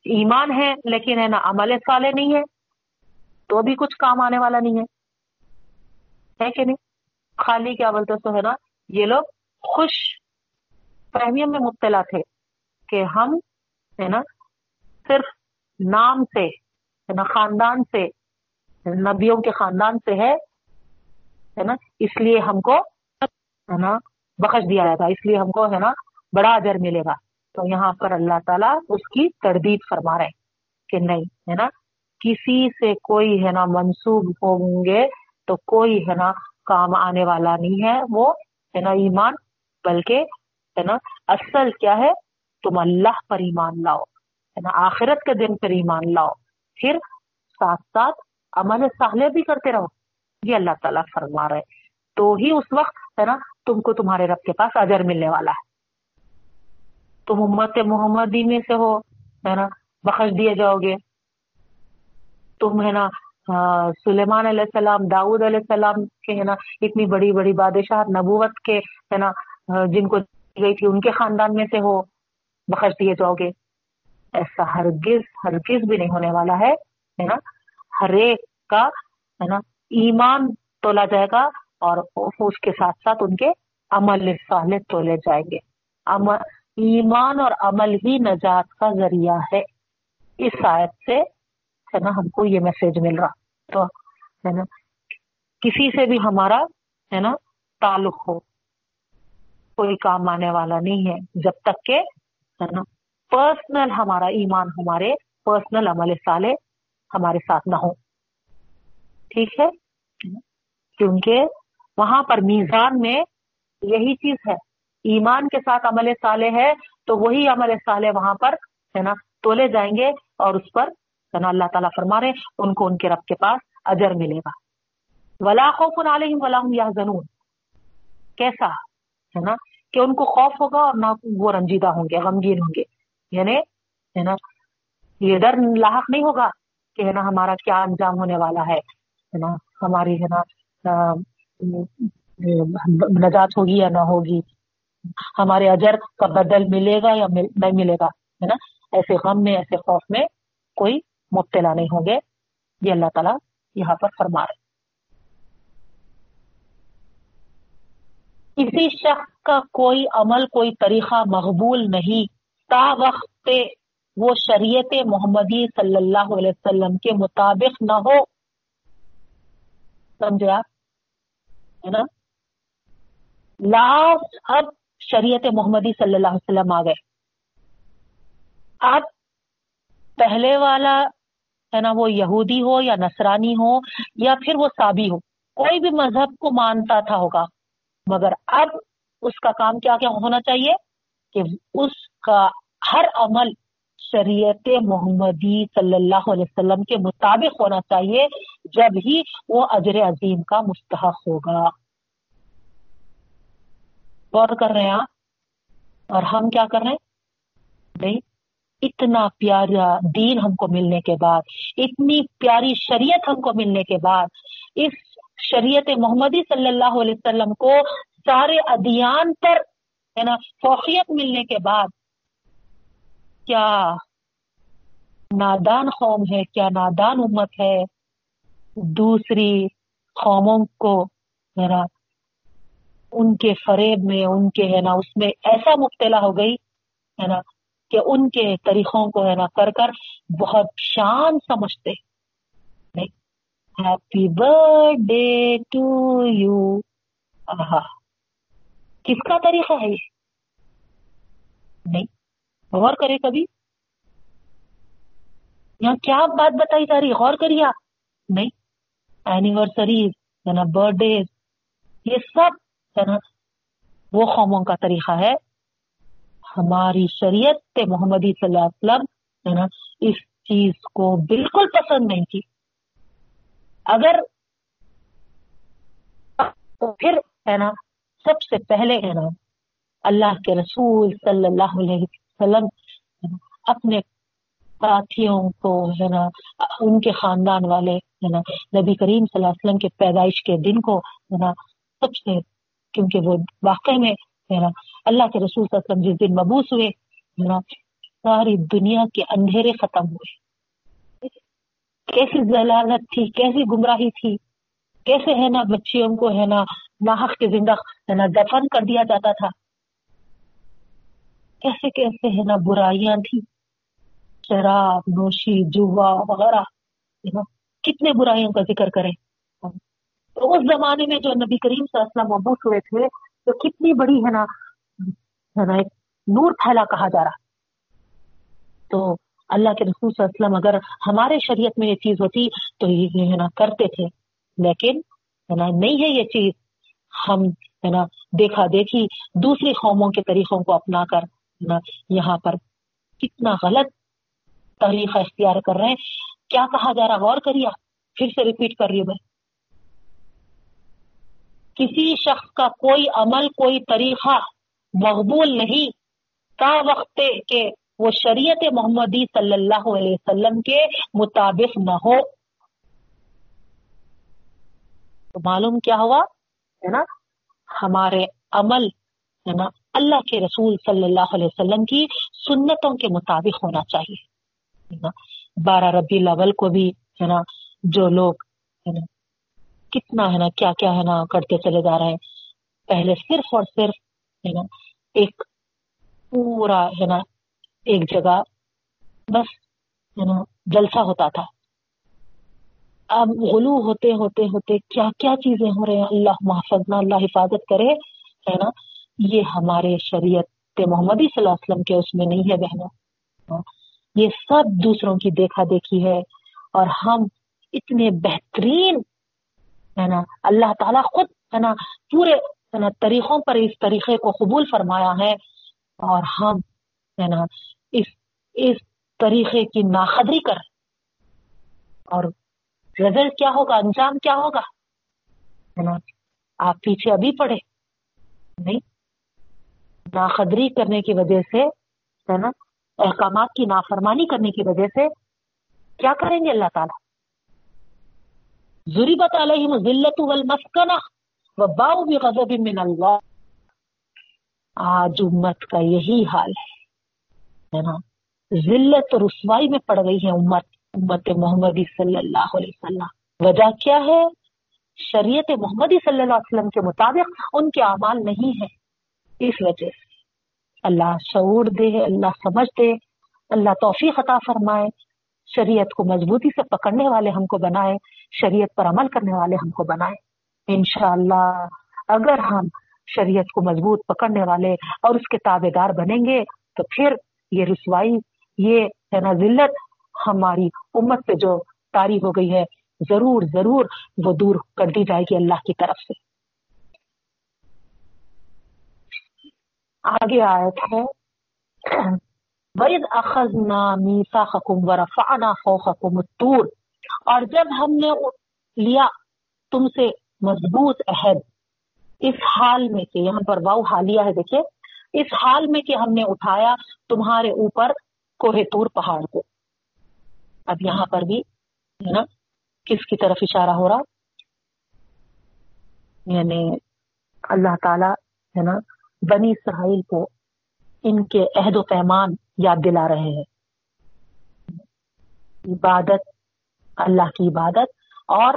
ایمان ہے، لیکن، ہے نا، عمل صالح نہیں ہے، تو بھی کچھ کام آنے والا نہیں ہے۔ ہے کہ نہیں؟ خالی کیا بولتے تو ہے نا، یہ لوگ خوش فہمیوں میں مبتلا تھے کہ ہم، ہے نا، صرف نام سے ہے نا خاندان سے نبیوں کے خاندان سے ہے نا اس لیے ہم کو ہے نا بخش دیا جاتا اس لیے ہم کو ہے نا بڑا اجر ملے گا تو یہاں پر اللہ تعالیٰ اس کی تردید فرما رہے ہیں کہ نہیں ہے نا کسی سے کوئی ہے نا منسوب ہوں گے تو کوئی ہے نا کام آنے والا نہیں ہے وہ ہے نا ایمان بلکہ ہے نا اصل کیا ہے تم اللہ پر ایمان لاؤ آخرت کے دن پر ایمان لاؤ۔ پھر ساتھ ساتھ عمل صالح بھی کرتے رہو۔ یہ اللہ تعالیٰ فرما رہے تو ہی اس وقت ہے نا تم کو تمہارے رب کے پاس اجر ملنے والا ہے۔ تم امت محمدی میں سے ہو، ہے نا؟ بخش دیے جاؤ گے۔ تم ہے نا سلیمان علیہ السلام، داؤد علیہ السلام کے، ہے نا، اتنی بڑی بڑی بادشاہ نبوت کے، ہے نا جن کو گئی تھی، ان کے خاندان میں سے ہو۔ بخش دیے جاؤ گے۔ ایسا ہرگز ہرگز بھی نہیں ہونے والا ہے نا؟ ہر ایک کا، ہے نا، ایمان تولا جائے گا اور اس کے ساتھ ساتھ ان کے عمل صالح تولے جائیں گے۔ ایمان اور عمل ہی نجات کا ذریعہ ہے۔ اس آیت سے، ہے نا، ہم کو یہ میسج مل رہا۔ تو، ہے نا، کسی سے بھی ہمارا، ہے نا، تعلق ہو، کوئی کام آنے والا نہیں ہے۔ جب تک کہ، ہے نا پرسنل ہمارا ایمان، ہمارے پرسنل عمل صالح ہمارے ساتھ نہ ہو ٹھیک ہے؟ کیونکہ وہاں پر میزان میں یہی چیز ہے۔ ایمان کے ساتھ عمل صالح ہے تو وہی عمل صالح وہاں پر ہے نا، تولے جائیں گے اور اس پر ہے نا، اللہ تعالیٰ فرما رہے ان کو ان کے رب کے پاس اجر ملے گا۔ ولا خوف علیہم ولا هم يحزنون کیسا؟ ہے نا، کہ ان کو خوف ہوگا اور نہ وہ رنجیدہ ہوں گے، غمگین ہوں گے۔ یعنی ہے نا، یہ ڈر لاحق نہیں ہوگا کہ ہے نا ہمارا کیا انجام ہونے والا ہے نا، ہماری ہے نا نجات ہوگی یا نہ ہوگی، ہمارے اجر کا بدل ملے گا یا نہیں ملے گا، ہے نا، ایسے غم میں، ایسے خوف میں کوئی مبتلا نہیں ہوں گے۔ یہ اللہ تعالیٰ یہاں پر فرما رہے کسی شخص کا کوئی عمل، کوئی طریقہ مقبول نہیں تا وقت وہ شریعت محمدی صلی اللہ علیہ وسلم کے مطابق نہ ہو۔ سمجھے آپ؟ ہے نا؟ لاسٹ اب شریعت محمدی صلی اللہ علیہ وسلم آ گئے۔ آپ پہلے والا ہے نا وہ یہودی ہو یا نصرانی ہو یا پھر وہ سابی ہو، کوئی بھی مذہب کو مانتا تھا ہوگا، مگر اب اس کا کام کیا کیا ہونا چاہیے؟ کہ اس کا ہر عمل شریعت محمدی صلی اللہ علیہ وسلم کے مطابق ہونا چاہیے، جب ہی وہ اجر عظیم کا مستحق ہوگا۔ غور کر رہے ہیں آپ؟ اور ہم کیا کر رہے ہیں؟ نہیں، اتنا پیارا دین ہم کو ملنے کے بعد، اتنی پیاری شریعت ہم کو ملنے کے بعد، اس شریعت محمدی صلی اللہ علیہ وسلم کو سارے ادیان پر ہے نا؟ فوقیت ملنے کے بعد کیا نادان قوم ہے؟ کیا نادان امت ہے؟ دوسری قوموں کو ذرا ان کے فریب میں، ان کے ہے نا، اس میں ایسا مبتلا ہو گئی، ہے نا، کہ ان کے طریقوں کو ہے نا کر کر بہت شان سمجھتے happy birthday to you آہا۔ کس کا طریقہ ہے نہیں۔ غور کرے کبھی۔ یہاں کیا بات بتائی جا رہی غور کریے آپ۔ نہیں۔ اینیورسریز ہے نا برتھ ڈیز یہ سب ہے نا وہ قوموں کا طریقہ ہے۔ ہماری شریعت محمدی صلی اللہ علیہ وسلم ہے نا اس چیز کو بالکل پسند نہیں تھی اگر پھر ہے نا سب سے پہلے انعام اللہ کے رسول صلی اللہ علیہ وسلم اپنے ساتھیوں کو ہے نا، ان کے خاندان والے ہے نا، نبی کریم صلی اللہ علیہ وسلم کے پیدائش کے دن کو ہے نا، سب سے، کیونکہ وہ واقع میں ہے نا، اللہ کے رسول صلی اللہ علیہ وسلم جس دن مبوس ہوئے ہے نا، ساری دنیا کے اندھیرے ختم ہوئے۔ کیسی ضلالت تھی، کیسی گمراہی تھی۔ کیسے ہے نا بچیوں کو ہے نا ناحق کے زندہ ہے نا دفن کر دیا جاتا تھا؟ کیسے کیسے ہے نا برائیاں تھیں؟ شراب، نوشی، جوا وغیرہ کتنے برائیوں کا ذکر کریں؟ تو اس زمانے میں جو نبی کریم صلی اللہ علیہ وسلم مبوس ہوئے تھے، تو کتنی بڑی ہے نا ہے نا، ایک نور پھیلا کہا جا رہا۔ تو اللہ کے رسول صلی اللہ علیہ وسلم اگر ہمارے شریعت میں یہ چیز ہوتی، تو یہ ہے نا، کرتے تھے۔ لیکن ہے نا نہیں ہے یہ چیز۔ ہم ہے نا دیکھا دیکھی دوسری قوموں کے طریقوں کو اپنا کر نا یہاں پر کتنا غلط طریقہ اختیار کر رہے ہیں۔ کیا کہا جا رہا غور کریے پھر سے ریپیٹ کر رہی ہوں میں۔ کسی شخص کا کوئی عمل، کوئی طریقہ مقبول نہیں۔ کا وقت کہ وہ شریعت محمدی صلی اللہ علیہ وسلم کے مطابق نہ ہو۔ تو معلوم کیا ہوا ہے نا ہمارے عمل ہے نا اللہ کے رسول صلی اللہ علیہ وسلم کی سنتوں کے مطابق ہونا چاہیے نا بارہ ربی الاول کو بھی ہے نا جو لوگ ہے نا کتنا ہے نا کیا کیا ہے نا کرتے چلے جا رہے ہیں پہلے صرف اور صرف ہے نا ایک پورا ہے نا ایک جگہ بس ہے نا جلسہ ہوتا تھا اب غلو ہوتے ہوتے ہوتے کیا کیا چیزیں ہو رہے ہیں؟ اللہ محفظ اللہ حفاظت کرے، ہے نا؟ یہ ہمارے شریعت محمدی صلی اللہ علیہ وسلم کے اس میں نہیں ہے بہنوں۔ یہ سب دوسروں کی دیکھا دیکھی ہے اور ہم اتنے بہترین، ہے نا؟ اللہ تعالیٰ خود، ہے نا، پورے، ہے نا، طریقوں پر اس طریقے کو قبول فرمایا ہے اور ہم، ہے نا، اس اس طریقے کی ناخدری کر اور رزلٹ کیا ہوگا؟ انجام کیا ہوگا؟ جی، آپ پیچھے ابھی پڑے نہیں ناخدری کرنے کی وجہ سے ہے نا احکامات کی نافرمانی کرنے کی وجہ سے کیا کریں گے اللہ تعالیٰ؟ ضریبت علیہم ذلت والمسکنہ وباؤ بغضب من اللہ۔ آج امت کا یہی حال ہے۔ نا ذلت رسوائی میں پڑ گئی ہے امت۔ امت محمدی صلی اللہ علیہ وسلم۔ وجہ کیا ہے؟ شریعت محمدی صلی اللہ علیہ وسلم کے مطابق ان کے اعمال نہیں ہے اس وجہ سے اللہ شعور دے، اللہ سمجھ دے، اللہ توفیق عطا فرمائے۔ شریعت کو مضبوطی سے پکڑنے والے ہم کو بنائے، شریعت پر عمل کرنے والے ہم کو بنائے۔ انشاءاللہ اگر ہم شریعت کو مضبوط پکڑنے والے اور اس کے تابے دار بنیں گے تو پھر یہ رسوائی، یہ ہے نا ذلت ہماری امت سے جو تاری ہو گئی ہے، ضرور ضرور وہ دور کر دی جائے گی اللہ کی طرف سے۔ آگے آیت ہے، وَإِذْ أَخَذْنَا مِيثَاقَكُمْ وَرَفَعْنَا فَوْقَكُمُ الطُّورَ۔ اور جب ہم نے لیا تم سے مضبوط عہد، اس حال میں کہ، یہاں پر واؤ حالیہ ہے دیکھیں اس حال میں کہ ہم نے اٹھایا تمہارے اوپر کوہ تور پہاڑ کو۔ اب یہاں پر بھی ہے نا، کس کی طرف اشارہ ہو رہا؟ یعنی اللہ تعالی ہے نا، بنی اسرائیل کو ان کے عہد و پیمان یاد دلا رہے ہیں۔ عبادت، اللہ کی عبادت اور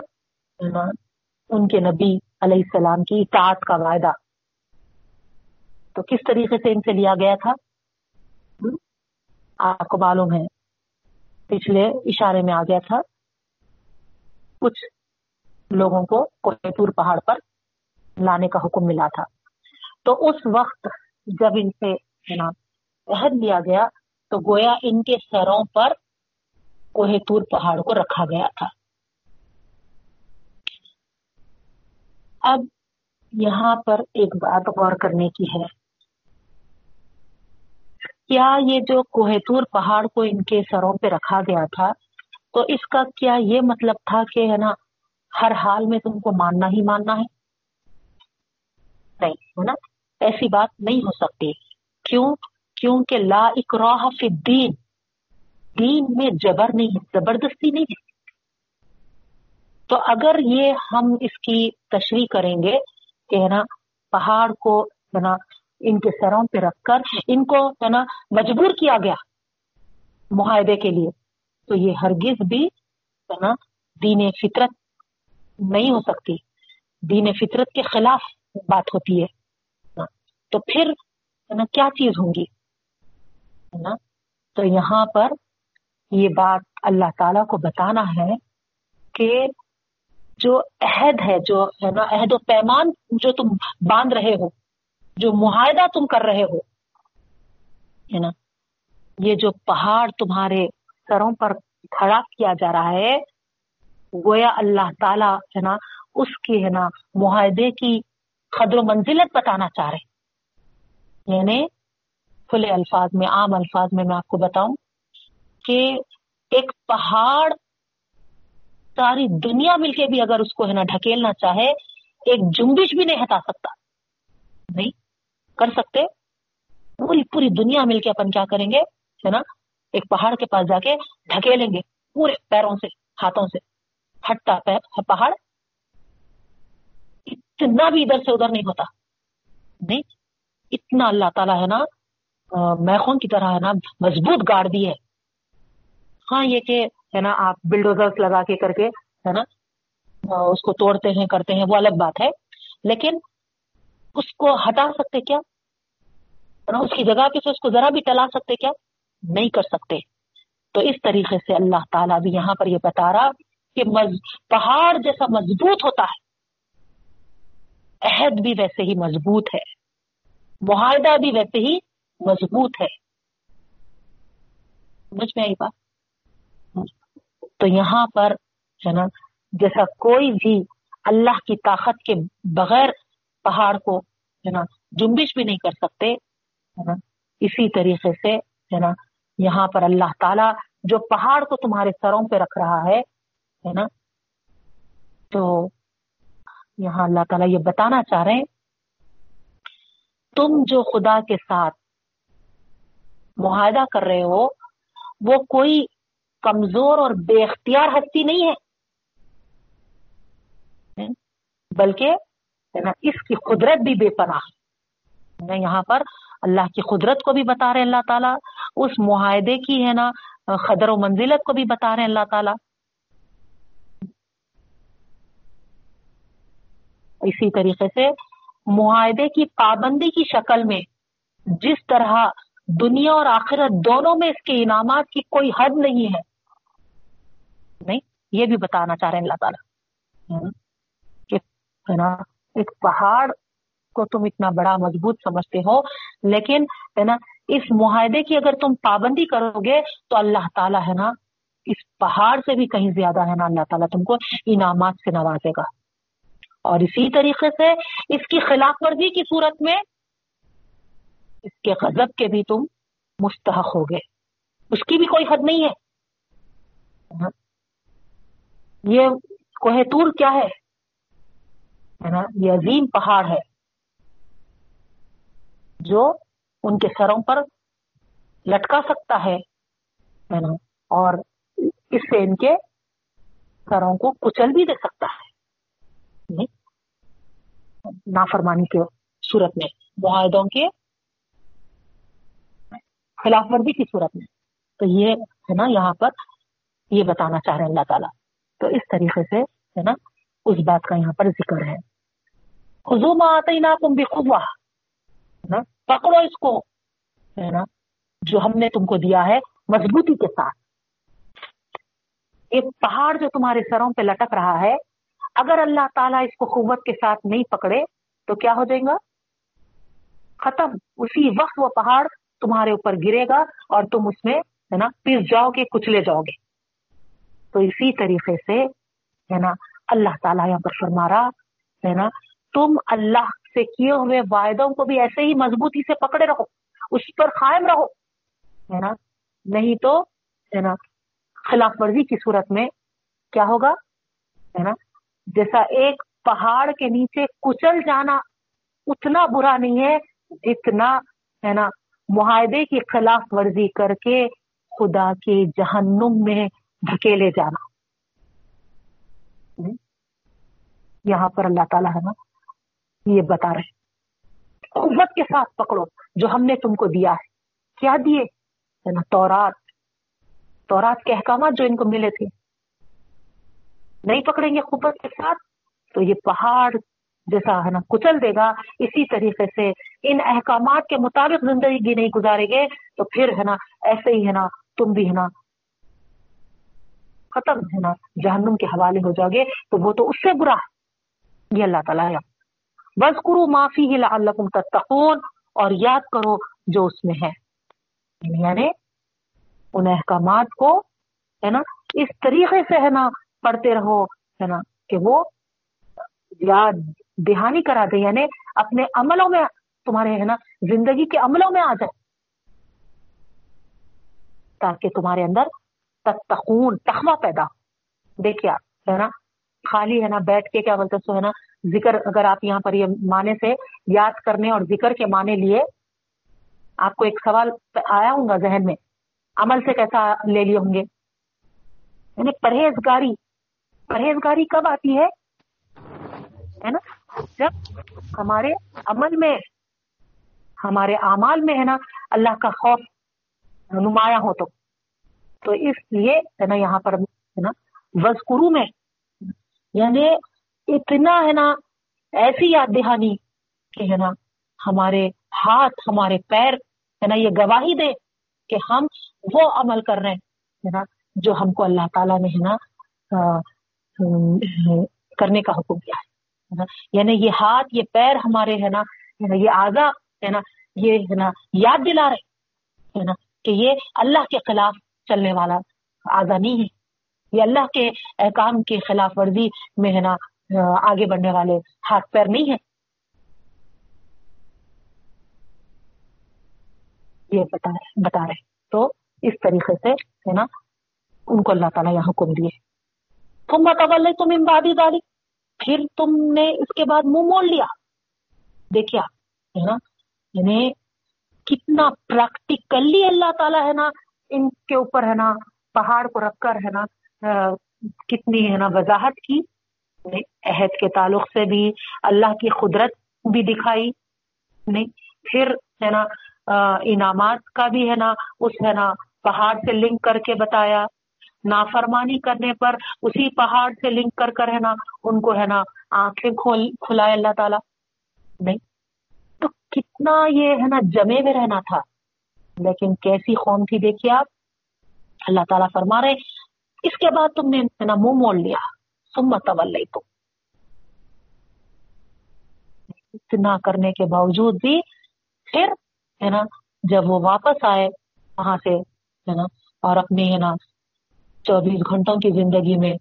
ان کے نبی علیہ السلام کی اطاعت کا وعدہ۔ تو کس طریقے سے ان سے لیا گیا تھا؟ آپ کو معلوم ہے۔ پچھلے اشارے میں آ گیا تھا، کچھ لوگوں کو کوہ پہاڑ پر لانے کا حکم ملا تھا۔ تو اس وقت جب ان سے عہد لیا گیا، تو گویا ان کے سروں پر کوہ تور پہاڑ کو رکھا گیا تھا۔ اب یہاں پر ایک بات غور کرنے کی ہے۔ کیا یہ جو کوہ تور پہاڑ کو ان کے سروں پہ رکھا گیا تھا، تو اس کا کیا یہ مطلب تھا کہ ہے نا، ہر حال میں تم کو ماننا ہی ماننا ہے؟ نہیں، ہے نا؟ ایسی بات نہیں ہو سکتی۔ کیوں؟ کیونکہ لا اکراہ فی الدین، دین میں جبر نہیں ہے، زبردستی نہیں ہے۔ تو اگر یہ ہم اس کی تشریح کریں گے کہ ہے نا، پہاڑ کو ہے نا ان کے سروں پہ رکھ کر ان کو ہے نا مجبور کیا گیا معاہدے کے لیے، تو یہ ہرگز بھی ہے نا دین فطرت نہیں ہو سکتی۔ دین فطرت کے خلاف بات ہوتی ہے۔ تو پھر ہے نا کیا چیز ہوں گی؟ ہے نا؟ تو یہاں پر یہ بات اللہ تعالی کو بتانا ہے کہ جو عہد ہے، جو ہے نا عہد و پیمان جو تم باندھ رہے ہو جو معاہدہ تم کر رہے ہو، ہے نا، یہ جو پہاڑ تمہارے سروں پر کھڑا کیا جا رہا ہے، گویا اللہ تعالی، ہے نا، اس کی، ہے نا، معاہدے کی قدر و منزلت بتانا چاہ رہے یعنی کھلے الفاظ میں، عام الفاظ میں میں آپ کو بتاؤں کہ ایک پہاڑ ساری دنیا مل کے بھی اگر اس کو، ہے نا، ڈھکیلنا چاہے، ایک جنبش بھی نہیں ہٹا سکتا۔ نہیں۔ کر سکتے۔ پوری پوری دنیا مل کے اپن کیا کریں گے؟ ہے نا؟ ایک پہاڑ کے پاس جا کے ڈھکیلیں گے، پورے پیروں سے، ہاتھوں سے۔ ہٹتا پیر، پہاڑ۔ اتنا بھی ادھر سے ادھر نہیں ہوتا۔ نہیں، اتنا اللہ تعالیٰ ہے نا میخون کی طرح ہے نا، مضبوط گاڑ دی ہے۔ ہاں یہ کہ، ہے نا، آپ بلڈوزر لگا کے کر کے، ہے نا اس کو توڑتے ہیں، کرتے ہیں، وہ الگ بات ہے۔ لیکن اس کو ہٹا سکتے کیا؟ اس کی جگہ پہ سے اس کو ذرا بھی ٹلا سکتے کیا؟ نہیں کر سکتے۔ تو اس طریقے سے اللہ تعالیٰ بھی یہاں پر یہ بتا رہا کہ پہاڑ جیسا مضبوط ہوتا ہے۔ عہد بھی ویسے ہی مضبوط ہے۔ معاہدہ بھی ویسے ہی مضبوط ہے۔ سمجھ میں آئی بات؟ تو یہاں پر ہے نا جیسا کوئی بھی اللہ کی طاقت کے بغیر پہاڑ کو، ہے نا، جنبش بھی نہیں کر سکتے، ہے نا، اسی طریقے سے، ہے نا، یہاں پر اللہ تعالی جو پہاڑ کو تمہارے سروں پہ رکھ رہا ہے ہے نا، تو یہاں اللہ تعالیٰ یہ بتانا چاہ رہے ہیں، تم جو خدا کے ساتھ معاہدہ کر رہے ہو، وہ کوئی کمزور اور بے اختیار ہستی نہیں ہے، بلکہ اس کی قدرت بھی بے پناہ یہاں پر اللہ کی قدرت کو بھی بتا رہے اللہ تعالیٰ، اس معاہدے کی ہے نا خدر و منزلت کو بھی بتا رہے اللہ تعالیٰ۔ اسی طریقے سے معاہدے کی پابندی کی شکل میں جس طرح دنیا اور آخرت دونوں میں اس کے انعامات کی کوئی حد نہیں ہے، نہیں، یہ بھی بتانا چاہ رہے ہیں اللہ تعالیٰ۔ کہ ایک پہاڑ کو تم اتنا بڑا مضبوط سمجھتے ہو، لیکن ہے نا، اس معاہدے کی اگر تم پابندی کرو گے تو اللہ تعالیٰ ہے نا، اس پہاڑ سے بھی کہیں زیادہ ہے نا اللہ تعالیٰ تم کو انعامات سے نوازے گا۔ اور اسی طریقے سے اس کی خلاف ورزی کی صورت میں اس کے غضب کے بھی تم مستحق ہو گئے اس کی بھی کوئی حد نہیں ہے۔ یہ کوہ تور کیا ہے؟ نا؟ یہ عظیم پہاڑ ہے جو ان کے سروں پر لٹکا سکتا ہے نا؟ اور اس سے ان کے سروں کو کچل بھی دے سکتا ہے۔ نافرمانی کے صورت میں، معاہدوں کے خلاف ورزی کی صورت میں۔ تو یہ ہے نا، یہاں پر یہ بتانا چاہ رہے ہیں اللہ تعالیٰ۔ تو اس طریقے سے، ہے نا، اس بات کا یہاں پر ذکر ہے۔ خزوم آتے تم بھی خزوا پکڑو اس کو ہے نا جو ہم نے تم کو دیا ہے مضبوطی کے ساتھ ایک پہاڑ جو تمہارے سروں پہ لٹک رہا ہے اگر اللہ تعالیٰ اس کو قوت کے ساتھ نہیں پکڑے تو کیا ہو جائے گا ختم اسی وقت وہ پہاڑ تمہارے اوپر گرے گا اور تم اس میں ہے نا پس جاؤ گے کچلے جاؤ گے تو اسی طریقے سے ہے نا اللہ تعالیٰ یہاں پر فرما رہا ہے نا تم اللہ سے کیے ہوئے واحدوں کو بھی ایسے ہی مضبوطی سے پکڑے رہو، اس پر قائم رہو۔ ہے نا؟ نہیں تو، ہے نا، خلاف ورزی کی صورت میں کیا ہوگا؟ ہے نا؟ جیسا ایک پہاڑ کے نیچے کچل جانا اتنا برا نہیں ہے جتنا، ہے نا، معاہدے کی خلاف ورزی کر کے خدا کے جہنم میں دھکیلے جانا۔ یہاں پر اللہ تعالیٰ ہے نا یہ بتا رہے قوت کے ساتھ پکڑو جو ہم نے تم کو دیا ہے۔ کیا دیے؟ نا تورات۔ تورات کے احکامات جو ان کو ملے تھے۔ نہیں پکڑیں گے قوت کے ساتھ؟ تو یہ پہاڑ جیسا ہے نا، کچل دے گا۔ اسی طریقے سے ان احکامات کے مطابق زندگی نہیں گزارے گے۔ تو پھر ہے نا، ایسے ہی ہے نا، تم بھی ہے نا، ختم ہے نا، جہنم کے حوالے ہو جاؤ گے۔ تو وہ تو اس سے برا یہ اللہ تعالیٰ بس کرو معافی ہی تتقون اور یاد کرو جو اس میں ہے۔ یعنی ان احکامات کو، ہے نا، اس طریقے سے، ہے نا، پڑھتے رہو، ہے نا، کہ وہ یاد دہانی کرا دے یعنی اپنے عملوں میں تمہارے، ہے نا، زندگی کے عملوں میں آ جائے۔ تاکہ تمہارے اندر تتقون تخمہ پیدا ہو۔ دیکھیے آپ، ہے نا خالی ہے نا، بیٹھ کے کیا بولتے سو ہے نا، ذکر اگر آپ یہاں پر یہ معنی سے یاد کرنے اور ذکر کے معنی لیے آپ کو ایک سوال آیا ہوں گا ذہن میں۔ عمل سے کیسا لے لیے ہوں گے؟ یعنی پرہیزگاری پرہیزگاری کب آتی ہے؟ ہے نا؟ جب ہمارے عمل میں، ہمارے اعمال میں ہے نا، اللہ کا خوف نمایاں ہو تو۔ تو اس لیے ہے نا، یہاں پر ہے نا وزقرو میں یعنی اتنا ہے نا ایسی یاد دہانی کہ ہے نا ہمارے ہاتھ ہمارے پیر ہے نا یہ گواہی دے کہ ہم وہ عمل کر رہے ہیں ہے نا جو ہم کو اللہ تعالیٰ نے ہے نا کرنے کا حکم کیا ہے یعنی یہ ہاتھ یہ پیر ہمارے ہے نا یہ آزا ہے نا یہ ہے نا یاد دلا رہے ہے نا کہ یہ اللہ کے خلاف چلنے والا آزا نہیں ہے یہ اللہ کے احکام کے خلاف ورزی میں ہے نا آگے بڑھنے والے ہاتھ پیر نہیں ہے یہ بتا رہے بتا رہے تو اس طریقے سے ہے نا، ان کو اللہ تعالیٰ یہاں حکم دیے۔ تم بتا تم امبادی داری پھر تم نے اس کے بعد منہ موڑ لیا۔ دیکھیا ہے نا یعنی کتنا پریکٹیکلی اللہ تعالیٰ ہے نا، ان کے اوپر ہے نا، پہاڑ کو رکھ کر ہے نا کتنی ہے نا وضاحت کی عہد کے تعلق سے بھی اللہ کی قدرت بھی دکھائی نہیں پھر ہے نا انعامات کا بھی ہے نا، اس ہے نا پہاڑ سے لنک کر کے بتایا۔ نافرمانی کرنے پر اسی پہاڑ سے لنک کر کر ہے نا ان کو ہے نا آنکھیں کھول، کھلائے اللہ تعالیٰ۔ نہیں، تو کتنا یہ ہے نا جمے میں رہنا تھا۔ لیکن کیسی قوم تھی دیکھیے آپ، اللہ تعالیٰ فرما رہے اس کے بعد تم نے نا منہ موڑ لیا۔ تم متول تو اتنا کرنے کے باوجود بھی پھر ہے نا، جب وہ واپس آئے وہاں سے، ہے نا، اور اپنی ہے نا چوبیس گھنٹوں کی زندگی میں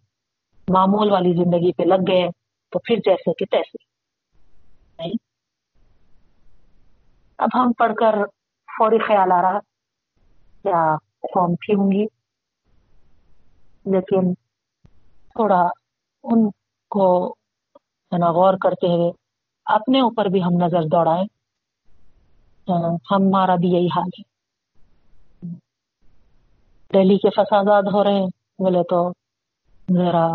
معمول والی زندگی پہ لگ گئے، تو پھر جیسے کہ تیسے۔ نہیں؟ اب ہم پڑھ کر فوری خیال آ رہا کیا قوم تھی ہوں گی؟ لیکن تھوڑا ان کو ہے نا غور کرتے ہوئے اپنے اوپر بھی ہم نظر دوڑائیں۔ ہمارا بھی یہی حال ہے۔ دہلی کے فسادات ہو رہے ہیں، بولے تو ذرا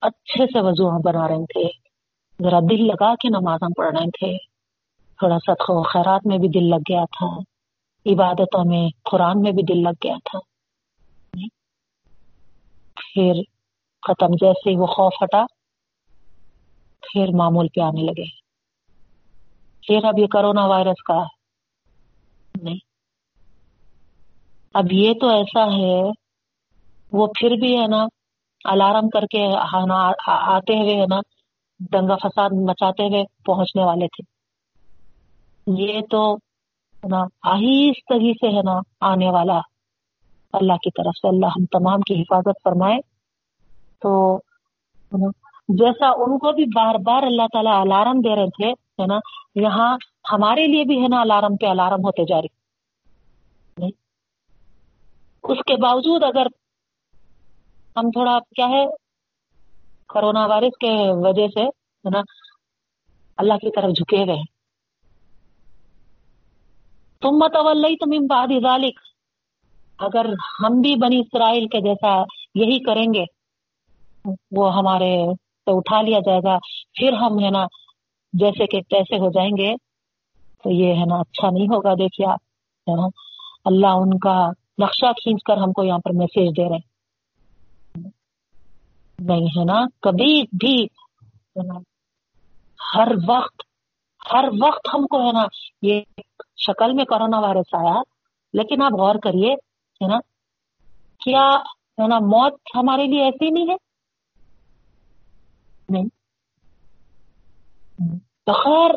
اچھے سے وضو بنا رہے تھے۔ ذرا دل لگا کے نماز ہم پڑھ رہے تھے۔ تھوڑا سا خیرات میں بھی دل لگ گیا تھا۔ عبادتوں میں، قرآن میں بھی دل لگ گیا تھا۔ پھر ختم، جیسے وہ خوف ہٹا، پھر معمول پہ آنے لگے۔ پھر اب یہ کرونا وائرس کا نہیں۔ اب یہ تو ایسا ہے، وہ پھر بھی ہے نا، الارم کر کے ہاں آتے ہوئے ہے نا، دنگا فساد مچاتے ہوئے پہنچنے والے تھے۔ یہ تو نا، آہستگی سے ہے نا آنے والا۔ اللہ کی طرف سے اللہ ہم تمام کی حفاظت فرمائے۔ تو جیسا ان کو بھی بار بار اللہ تعالیٰ الارم دے رہے تھے، ہے نا، یہاں ہمارے لیے بھی ہے نا الارم پہ الارم ہوتے جا رہے۔ اس کے باوجود اگر ہم تھوڑا کیا ہے، کرونا وائرس کے وجہ سے، ہے نا، اللہ کی طرف جھکے ہوئے تم متول تم امباد ذالک اگر ہم بھی بنی اسرائیل کے جیسا یہی کریں گے، وہ ہمارے سے اٹھا لیا جائے گا۔ پھر ہم ہے نا جیسے کہ کیسے ہو جائیں گے، تو یہ ہے نا اچھا نہیں ہوگا۔ دیکھیے آپ، ہے نا، اللہ ان کا نقشہ کھینچ کر ہم کو یہاں پر میسج دے رہے نہیں ہے نا، کبھی بھی ہر وقت ہر وقت ہم کو ہے نا یہ شکل میں کرونا وائرس آیا، لیکن آپ غور کریے ہے نا؟ کیا ہے نا موت ہمارے لیے ایسی نہیں ہے؟ نہیں۔ تو خیر،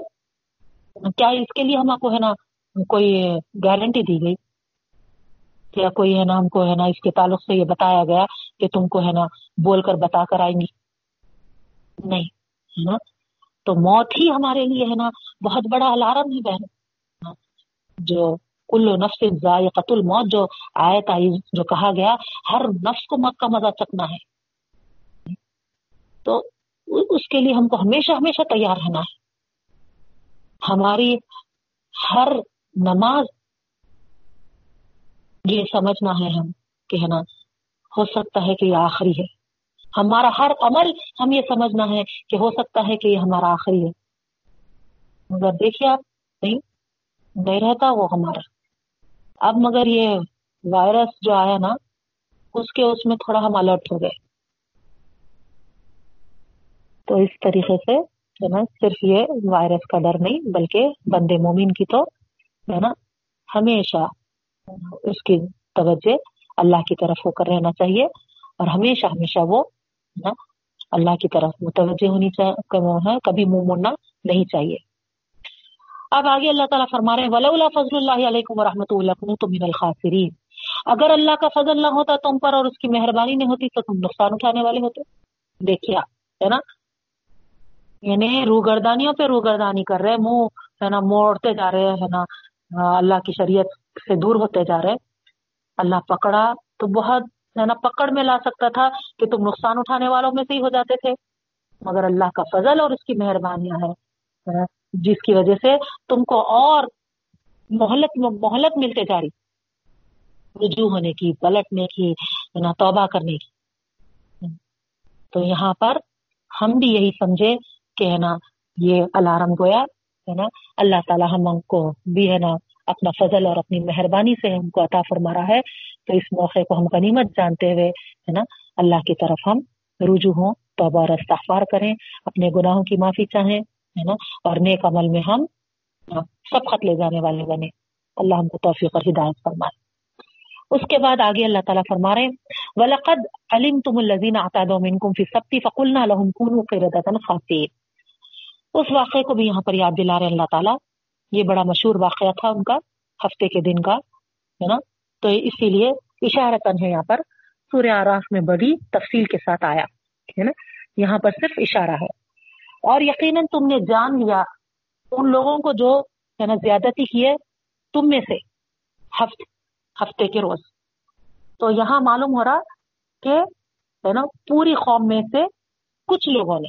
کیا اس کے لیے ہم کو ہے نا کوئی گارنٹی دی گئی؟ یا کوئی ہے نا ہم کو ہے نا اس کے تعلق سے یہ بتایا گیا کہ تم کو ہے نا بول کر بتا کر آئیں گی؟ نہیں، ہے نا؟ تو موت ہی ہمارے لیے ہے نا بہت بڑا الارم ہے بہن۔ جو کلو نفس ذائقت الموت، جو آیت آئی جو کہا گیا، ہر نفس کو موت کا مزہ چکنا ہے۔ تو اس کے لیے ہم کو ہمیشہ ہمیشہ تیار رہنا ہے۔ ہماری ہر نماز، یہ سمجھنا ہے ہم کہ ہے نا، ہو سکتا ہے کہ یہ آخری ہے۔ ہمارا ہر عمل، ہم یہ سمجھنا ہے کہ ہو سکتا ہے کہ یہ ہمارا آخری ہے۔ مگر دیکھیے آپ، نہیں نہیں رہتا وہ ہمارا۔ اب مگر یہ وائرس جو آیا نا، اس کے اس میں تھوڑا ہم الرٹ ہو گئے۔ تو اس طریقے سے ہے نا، صرف یہ وائرس کا ڈر نہیں، بلکہ بندے مومن کی تو ہے نا، ہمیشہ اس کی توجہ اللہ کی طرف ہو کر رہنا چاہیے۔ اور ہمیشہ ہمیشہ وہ نا، اللہ کی طرف متوجہ ہونی چاہیے کبھی منہ موڑنا نہیں چاہیے۔ اب آگے اللہ تعالیٰ فرما رہے ہیں ولا فضل اللہ علیکم و رحمۃ اللہ تو من الخاصرین اگر اللہ کا فضل نہ ہوتا تم پر اور اس کی مہربانی نہیں ہوتی تو تم نقصان اٹھانے والے ہوتے۔ دیکھیے ہے نا؟ یعنی روگردانیوں پہ روگردانی کر رہے، منہ، ہے نا، موڑتے جا رہے، ہے نا، اللہ کی شریعت سے دور ہوتے جا رہے۔ اللہ پکڑا تو بہت، ہے نا، پکڑ میں لا سکتا تھا کہ تم نقصان اٹھانے والوں میں سے ہی ہو جاتے تھے۔ مگر اللہ کا فضل اور اس کی مہربانیاں ہے جس کی وجہ سے تم کو اور مہلت مہلت ملتے جا رہی رجوع ہونے کی، پلٹنے کی نا، توبہ کرنے کی۔ تو یہاں پر ہم بھی یہی سمجھے کہ، ہے نا، یہ الارم گویا، ہے نا، اللہ تعالیٰ ہم کو بھی، ہے نا، اپنا فضل اور اپنی مہربانی سے ہم کو عطا فرما رہا ہے۔ تو اس موقع کو ہم غنیمت جانتے ہوئے، ہے نا، اللہ کی طرف ہم رجوع ہوں، توبہ اور استغفار کریں، اپنے گناہوں کی معافی چاہیں۔ ہے نا؟ اور نیک عمل میں ہم سب خط لے جانے والے بنے۔ اللہ ہم کو توفیق اور ہدایت فرمائے۔ اس کے بعد آگے اللہ تعالیٰ فرما رہے ہیں، وَلَقَدْ عَلِمْتُمُ الَّذِينَ أَعْتَادُوا مِنْكُمْ فِي السَّبْتِ فَقُلْنَا لَهُمْ كُونُوا قِرَدَةً اس واقعے کو بھی یہاں پر یاد دلا رہے اللہ تعالیٰ۔ یہ بڑا مشہور واقعہ تھا ان کا، ہفتے کے دن کا، ہے نا؟ تو اسی لیے اشارتن ہے یہاں پر۔ سورہ آراف میں بڑی تفصیل کے ساتھ آیا، ہے نا؟ یہاں پر صرف اشارہ ہے۔ اور یقیناً تم نے جان لیا ان لوگوں کو جو ہے نا زیادتی کی ہے تم میں سے ہفتے ہفتے کے روز۔ تو یہاں معلوم ہو رہا کہ ہے نا، پوری قوم میں سے کچھ لوگوں نے،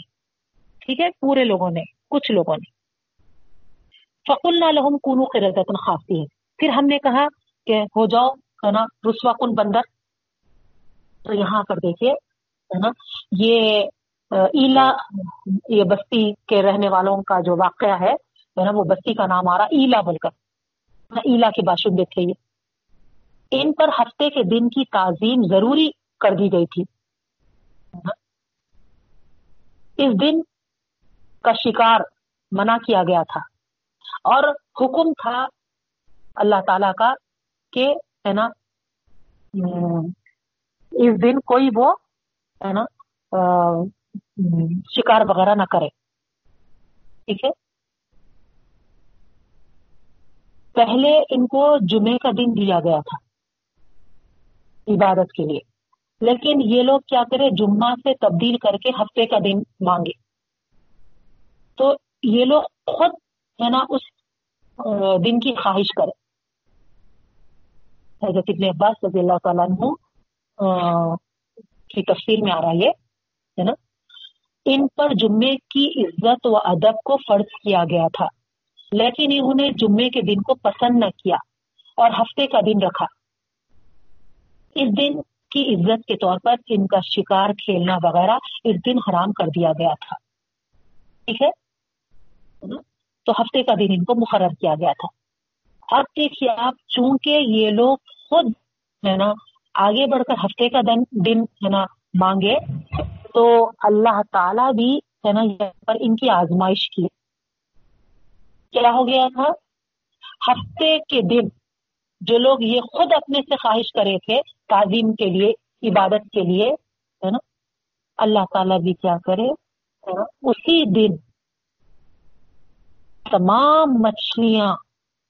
ٹھیک ہے، پورے لوگوں نے، کچھ لوگوں نے۔ فقل نہ لہم کونو قردتن خاصی ہے پھر ہم نے کہا کہ ہو جاؤ، ہے نا، رسوا کن بندر۔ تو یہاں پر دیکھیے، ہے نا، یہ ایلا یہ بستی کے رہنے والوں کا جو واقعہ ہے نا، وہ بستی کا نام آ رہا ایلا بول کر ایلا کے باشندے تھے یہ۔ ان پر ہفتے کے دن کی تعظیم ضروری کر دی گئی تھی۔ اس دن کا شکار منع کیا گیا تھا۔ اور حکم تھا اللہ تعالی کا کہ، ہے نا اس دن کوئی وہ، ہے نا شکار وغیرہ نہ کرے۔ ٹھیک ہے؟ پہلے ان کو جمعے کا دن دیا گیا تھا عبادت کے لیے۔ لیکن یہ لوگ کیا کرے، جمعہ سے تبدیل کر کے ہفتے کا دن مانگے۔ تو یہ لوگ خود ہے نا اس دن کی خواہش کرے حضرت ابن عباس رضی اللہ تعالیٰ عنہ کی تفصیل میں آ رہا ہے نا؟ ان پر جمعے کی عزت و ادب کو فرض کیا گیا تھا، لیکن انہوں نے جمعے کے دن کو پسند نہ کیا اور ہفتے کا دن رکھا۔ اس دن کی عزت کے طور پر ان کا شکار کھیلنا وغیرہ اس دن حرام کر دیا گیا تھا۔ ٹھیک ہے؟ تو ہفتے کا دن ان کو مقرر کیا گیا تھا۔ اب دیکھیے آپ، چونکہ یہ لوگ خود ہے نا، آگے بڑھ کر ہفتے کا دن دن ہے نا، مانگے تو اللہ تعالی بھی ہے نا یہاں پر ان کی آزمائش کی۔ کیا ہو گیا تھا ہفتے کے دن جو لوگ یہ خود اپنے سے خواہش کرے تھے تعظیم کے لیے، عبادت کے لیے، ہے نا، اللہ تعالیٰ بھی کیا کرے؟ اسی دن تمام مچھلیاں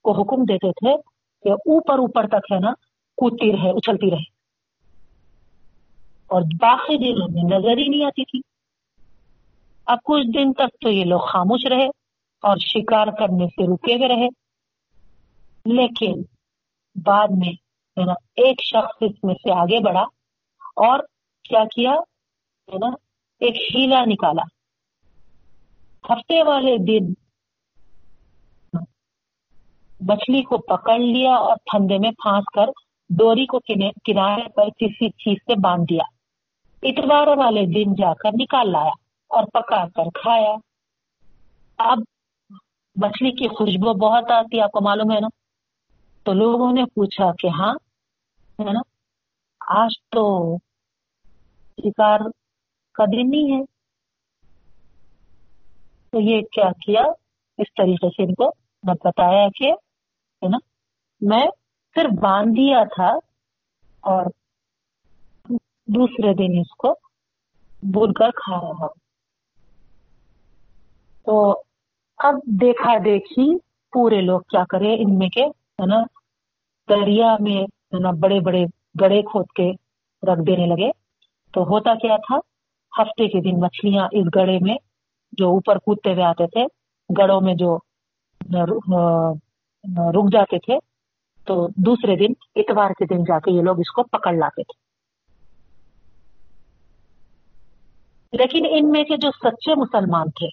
کو حکم دیتے تھے کہ اوپر اوپر تک ہے نا، کودتی رہے، اچھلتی رہے۔ اور باقی دنوں میں نظر ہی نہیں آتی تھی۔ اب کچھ دن تک تو یہ لوگ خاموش رہے اور شکار کرنے سے رکے ہوئے رہے۔ لیکن بعد میں ہے نا ایک شخص اس میں سے آگے بڑھا اور کیا کیا؟ ہے نا ایک ہیلا نکالا۔ ہفتے والے دن مچھلی کو پکڑ لیا اور پھندے میں پھانس کر ڈوری کو کنارے پر کسی چیز سے باندھ دیا۔ اتوار والے دن جا کر نکال لایا اور پکا کر کھایا۔ اب مچھلی کی خوشبو بہت آتی آپ کو معلوم ہے نا؟ تو لوگوں نے پوچھا کہ ہاں ہے نا؟ آج تو شکار کا دن نہیں ہے۔ تو یہ کیا کیا؟ اس طریقے سے ان کو میں بتایا کہ، ہے نا؟ میں پھر باندھ دیا تھا اور دوسرے دن اس کو بول کر کھا رہا ہوں تو اب دیکھا دیکھی پورے لوگ کیا کرے، ان میں کے، ہے نا، دریا میں، ہے نا، بڑے بڑے، گڑے کھود کے رکھ دینے لگے۔ تو ہوتا کیا تھا، ہفتے کے دن مچھلیاں اس گڑے میں جو اوپر کودتے ہوئے آتے تھے، گڑوں میں جو رک جاتے تھے، تو دوسرے دن، اتوار کے دن جا کے یہ لوگ اس کو پکڑ لاتے تھے۔ لیکن ان میں کے جو سچے مسلمان تھے،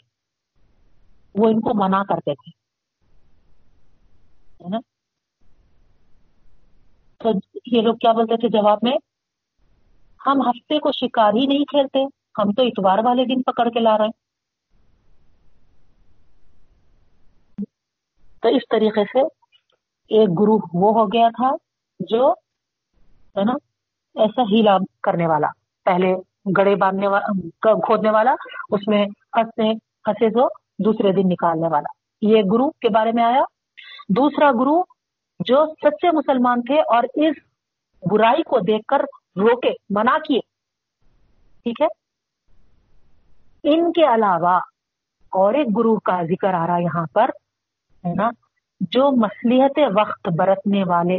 وہ ان کو منع کرتے تھے۔ تو یہ لوگ کیا بولتے تھے جواب میں؟ ہم ہفتے کو شکار ہی نہیں کھیلتے، ہم تو اتوار والے دن پکڑ کے لا رہے ہیں۔ تو اس طریقے سے ایک گروہ وہ ہو گیا تھا جو، ہے نا، ایسا ہیلا کرنے والا۔ پہلے گڑے باندھنے والا کھودنے والا، اس میں پھنسے پھنسے تو دوسرے دن نکالنے والا۔ یہ گرو کے بارے میں آیا۔ دوسرا گرو جو سچے مسلمان تھے اور اس برائی کو دیکھ کر روکے، منع کیے۔ ٹھیک ہے؟ ان کے علاوہ اور ایک گرو کا ذکر آ رہا یہاں پر، ہے نا؟ جو مسلحت وقت برتنے والے،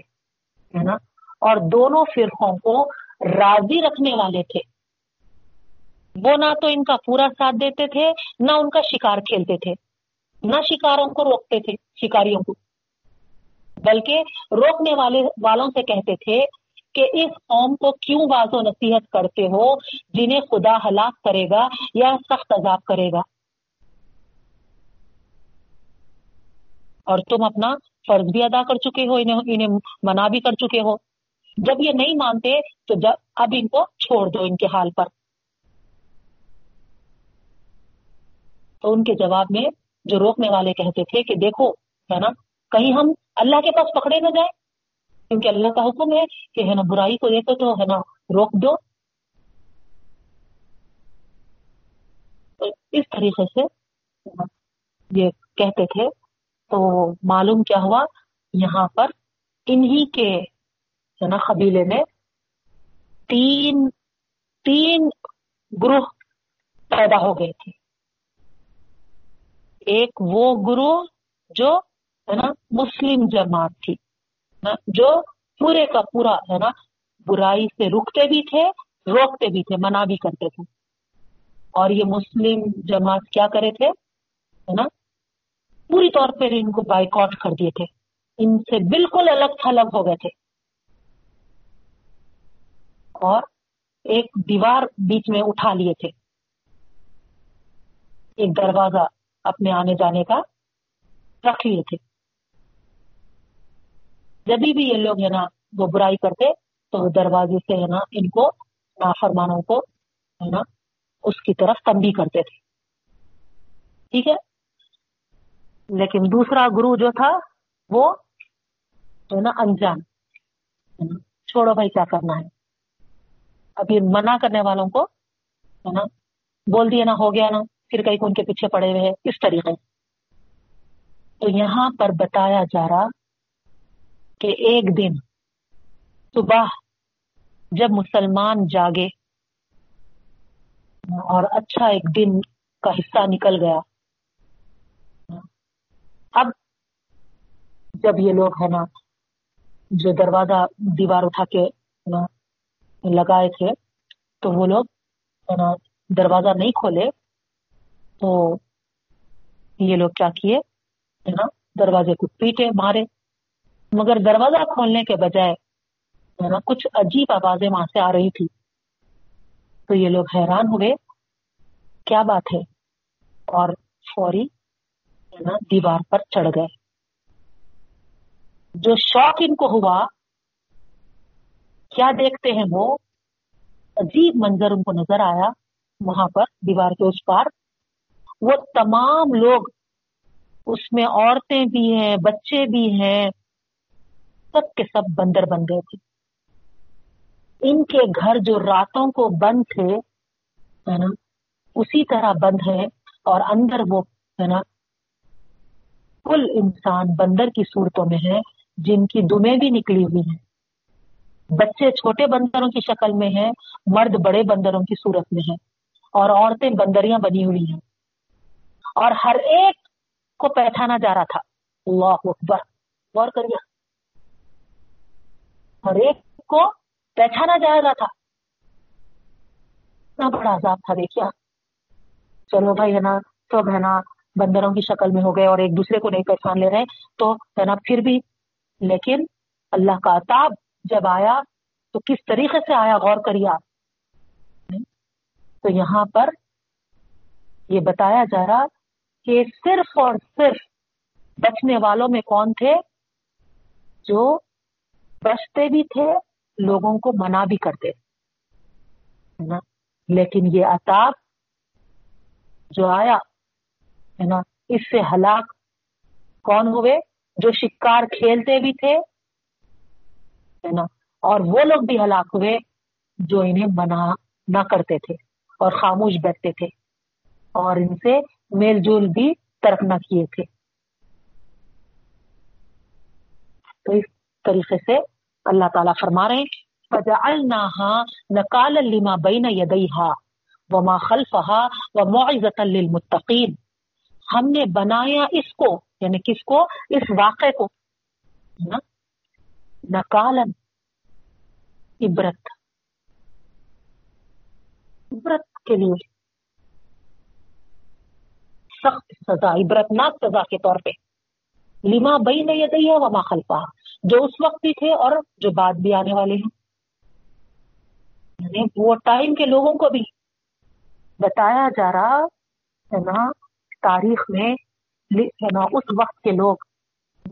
ہے نا؟ اور دونوں فرقوں کو راضی رکھنے والے تھے۔ وہ نہ تو ان کا پورا ساتھ دیتے تھے، نہ ان کا شکار کھیلتے تھے۔ نہ شکاروں کو روکتے تھے، شکاریوں کو۔ بلکہ روکنے والے والوں سے کہتے تھے کہ اس قوم کو کیوں باز و نصیحت کرتے ہو جنہیں خدا ہلاک کرے گا یا سخت عذاب کرے گا؟ اور تم اپنا فرض بھی ادا کر چکے ہو، انہیں انہیں منع بھی کر چکے ہو۔ جب یہ نہیں مانتے تو جب اب ان کو چھوڑ دو ان کے حال پر۔ تو ان کے جواب میں جو روکنے والے کہتے تھے کہ دیکھو، ہے نا، کہیں ہم اللہ کے پاس پکڑے نہ جائیں۔ کیونکہ اللہ کا حکم ہے کہ، ہے نا، برائی کو دیکھو تو، ہے نا، روک دو۔ اس طریقے سے یہ کہتے تھے۔ تو معلوم کیا ہوا؟ یہاں پر انہی کے، ہے نا، قبیلے میں تین تین گروہ پیدا ہو گئے تھے۔ ایک وہ گرو جو ہے نا مسلم جماعت تھی جو پورے کا پورا ہے نا برائی سے رکتے بھی تھے، روکتے بھی تھے، منع بھی کرتے تھے۔ اور یہ مسلم جماعت کیا کرے تھے؟ ہے نا، پوری طور پر ان کو بائک آؤٹ کر دیے تھے۔ ان سے بالکل الگ تھلگ ہو گئے تھے۔ اور ایک دیوار بیچ میں اٹھا لیے تھے۔ ایک دروازہ اپنے آنے جانے کا رکھ لیے تھے۔ جب بھی یہ لوگ ہے نا وہ برائی کرتے تو دروازے سے ہے نا ان کو نافرمانوں کو ہے نا اس کی طرف تنبی کرتے تھے۔ ٹھیک ہے؟ لیکن دوسرا گرو جو تھا وہ ہے نا انجان۔ چھوڑو بھائی، کیا کرنا ہے؟ اب یہ منع کرنے والوں کو ہے نا بول دیا نا، ہو گیا نا۔ پھر کہیں ان کے پیچھے پڑے ہوئے ہیں، اس طریقے۔ تو یہاں پر بتایا جا رہا کہ ایک دن صبح جب مسلمان جاگے اور اچھا ایک دن کا حصہ نکل گیا۔ اب جب یہ لوگ ہے نا، جو دروازہ، دیوار اٹھا کے لگائے تھے، تو وہ لوگ دروازہ نہیں کھولے۔ تو یہ لوگ کیا کیے؟ نا، دروازے کو پیٹے، مارے۔ مگر دروازہ کھولنے کے بجائے نا، کچھ عجیب آوازیں وہاں سے آ رہی تھی تو یہ لوگ حیران ہوئے کیا بات ہے؟ اور فوری نا، دیوار پر چڑھ گئے۔ جو شوق ان کو ہوا، کیا دیکھتے ہیں وہ؟ عجیب منظر ان کو نظر آیا۔ وہاں پر دیوار کے اس پار وہ تمام لوگ اس میں عورتیں بھی ہیں، بچے بھی ہیں، سب کے سب بندر بن گئے تھے۔ ان کے گھر جو راتوں کو بند تھے، ہے نا، اسی طرح بند ہے اور اندر وہ، ہے نا، کل انسان بندر کی صورتوں میں ہے، جن کی دمیں بھی نکلی ہوئی ہیں۔ بچے چھوٹے بندروں کی شکل میں ہیں، مرد بڑے بندروں کی صورت میں ہیں اور عورتیں بندریاں بنی ہوئی ہیں۔ اور ہر ایک کو پہچانا جا رہا تھا۔ اللہ اکبر۔ غور کریے۔ ہر ایک کو پہچانا جا رہا تھا۔ اتنا بڑا عذاب تھا دیکھیا چلو بھائی، ہے نا، سب ہے نا بندروں کی شکل میں ہو گئے اور ایک دوسرے کو نہیں پہچان لے رہے، تو ہے نا پھر بھی۔ لیکن اللہ کا عطاب جب آیا، تو کس طریقے سے آیا؟ غور کریے آپ۔ تو یہاں پر یہ بتایا جا رہا کہ صرف اور صرف بچنے والوں میں کون تھے؟ جو بچتے بھی تھے، لوگوں کو منع بھی کرتے نا؟ لیکن یہ عطاب جو آیا، ہے نا، اس سے ہلاک کون ہوئے؟ جو شکار کھیلتے بھی تھے، ہے نا؟ اور وہ لوگ بھی ہلاک ہوئے جو انہیں منع نہ کرتے تھے اور خاموش بیٹھتے تھے اور ان سے میل جول بھی ترک نہ کیے تھے۔ تو اس طریقے سے اللہ تعالیٰ فرما رہے ہیں، فجعلناها نقالا لما بين يديها وما خلفها وموعظة للمتقين۔ ہم نے بنایا اس کو یعنی کس کو؟ اس واقعے کو۔ نقالا، عبرت۔ عبرت کے لیے۔ سخت سزا، عبرتناک سزا کے طور پہ۔ لما بئی نہ یہ وما خلفا جو اس وقت بھی تھے اور جو بعد بھی آنے والے ہیں۔ یعنی وہ ٹائم کے لوگوں کو بھی بتایا جا رہا ہے نا، تاریخ میں ہے نا، اس وقت کے لوگ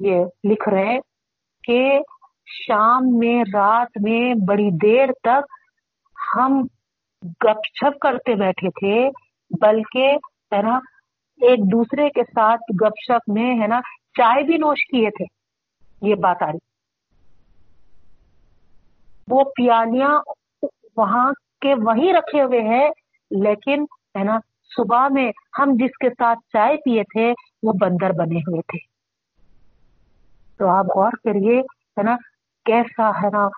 یہ لکھ رہے کہ شام میں، رات میں، بڑی دیر تک ہم گپ چھپ کرتے بیٹھے تھے، بلکہ ہے نا ایک دوسرے کے ساتھ گپ شپ میں، ہے نا، چائے بھی نوش کیے تھے۔ یہ بات آ رہی۔ وہ پیالیاں وہاں کے وہیں رکھے ہوئے ہیں، لیکن، ہے نا، صبح میں ہم جس کے ساتھ چائے پیے تھے، وہ بندر بنے ہوئے تھے۔ تو آپ غور کریے، ہے نا، کیسا، ہے نا،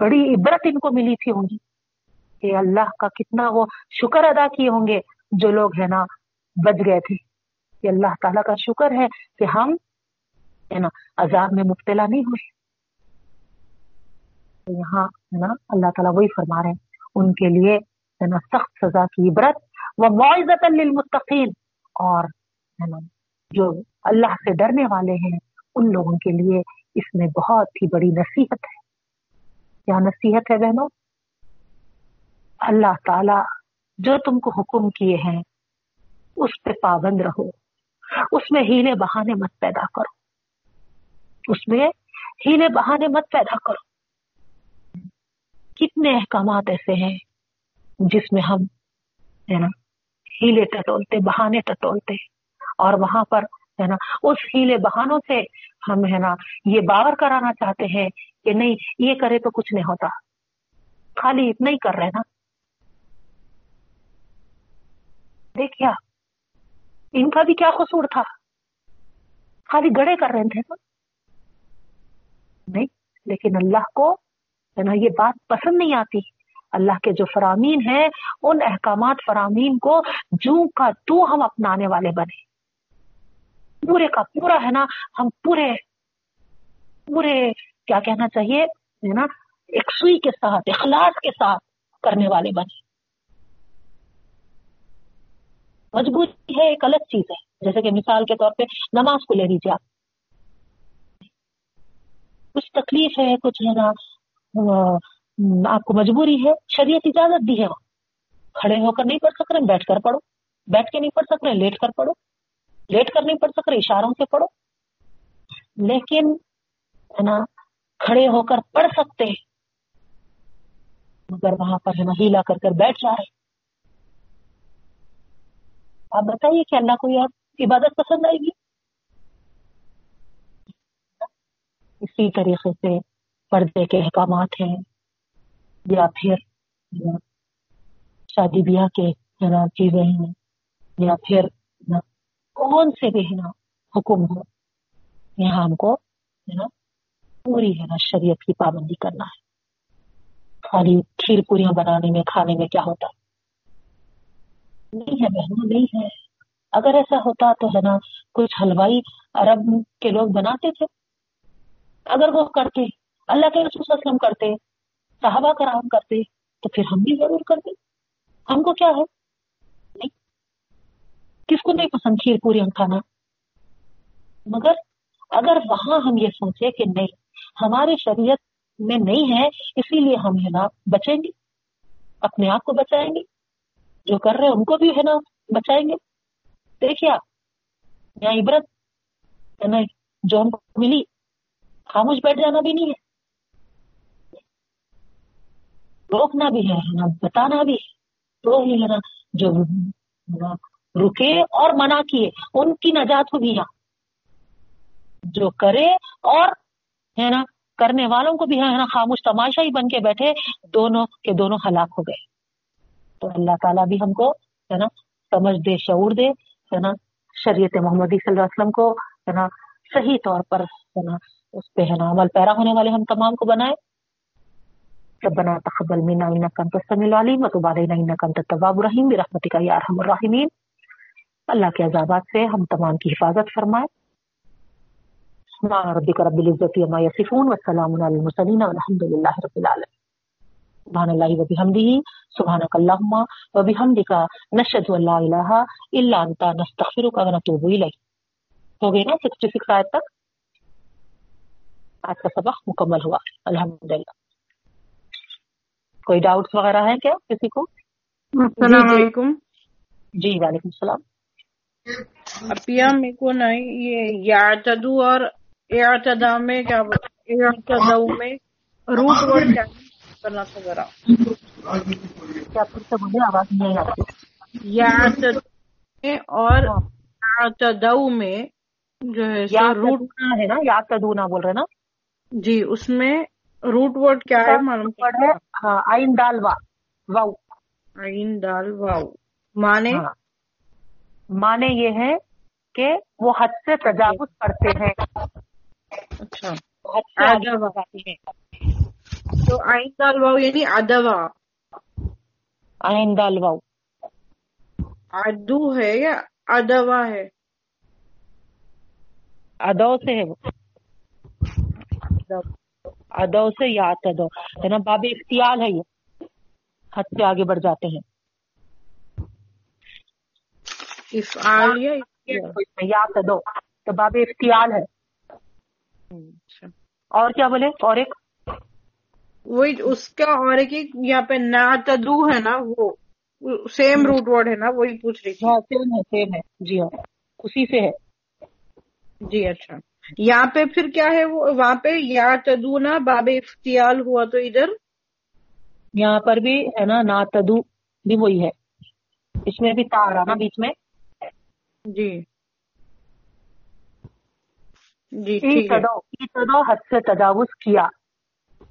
بڑی عبرت ان کو ملی تھی ہوں گی کہ اللہ کا کتنا وہ شکر ادا کیے ہوں گے، جو لوگ، ہے نا بچ گئے تھے۔ کہ اللہ تعالیٰ کا شکر ہے کہ ہم نا، عذاب میں مبتلا نہیں ہوئے۔ یہاں ہے نا، اللہ تعالیٰ وہی فرما رہے ہیں۔ ان کے لیے نا، سخت سزا کی عبرت وہ معذت للمتقین۔ اور نا، جو اللہ سے ڈرنے والے ہیں، ان لوگوں کے لیے اس میں بہت ہی بڑی نصیحت ہے۔ کیا نصیحت ہے بہنوں؟ اللہ تعالی جو تم کو حکم کیے ہیں اس پہ پابند رہو۔ اس میں ہیلے بہانے مت پیدا کرو۔ اس میں ہیلے بہانے مت پیدا کرو۔ کتنے احکامات ایسے ہیں جس میں ہم، ہے نا، ہیلے ٹٹولتے، بہانے ٹٹولتے، اور وہاں پر، ہے نا، اس ہیلے بہانوں سے ہم، ہے نا، یہ باور کرانا چاہتے ہیں کہ نہیں، یہ کرے تو کچھ نہیں ہوتا۔ خالی اتنا ہی کر رہے نا۔ دیکھیے آپ۔ ان کا بھی کیا قصور تھا؟ خالی گڑے کر رہے تھے نا نہیں، لیکن اللہ کو ہے نا یہ بات پسند نہیں آتی۔ اللہ کے جو فرامین ہیں، ان احکامات فرامین کو جو کا تو ہم اپنانے والے بنے۔ پورے کا پورا ہے نا، ہم پورے پورے کیا کہنا چاہیے، ہے نا، ایک سوئی کے ساتھ، اخلاص کے ساتھ کرنے والے بنے۔ مجبوری ہے، ایک الگ چیز ہے۔ جیسے کہ مثال کے طور پہ نماز کو لے لیجیے آپ۔ کچھ تکلیف ہے، کچھ ہے نا آپ کو مجبوری ہے، شریعت اجازت دی ہے۔ کھڑے ہو کر نہیں پڑھ سک رہے، بیٹھ کر پڑھو۔ بیٹھ کے نہیں پڑھ سک رہے، لیٹ کر پڑھو۔ لیٹ کر نہیں پڑھ سک رہے، اشاروں سے پڑھو۔ لیکن، ہے نا، کھڑے ہو کر پڑھ سکتے مگر وہاں پر، ہے نا، ہیلا کر کر بیٹھ جا رہے۔ آپ بتائیے کہ اللہ کو یہ عبادت پسند آئے گی؟ اسی طریقے سے پردے کے احکامات ہیں، یا پھر شادی بیاہ کے ہے نا چیزیں ہیں، یا پھر کون سے بھی ہے نا حکم ہو یہاں ہم کو ہے نا پوری ہے نا شریعت کی پابندی کرنا ہے۔ خالی کھیر پوریاں بنانے میں، کھانے میں کیا ہوتا؟ ہے نہیں ہے بہنوں نہیں ہے۔ اگر ایسا ہوتا تو ہے نا، کچھ حلوائی عرب کے لوگ بناتے تھے۔ اگر وہ کرتے، اللہ کے رسول وسلم کرتے، صحابہ کرام کرتے، تو پھر ہم بھی ضرور کرتے۔ ہم کو کیا ہے؟ نہیں۔ کس کو نہیں پسند؟ کھیر پوریاں کھانا۔ مگر اگر وہاں ہم یہ سوچے کہ نہیں، ہماری شریعت میں نہیں ہے، اسی لیے ہم ہے نا بچیں گے۔ اپنے آپ کو بچائیں گے۔ جو کر رہے ہیں، ان کو بھی ہے نا بچائیں گے۔ دیکھیے آپ، یہاں عبرت، ہے نا، جو ہم کو ملی، خاموش بیٹھ جانا بھی نہیں ہے۔ روکنا بھی ہے نا، بتانا بھی ہے۔ تو ہی ہے نا، جو رکے اور منع کیے، ان کی نجات ہوگی یہاں۔ جو کرے اور، ہے نا، کرنے والوں کو بھی ہے نا، خاموش تماشا ہی بن کے بیٹھے، دونوں کے دونوں ہلاک ہو گئے۔ تو اللہ تعالیٰ بھی ہم کو ہے نا، سمجھ دے، شعور دے، ہے نا، شریعت محمدی صلی اللہ علیہ وسلم کو ہے نا، صحیح طور پر ہے نا، اس پہ ہے نا عمل پیرا ہونے والے ہم تمام کو بنائے۔ ربنا تقبل منا انك انت السميع العليم وتب علينا انك انت التواب الرحيم برحمتك يا ارحم الراحمين اللہ کے عذابات سے ہم تمام کی حفاظت فرمائے۔ سبحان ربك رب العزة عما يصفون والسلام على المرسلين والحمد لله رب العالمين سبحان الله وبحمده سبحانك اللهم وبحمدك نشهد ان لا اله الا انت نستغفرك ونتوب اليك ہو گئی نا 66 آیت تک؟ آج کا سبق مکمل ہوا الحمدللہ۔ کوئی ڈاؤٹس وغیرہ ہیں کیا کسی کو؟ السلام علیکم۔ جی وعلیکم السلام۔ اپیا میرے کو نہیں یہ یعتدو اور اعتدا میں کیا اعتدو میں روٹ ورڈ کیا؟ کرنا تھا ذرا کیا پھر سے بولے آواز نہیں آتی یعتدو میں اور اعتدو میں جو ہے یا روٹ ہے نا یا تدونا بول رہے نا جی اس میں روٹ ورڈ کیا ہے معلوم ہے آئین وا واؤ عین دال واؤ مانے۔ مانے یہ ہے کہ وہ حد سے تجاوز کرتے ہیں اچھا حد سے آگے ادوا جاتے ہیں تو عین دال واؤ یعنی ادوا آئین دال واؤ ادو ہے یا ادوا ہے ادو سے ہے وہ ادو سے یا تدو ہے نا باب اختیال ہے یہ حد سے آگے بڑھ جاتے ہیں یا تدو تو باب اختیال ہے اور کیا بولے اور ایک وہی اس کا اور ایک یہاں پہ ناتدو ہے نا وہ سیم روٹ ورڈ ہے نا وہی پوچھ رہی ہاں سیم ہے سیم ہے۔ جی ہاں اسی سے ہے۔ جی اچھا۔ یہاں پہ پھر کیا ہے وہ وہاں پہ یا تدونا باب افتیال ہوا تو ادھر۔ یہاں پر بھی ہے نا نا تدو بھی وہی ہے۔ اس میں بھی تا رہا نا بیچ میں۔ جی۔ جی تدو تدو حد سے تجاوز کیا۔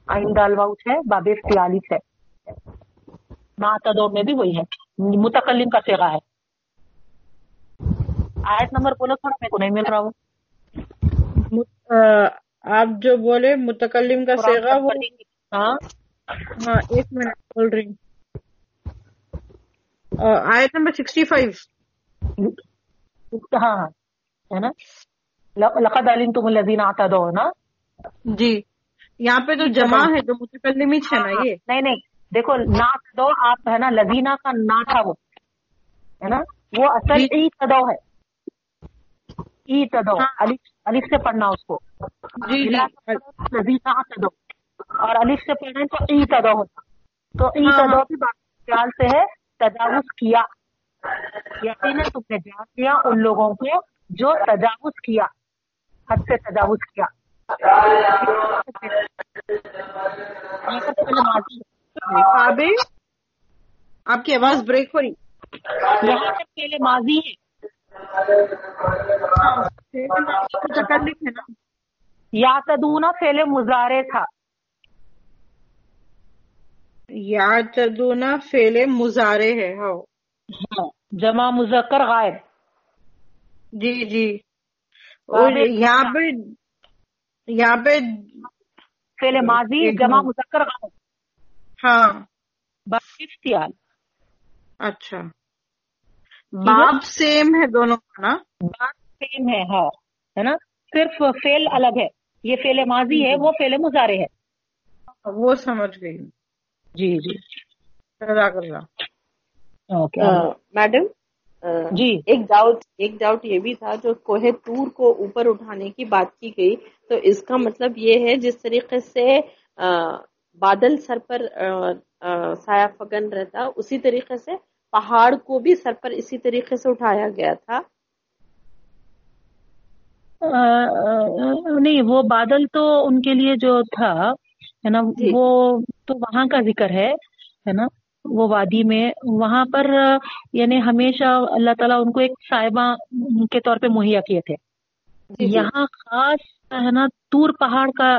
آئین دالواؤچ ہے باب اختیالس ہے نا تدو میں بھی وہی ہے متکلم کا سیغا ہے آیت نمبر بولو تھوڑا میرے کو نہیں مل رہا وہ آ، آپ جو بولے متکلم کا سیغا وہ۔ ہاں ہاں ایک منٹ بول رہی ہوں آیت نمبر سکسٹی فائیو ہاں ہے نا لقد علمتم الذین اعتدوا نا جی یہاں پہ تو جی، جمع ہے جو متکلمت ہے نا ہاں، ہاں۔ یہ۔ نہیں نہیں دیکھو نا تدو آپ ہے نا لدینہ کا نا تھا وہ ہے نا؟ وہ اصل جی۔ ای تدو ہے۔ ای تدو الف سے پڑھنا اس کو۔ جی, جی۔ لدینہ تدو اور الف سے پڑھنا تو ای تدو ہوتا۔ تو ای ہاں، تدو بھی خیال سے ہے تجاوز کیا۔ یقیناً تم نے جان دیا ان لوگوں کو جو تجاوز کیا حد سے تجاوز کیا۔ آپ کی آواز بریک ہو رہی یہاں تک پہلے ماضی ہے۔ یا تدونا فیل مزارے تھا یا تدونا فیل مزارے ہے ہاں۔ ہاں، جمع مذکر غائب۔ جی جی۔ اور یہاں پہ یہاں پہ فیل ماضی جمع مذکر ہاں۔ بس اچھا۔ باب سیم ہے دونوں کا نا؟ باب سیم ہے ہاں۔ ہے نا؟ صرف فیل الگ ہے۔ یہ فیل ماضی ہے وہ فیل مظاہرے ہے۔ وہ سمجھ گئی۔ جی جی۔ اللہ۔ Okay madam? جی۔ ایک ڈاؤٹ ایک ڈاؤٹ یہ بھی تھا جو کوہ تور کو اوپر اٹھانے کی بات کی گئی۔ تو اس کا مطلب یہ ہے جس طریقے سے بادل سر پر سایہ فگن رہتا اسی طریقے سے پہاڑ کو بھی سر پر اسی طریقے سے اٹھایا گیا تھا۔ نہیں وہ بادل تو ان کے لیے جو تھا ہے نا جی۔ وہ تو وہاں کا ذکر ہے ہے نا۔ وہ وادی میں وہاں پر یعنی ہمیشہ اللہ تعالیٰ ان کو ایک صاحبہ کے طور پہ مہیا کیے تھے۔ جی، جی۔ یہاں خاص ہے نا تور پہاڑ کا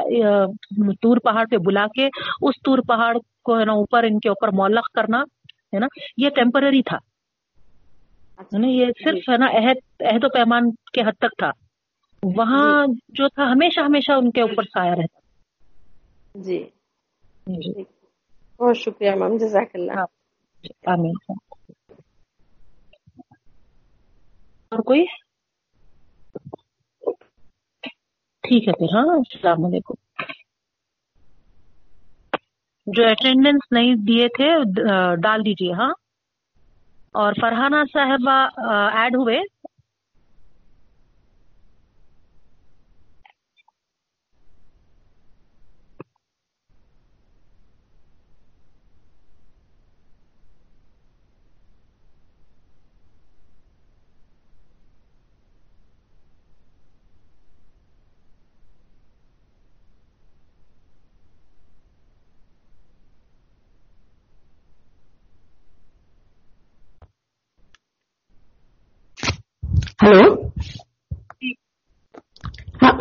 تور پہاڑ پہ بلا کے اس تور پہاڑ کو ہے نا اوپر ان کے اوپر مولق کرنا ہے نا یہ ٹیمپرری تھا۔ اچھا، یعنی یہ جی۔ صرف ہے نا عہد عہد و پیمان کے حد تک تھا۔ وہاں جو تھا ہمیشہ ہمیشہ ان کے اوپر سایہ رہتا۔ جی۔ بہت شکریہ میم، جزاک اللہ۔ ہاں۔ آمین۔ اور کوئی؟ ٹھیک ہے پھر ہاں السلام علیکم۔ جو اٹینڈنس نہیں دیے تھے ڈال دیجیے ہاں۔ اور فرحانہ صاحبہ ایڈ ہوئے۔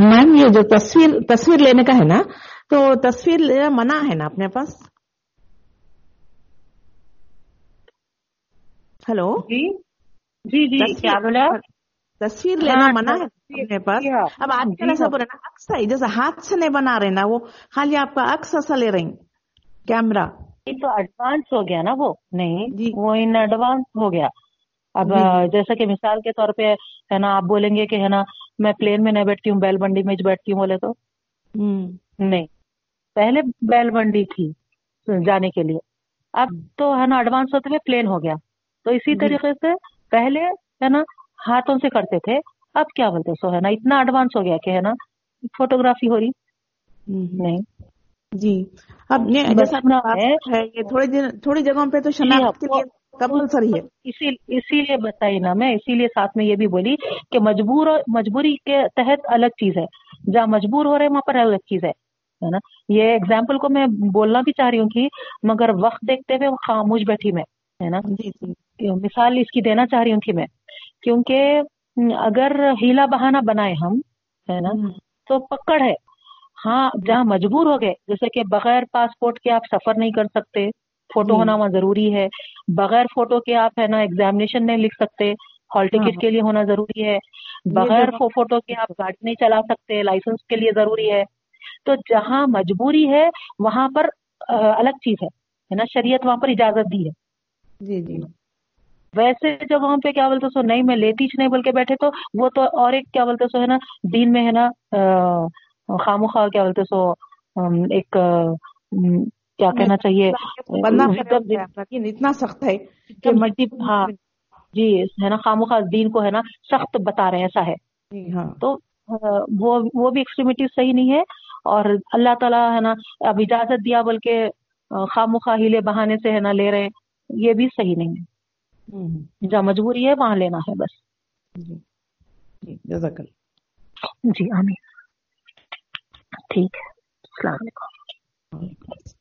میم یہ جو تصویر تصویر لینے کا ہے نا تو تصویر منع ہے نا اپنے پاس؟ ہلو؟ جی جی جی کیا بولا تصویر لینا ہاں، منع ہے اپنے پاس؟ اب آج کل جی، ایسا ہاں۔ بول رہے نا اکس جیسے ہاتھ سے نہیں بنا رہے نا وہ خالی آپ کا اکس ایسا لے رہی کیمرہ۔ یہ تو ایڈوانس ہو گیا نا وہ؟ نہیں جی۔ وہ ان ایڈوانس ہو گیا۔ اب جی۔ جیسا کہ مثال کے طور پہ ہے نا آپ بولیں گے کہ ہے نا میں پلین میں نہیں بیٹھتی ہوں بیل بنڈی میں بیٹھتی ہوں بولے تو۔ نہیں۔ پہلے بیل بنڈی تھی جانے کے لیے۔ اب تو ہے نا ایڈوانس ہوتے ہوئے پلین ہو گیا۔ تو اسی جی۔ طریقے سے پہلے ہے نا ہاتھوں سے کرتے تھے۔ اب کیا بولتے سو ہے نا اتنا ایڈوانس ہو گیا کہ ہے نا فوٹوگرافی ہو رہی۔ نہیں۔ جی۔ اب یہ تھوڑی جگہوں پہ تو جی، شناخت کے لیے کمپلسری ہے اسی اسی لیے بتائی نا میں اسی لیے ساتھ میں یہ بھی بولی کہ مجبور مجبوری کے تحت الگ چیز ہے۔ جہاں مجبور ہو رہے ہیں وہاں پر الگ چیز ہے ہے نا؟ یہ اگزامپل کو میں بولنا بھی چاہ رہی ہوں کہ مگر وقت دیکھتے ہوئے خاموش بیٹھی میں ہے نا؟ مثال اس کی دینا چاہ رہی ہوں کہ میں کیونکہ اگر ہیلا بہانہ بنائے ہم ہے نا؟ تو پکڑ ہے۔ ہاں جہاں مجبور ہو گئے جیسے کہ بغیر پاسپورٹ کے آپ سفر نہیں کر سکتے فوٹو جی۔ ہونا وہاں ضروری ہے۔ بغیر فوٹو کے آپ ہے نا ایگزامینیشن نہیں لکھ سکتے۔ ہال ٹکٹ کے لیے ہونا ضروری ہے۔ بغیر فوٹو کے آپ گاڑی نہیں چلا سکتے۔ لائسنس کے لیے ضروری ہے۔ تو جہاں مجبوری ہے وہاں پر الگ چیز ہے۔ نا؟ شریعت وہاں پر اجازت دی ہے۔ جی جی۔ ویسے جب وہاں پہ کیا بولتے سو نہیں میں لیتی نہیں بول کے بیٹھے تو وہ تو اور ایک کیا بولتے سو ہے نا دین میں ہے نا خاموخا کیا بولتے سو ایک کیا کہنا چاہیے اتنا سخت ہے کہ ملٹی ہاں جی ہے نا خامو خاص دین کو ہے نا سخت بتا رہے ہیں ایسا ہے۔ جی، ہاں۔ تو وہ بھی ایکسٹریمٹی صحیح نہیں ہے اور اللہ تعالیٰ ہے نا اب اجازت دیا بلکہ خام ہیلے بہانے سے ہے نا لے رہے یہ بھی صحیح نہیں ہے۔ جہاں مجبوری ہے وہاں لینا ہے بس۔ جی، جی، جزاک اللہ۔ جی آمین۔ ٹھیک ہے۔ السلام علیکم۔